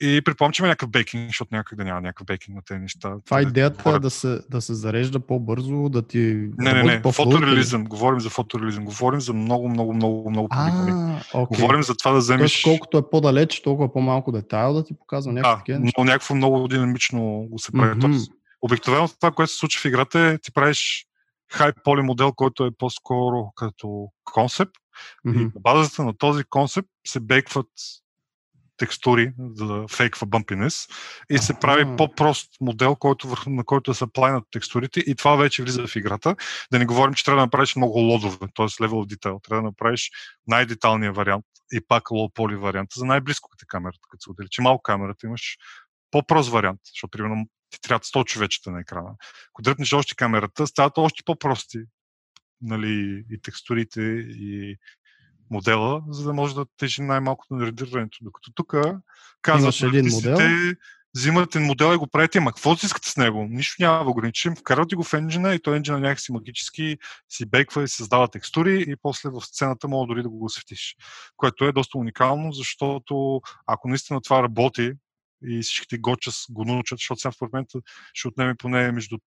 И предполагам, че има някакъв бейкинг, защото някак да няма някакъв бейкинг на тези неща. Това е Те идеята говорят- да се, да се зарежда по-бързо, да ти Не, не, не. по-флуидно или? Фотореализъм. Говорим за фотореализъм. Говорим за много, много, много, много. А, окей. Говорим за това да вземеш... Тоест, колкото е по-далеч, толкова по-малко детайл да ти показва някакви да, но някакво много динамично го се прави. Тоест, обикновено това, което се случва в играта е, ти правиш хай поли модел, който е по-скоро като концепт Мгм. и на базата на този концепт се бейкват текстури, за фейква бъмпинес и се прави по-прост модел, който, върху- на който се плайнат текстурите и това вече влиза в играта. Да не говорим, че трябва да направиш много лодове, т.е. level of detail. Трябва да направиш най-деталния вариант и пак low poly варианта за най-близко като камерата, като се увеличи малко камерата, имаш по-прост вариант, защото примерно ти трябва 100 човечета на екрана. Ако дръпнеш още камерата, стават още по-прости нали, и текстурите, и модела, за да може да тежи най-малкото на редирането. Докато тук казват, Имаш един модел. артистите, взимат един модел и го правите, ама какво си искате с него? Нищо няма да ограничим, вкарвате го в енджина и той енджина някакси магически си бейква и създава текстури и после в сцената мога дори да го осветиш. Което е доста уникално, защото ако наистина това работи и всичките гоча го научат, защото сега в момента ще отнеме поне между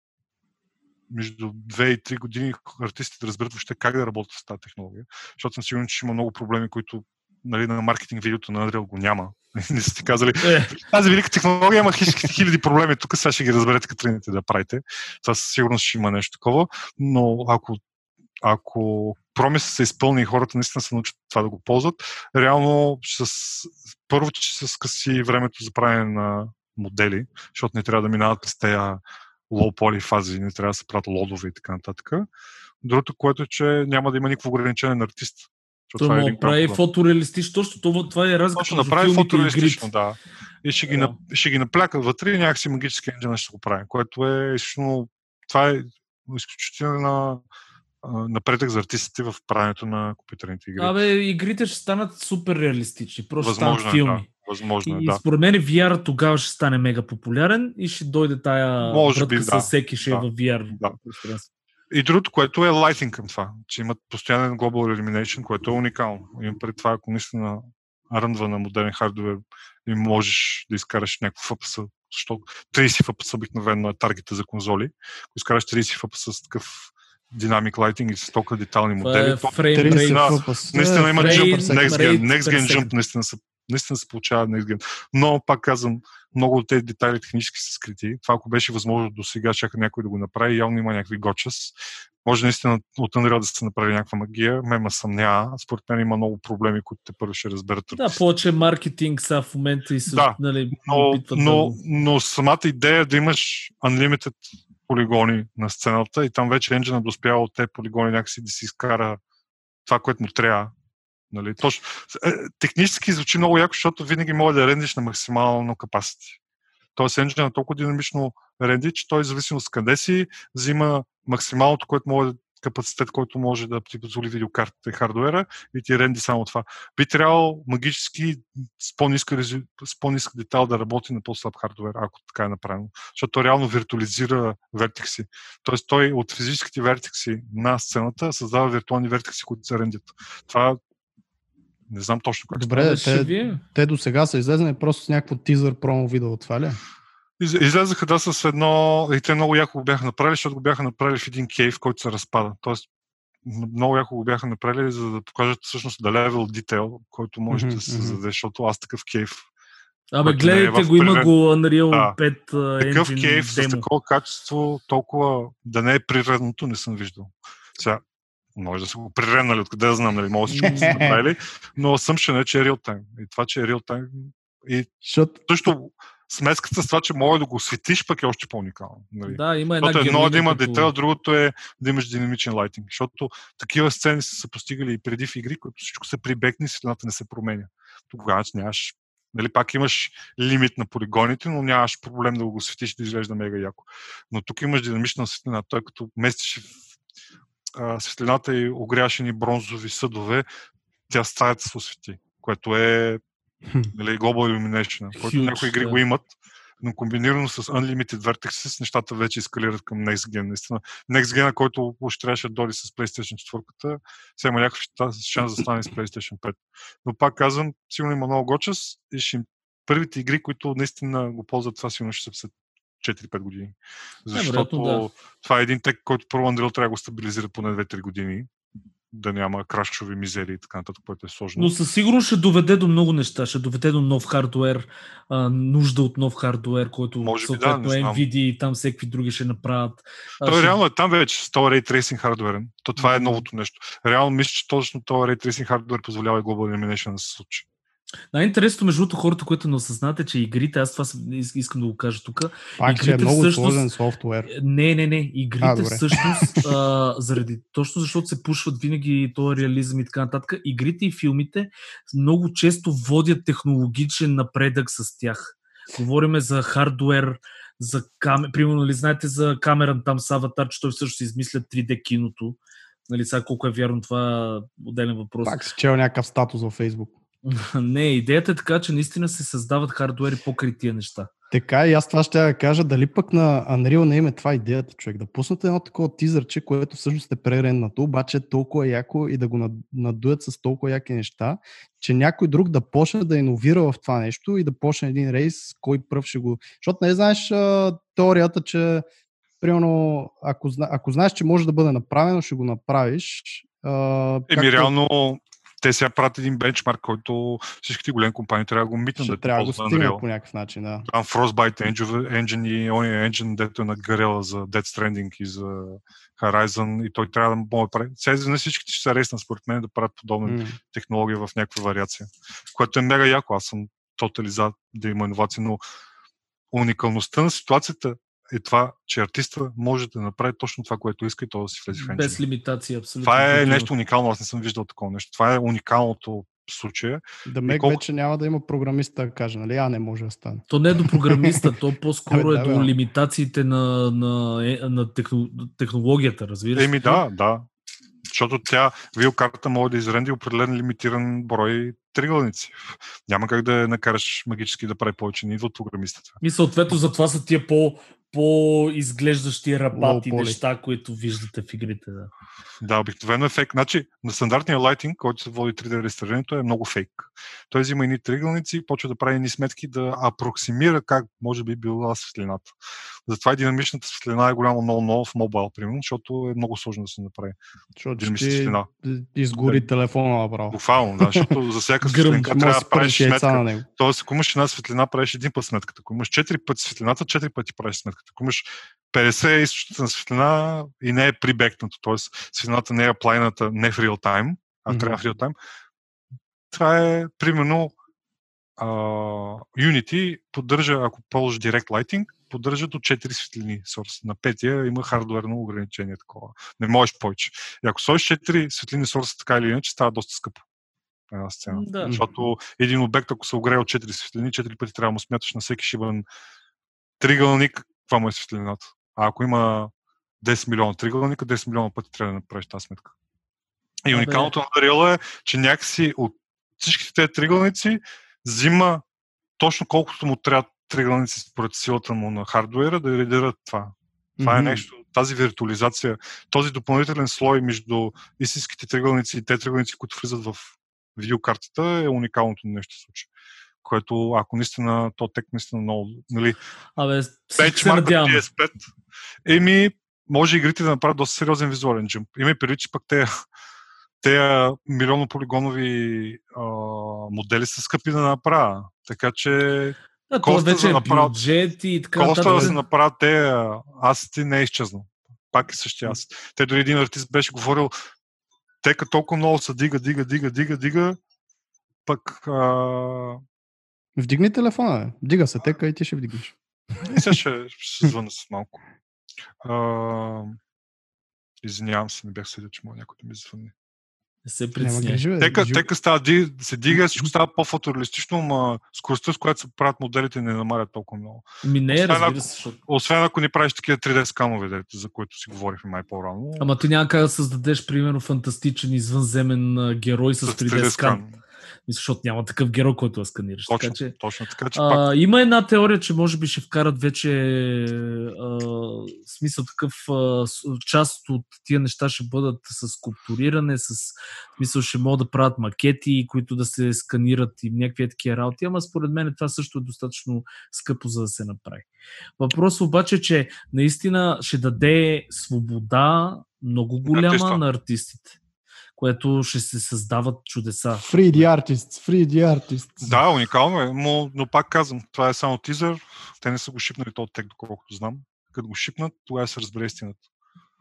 между 2 и 3 години артистите да разберат въобще как да работят с тази технология, защото съм сигурен, че има много проблеми, които нали, на маркетинг видеото на Unreal го няма. Не сте казали, Е, тази велика технология има хиляди проблеми, тук сега ще ги разберете, като тръгнете да правите. Това със сигурност ще има нещо такова, но ако, ако промиса се изпълни и хората наистина се научат това да го ползват, реално с, първо, че се скъси времето за правене на модели, защото не трябва да минават през тези low poly фази, не трябва да се правят лодове и така нататък. Другото, което е, че няма да има никакво ограничение на артист. Това, това е прави фотореалистично. Точно това, е разлика. Точно направи фотореалистично, да. И ще ги, да. ще ги напляка вътре и някакси магически енджин ще го прави, което е изключително. Това е изключително напредък за артистите в правенето на компютърните игри. Абе, игрите ще станат супер реалистични, просто Възможно, станат филми. Да. Възможно и да. според мен VR тогава ще стане мега популярен и ще дойде тая Може би, да. с всеки ще е да. е в VR. Да. И другото, което е лайтинг към това, че имат постоянен Global Illumination, което е уникално. Имам пред това, ако наистина ръндва на модерен хардвер и можеш да изкараш някакво FPS, защото 30 FPS обикновено е таргета за конзоли. Ако изкараш 30 FPS с такъв динамик лайтинг и с толкова детални модели, то, наистина, наистина има jump, next gen, next gen jump, наистина се наистина се получава Next Gen. Но, пак казвам, много от тези детайли технически са скрити. Това, ако беше възможно до сега, чака някой да го направи, явно има някакви гочес. Може наистина от Unreal да се направи някаква магия. Ме ма съмнява. Според мен има много проблеми, които те първо ще разберат. Да, повече маркетинг са в момента и се да, нали, но, но, да... но самата идея да имаш unlimited полигони на сцената и там вече енджина доспява от тези полигони някакси да си изкара това, което му трябва Нали, точно. Е, технически звучи много яко, защото винаги може да рендиш на максимално capacity. Тоест енджин е толкова динамично ренди, че той зависимо с къде си, взима максималното, което може капацитет, който може да ти позволи видеокартата и хардуера и ти ренди само това. Би трябвало магически с по-ниска, с детал да работи на по-слаб хардуер, ако така е направено. Защото той реално виртуализира вертикси. Тоест той от физическите вертикси на сцената създава виртуални вертикси, които се рендят. Това не знам точно как. Добре, те, те до сега са излезнали просто с някакво тизър промо видео, това ли? Е? Из, излезаха да с едно, и те много яко го бяха направили, защото го бяха направили в един кейв, който се разпада. Тоест, много яко го бяха направили, за да покажат всъщност да левел детейл, който може mm-hmm, да се създаде, защото аз такъв кейв Абе, гледайте е го, има го Unreal да. 5 uh, Такъв кейв с такова качество, толкова да не е природното, не съм виждал. Сега, може да са го приренали, откъде да знам, нали, може всичко да са направили, но съм ще не, че е real time. И това, че е real time. И Шот... също смеската с това, че може да го светиш, пък е още по-уникално. Нали? Да, има една Защото едно е да има като... детайл, другото е да имаш динамичен лайтинг. Защото такива сцени са се постигали и преди в игри, които всичко се прибекне и светлината не се променя. Тогава нямаш Нали, пак имаш лимит на полигоните, но нямаш проблем да го светиш да изглежда мега яко. Но тук имаш динамична светлина. Той като местиш а, светлината и огряше ни бронзови съдове, тя стаята се освети, което е нали, Global Illumination, който някои игри го имат, но комбинирано с Unlimited Vertexes, нещата вече ескалират към Next Gen. Наистина, Next Gen, който още трябваше да дойде с PlayStation 4, сега има някакъв шанс да стане с PlayStation 5. Но пак казвам, сигурно има много гочас и ще първите игри, които наистина го ползват това, сигурно ще са 4-5 години. Защото е, да. това е един тек, който първо Unreal трябва да го стабилизира поне 2-3 години, да няма крашови мизери и така нататък, което е сложно. Но със сигурност ще доведе до много неща. Ще доведе до нов хардуер, а, нужда от нов хардуер, който Може би, да, NVIDIA и там всеки други ще направят. Той ще... реално е там вече с този Ray Tracing хардуерен. То това е новото нещо. Реално мисля, че точно този Ray Tracing хардуер позволява и Global Illumination да се случи. Най-интересното, между другото, хората, които не осъзнате, че игрите, аз това искам да го кажа тук. Пак, игрите, че е много всъщност, сложен софтуер. Не, не, не. Игрите а, всъщност, а, заради, точно защото се пушват винаги този реализъм и така нататък, игрите и филмите много често водят технологичен напредък с тях. Говориме за хардуер, за камера, примерно, нали, знаете за камеран там с аватар, че той всъщност измисля 3D киното. Нали, сега колко е вярно това отделен въпрос. Пак си чел някакъв статус във Фейсбук. Не, идеята е така, че наистина се създават хардуери по тия неща. Така и аз това ще я кажа, дали пък на Unreal не има това идеята, човек, да пуснат едно такова тизърче, което всъщност е пререннато, обаче е толкова яко и да го надуят с толкова яки неща, че някой друг да почне да иновира в това нещо и да почне един рейс, кой пръв ще го... Защото не знаеш а, теорията, че примерно, ако, ако знаеш, че може да бъде направено, ще го направиш. А, Еми, както... реално те сега правят един бенчмарк, който всичките големи компании трябва да го митнат. Да трябва да го стигнат по някакъв начин, да. Там Frostbite Engine, Engine и ония Engine, дето е на Гарела за Dead Stranding и за Horizon и той трябва да може да прави. Сега изведнъж всичките ще са ресна, според мен, да правят подобна mm. технология в някаква вариация. Което е мега яко. Аз съм тотали за да има иновация, но уникалността на ситуацията е това, че артиста може да направи точно това, което иска и то да си влезе в енджин. Без лимитация, абсолютно. Това е нещо уникално, аз не съм виждал такова нещо. Това е уникалното случая. Да мек колко... вече няма да има програмиста да каже, нали? А не може да стане. То не е до програмиста, то по-скоро е до лимитациите на, на, е, на технологията, разбираш? Еми да, да. Защото тя, вилкарта може да изренди определен лимитиран брой тригълници. Няма как да накараш магически да прави повече, не идват програмистите. И съответно затова са тия по, по-изглеждащи рабати неща, които виждате в игрите. Да, да обикновено е фейк. Значи, на стандартния лайтинг, който се води 3D рестарирането, е много фейк. Той взима едни тригълници и почва да прави едни сметки да апроксимира как може би била светлината. Затова и динамичната светлина е голямо много-много в мобайл, примерно, защото е много сложно да се направи. Защото динамична светлина. изгори да. телефона направо. Буквално, да, защото за всяка светлина трябва да правиш сметка. На него. Тоест, ако имаш една светлина, правиш един път сметката. Ако имаш четири пъти светлината, четири пъти правиш сметката. Ако имаш 50 източници на светлина и не е прибекнато, т.е. светлината не е аплайната не в реал тайм, а mm-hmm. трябва в реал тайм, това е примерно uh, Unity поддържа, ако ползваш Direct Lighting, поддържа до 4 светлини source. На петия има хардуерно ограничение такова. Не можеш повече. И ако сложиш 4 светлини source така или иначе, става доста скъпо. Една сцена. Да. Защото един обект, ако се огрее от 4 светлини, 4 пъти трябва да му смяташ на всеки шибан тригълник, това му е светлината. А ако има 10 милиона тригълника, 10 милиона пъти трябва да направиш тази сметка. И уникалното на Unreal е, че някакси от всичките тези тригълници взима точно колкото му трябва тригълници според силата му на хардуера да редират това. Това mm-hmm. е нещо, тази виртуализация, този допълнителен слой между истинските тригълници и те тригълници, които влизат в видеокартата е уникалното нещо в случая. Което, ако наистина, то тек наистина много, нали, Абе, бенчмарк PS5, еми, може игрите да направят доста сериозен визуален джимп. Има преди, че пък те те милионополигонови а, модели са скъпи да направя. Така че да, коста вече да направят, бюджет и така. Коста да се направят те, аз ти не е изчезнал. Пак е същия аз. Те дори един артист беше говорил, те като толкова много се дига, дига, дига, дига, дига, пък... А... Вдигни телефона, бе. Дига се тека и ти ще вдигнеш. И сега ще, ще се звъна с малко. А... Извинявам се, не бях съдил, че мога някой да ми звъни. Не се притеснява. Тека, тека става, се дига, всичко става по-фотореалистично, но скоростта, с която се правят моделите, не намалят толкова много. Ми не е, разбира се. Защото... Освен ако не правиш такива 3D сканове, за които си говорихме май по-рано. Ама ти няма как да създадеш, примерно, фантастичен извънземен герой с, с 3D, 3D скан. скан защото няма такъв герой, който да сканираш. Точно така, че, точно така, че а, пак... Има една теория, че може би ще вкарат вече а, смисъл такъв а, част от тия неща ще бъдат с скулптуриране, с смисъл ще могат да правят макети, които да се сканират и някакви такива работи, ама според мен това също е достатъчно скъпо за да се направи. Въпрос обаче, че наистина ще даде свобода много голяма на артистите което ще се създават чудеса. Free the artists, free the artists. Да, уникално е, но, но пак казвам, това е само тизър, те не са го шипнали този тек, доколкото знам. Като го шипнат, тогава се разбере истината.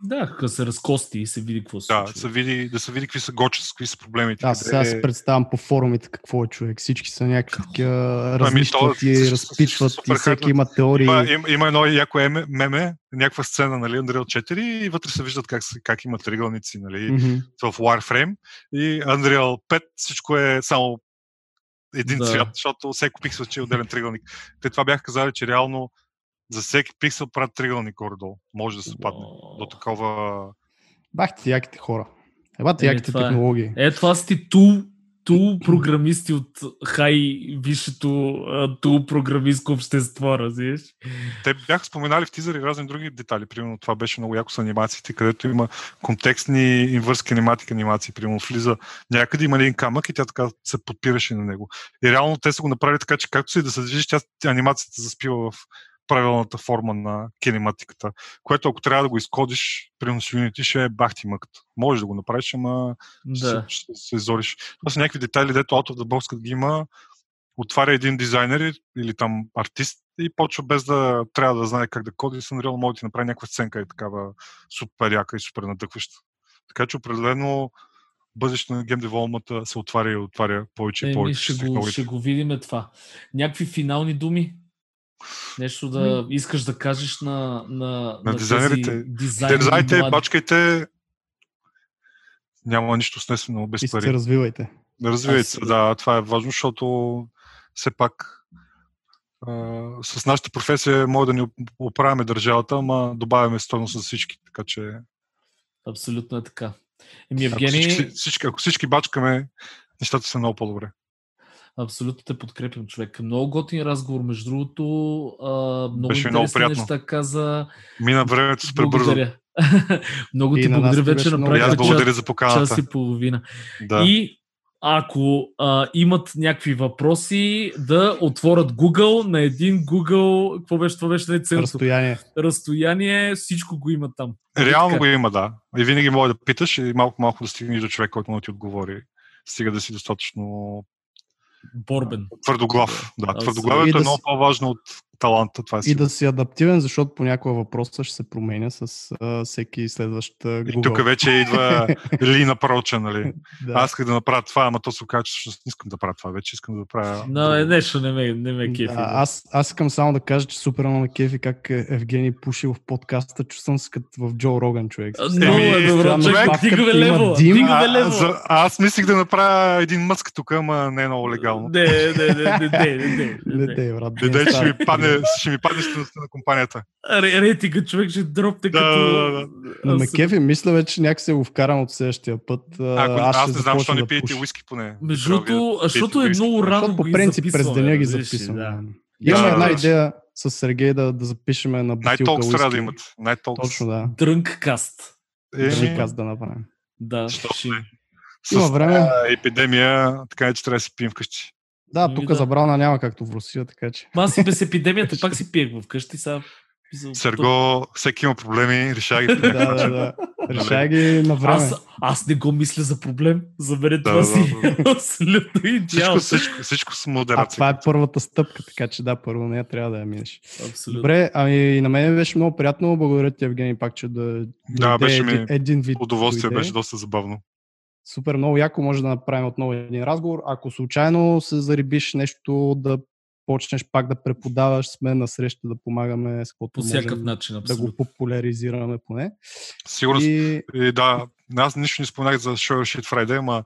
Да, като се разкости и се види какво се да, случва. Да, види, да се види какви са гочи, какви са проблемите. Аз сега се представям по форумите какво е човек. Всички са някакви такива размишлят ами, и разпитват и всеки има теории. Има, има, има едно яко меме, някаква сцена, нали, Unreal 4 и вътре се виждат как, как има тригълници, нали, mm-hmm. в Warframe и Unreal 5 всичко е само един да. цвят, защото всеки пиксел че е отделен тригълник. Те това бях казали, че реално за всеки пиксел правят тригълник горе-долу. Може да се падне до такова... Бахте яките хора. Ебате е, яките е. технологии. Е, това са ти ту, ту програмисти от хай висшето ту програмистко общество, разбираш? Те бяха споменали в тизър и разни други детали. Примерно това беше много яко с анимациите, където има контекстни инвърски аниматик анимации. Примерно влиза някъде има един камък и тя така се подпираше на него. И реално те са го направили така, че както си да се движиш, тя анимацията заспива в правилната форма на кинематиката, което ако трябва да го изкодиш, при Unity ще е бахти мъкът. Можеш да го направиш, ама Да. ще, ще се изориш. Това са някакви детайли, дето out of the box, като ги има, отваря един дизайнер или там артист и почва без да трябва да знае как да коди, с Unreal може да ти направи някаква сценка и такава супер яка и супер надъхваща. Така че определено бъдещето на гейм деволмата се отваря и отваря повече и повече. ще го, ще го видим това. Някакви финални думи? Нещо да искаш да кажеш на, на, На тези дизайнерите. дизайнери Дерзайте, млади? бачкайте. Няма нищо снесено без И се пари. развивайте. Развивайте Аз- се, да, това е важно, защото все пак а, с нашата професия може да ни оправяме държавата, ама добавяме стойност за всички. Така че Абсолютно е така. Еми, ако Евгений, всички, всички, ако всички бачкаме, нещата са много по-добре. Абсолютно те подкрепям, човек. Много готин разговор, между другото. А, много Беше интересни много приятно. неща каза. Мина времето супер бързо. Благодаря. много ти благодаря ти вече благодаря час, час и половина. Да. И ако а, имат някакви въпроси, да отворят Google на един Google, какво беше, това беше не цензо, Разстояние. разстояние, всичко го има там. Реално Така. го има, да. И винаги може да питаш и малко-малко да стигнеш до човек, който да ти отговори. Стига да си достатъчно Борбен. твърдоглав. Да, Аз- твърдоглавието е много по-важно от таланта. Това е И да си адаптивен, защото понякога въпросът ще се променя с а, всеки следващ а, И Google. тук вече идва лина проча, нали? да. Аз исках да направя това, ама то се оказа, че не искам да правя това. Вече искам да правя. Но е, нещо не ме, не ме кефи. Да, аз, аз искам само да кажа, че супер много ме кефи как е, Евгений пуши в подкаста. Чувствам се като в Джо Роган, човек. А, Много е добро, човек, има лево, А, лево. за, аз мислих да направя един мъск тук, ама не е много легално. Не, не, не, не, не, не, не, Не, не. те, брат. Не, не дай, ще става. ми падне, ще ми падне стоеността на компанията. Ре- Рейтинга човек ще дропне Да, като... да, да, Но ме Аз- кефи, мисля вече някак се го вкарам от следващия път. А, Ако, аз, ще не знам, защо не да пиете уиски поне. Между да защото е много рано Защото по принцип през деня ги записвам. Да. Да. Имаме Да, една да. идея с Сергей да, да запишеме на бутилка Най-толкс трябва да имат. Най-толкс. Точно да. Дрънк каст. Е, Дрънк аз да направим. Да, ще... Има време. епидемия, така е, че трябва да си пием вкъщи. Да, Ами тук да. забрана няма както в Русия, така че. Ма аз и без епидемията пак си пиех вкъщи. Сега... Серго, всеки има проблеми, решава ги. Да, да, да. Решай ги на време. Аз, аз не го мисля за проблем. За мен Да, това да, си да. е абсолютно идеал. Всичко, всичко, всичко с А модерация. това е първата стъпка, така че да, първо нея трябва да я минеш. Абсолютно. Добре, ами и на мен беше много приятно. Благодаря ти, Евгений, пак, че да, Да, беше ми един, един вид. Удоволствие дойде. беше доста забавно. Супер, много яко може да направим отново един разговор. Ако случайно се зарибиш нещо да почнеш пак да преподаваш, сме на среща да помагаме с каквото По всякакъв можем начин, да го абсолютно. популяризираме поне. Сигурно. И... И да, аз нищо не споменах за Show Shit Friday, ама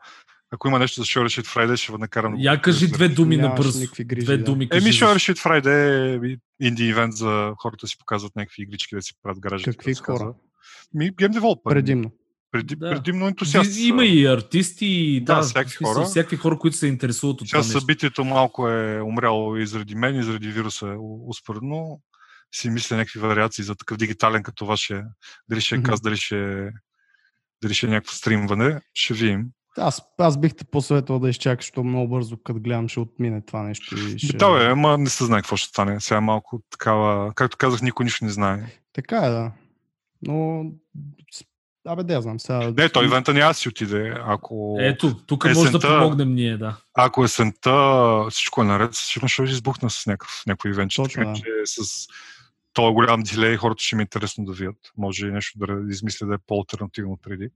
ако има нещо за Show Shit Friday, ще накарам. Я кажи две думи никакви грижи, Две да. думи кажи. Еми, Show Shit Friday е инди ивент за хората да си показват някакви игрички, да си правят гаражи. Какви да хора? Ми, Game Developer. предимно. Преди, Да. Предимно ентусиасти. Има и артисти, и Да, да, всякакви хора. всякакви хора, които се интересуват от Сега това нещо. събитието малко е умряло и заради мен, и заради вируса е успоредно. Си мисля някакви вариации за такъв дигитален като ваше. Дали ще е каз, дали ще, дали ще е някакво стримване. Ще видим. Аз, аз бих те посъветвал да изчакаш, защото много бързо, като гледам, ще отмине това нещо. И ще... Да, бе, ама не се знае какво ще стане. Сега малко такава... Както казах, никой нищо не знае. Така е, да. Но, абе, да знам. Сега... Не, той ивента няма си отиде. Ако, Ето, тук може да Есента- помогнем ние, да. ако есента всичко е наред, сигурно ще избухна с някакъв, някой ивент. Точно, така да. че с този голям дилей хората ще ми е интересно да видят. Може и нещо да измисля да е по-алтернативно преди.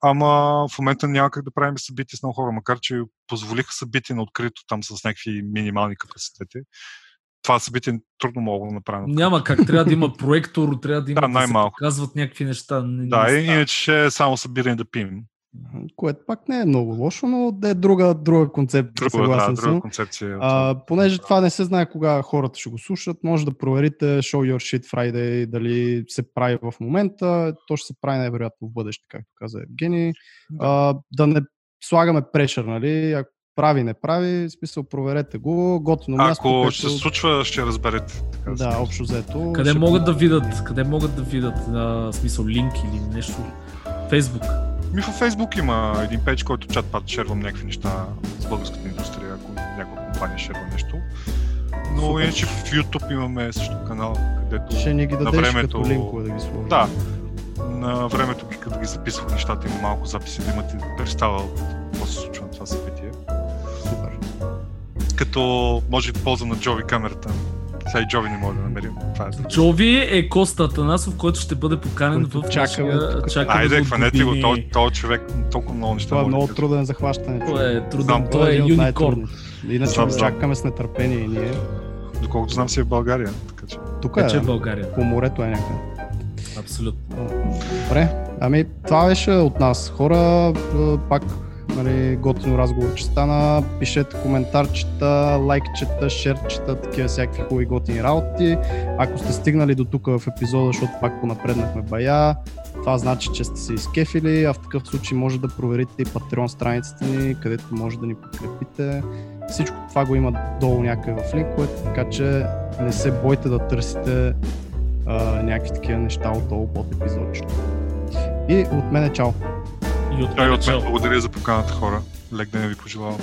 Ама в момента няма как да правим събития с много хора, макар че позволиха събития на открито там с някакви минимални капацитети. Това събитие трудно мога да направя. Няма как, трябва да има проектор, трябва да има Да, да, се показват някакви неща. Не, Да, не иначе ще е само събиране да пием. Което пак не е много лошо, но да е друга, друга концепция. Друга, да, съгласен друга съм. концепция. А, понеже това не се знае кога хората ще го слушат, може да проверите Show Your Shit Friday, дали се прави в момента. То ще се прави най-вероятно в бъдеще, както каза Евгений. А, да не слагаме прешър, нали? Ако прави, не прави, смисъл проверете го. Готино място. Ако където- ще се случва, ще разберете. така да каже. общо взето. Къде ще могат да видят, къде могат да видят, на смисъл линк или нещо? Фейсбук. Ми във Facebook има един пейдж, който чат пат шервам някакви неща с българската индустрия, ако някаква компания шерва нещо. Но Супер. иначе в YouTube имаме също канал, където Ще ни ги на дадеш времето... като линкове да ги сложим. Да, на времето, ги- като ги записвах нещата, има малко записи, да имате представа какво се случва на това събитие. Като може би полза на Джови камерата. Сега и Джови не може да намерим. Това е. Джови е Коста Атанасов, който ще бъде поканен Който в чакаме нашия... чакаме Айде, от хванете го, този, този човек толкова много неща Това е да много труден за хващане. Той е труден, Знам. той е юникорн. Иначе Знам, чакаме с нетърпение и ние. Доколкото знам си е в България. Така че. Тук че е, в България. по морето е някъде. Абсолютно. Добре, ами това беше от нас. Хора, е, пак нали, готино разговор, че стана. Пишете коментарчета, лайкчета, шерчета, такива всякакви хубави готини работи. Ако сте стигнали до тук в епизода, защото пак понапреднахме бая, това значи, че сте се изкефили, а в такъв случай може да проверите и Patreon страницата ни, където може да ни подкрепите. Всичко това го има долу някъде в линковете, така че не се бойте да търсите а, някакви такива неща отдолу под епизодчето. И от мен е чао! И от Той мен от мен благодаря за поканата хора. Лек ден ви пожелавам.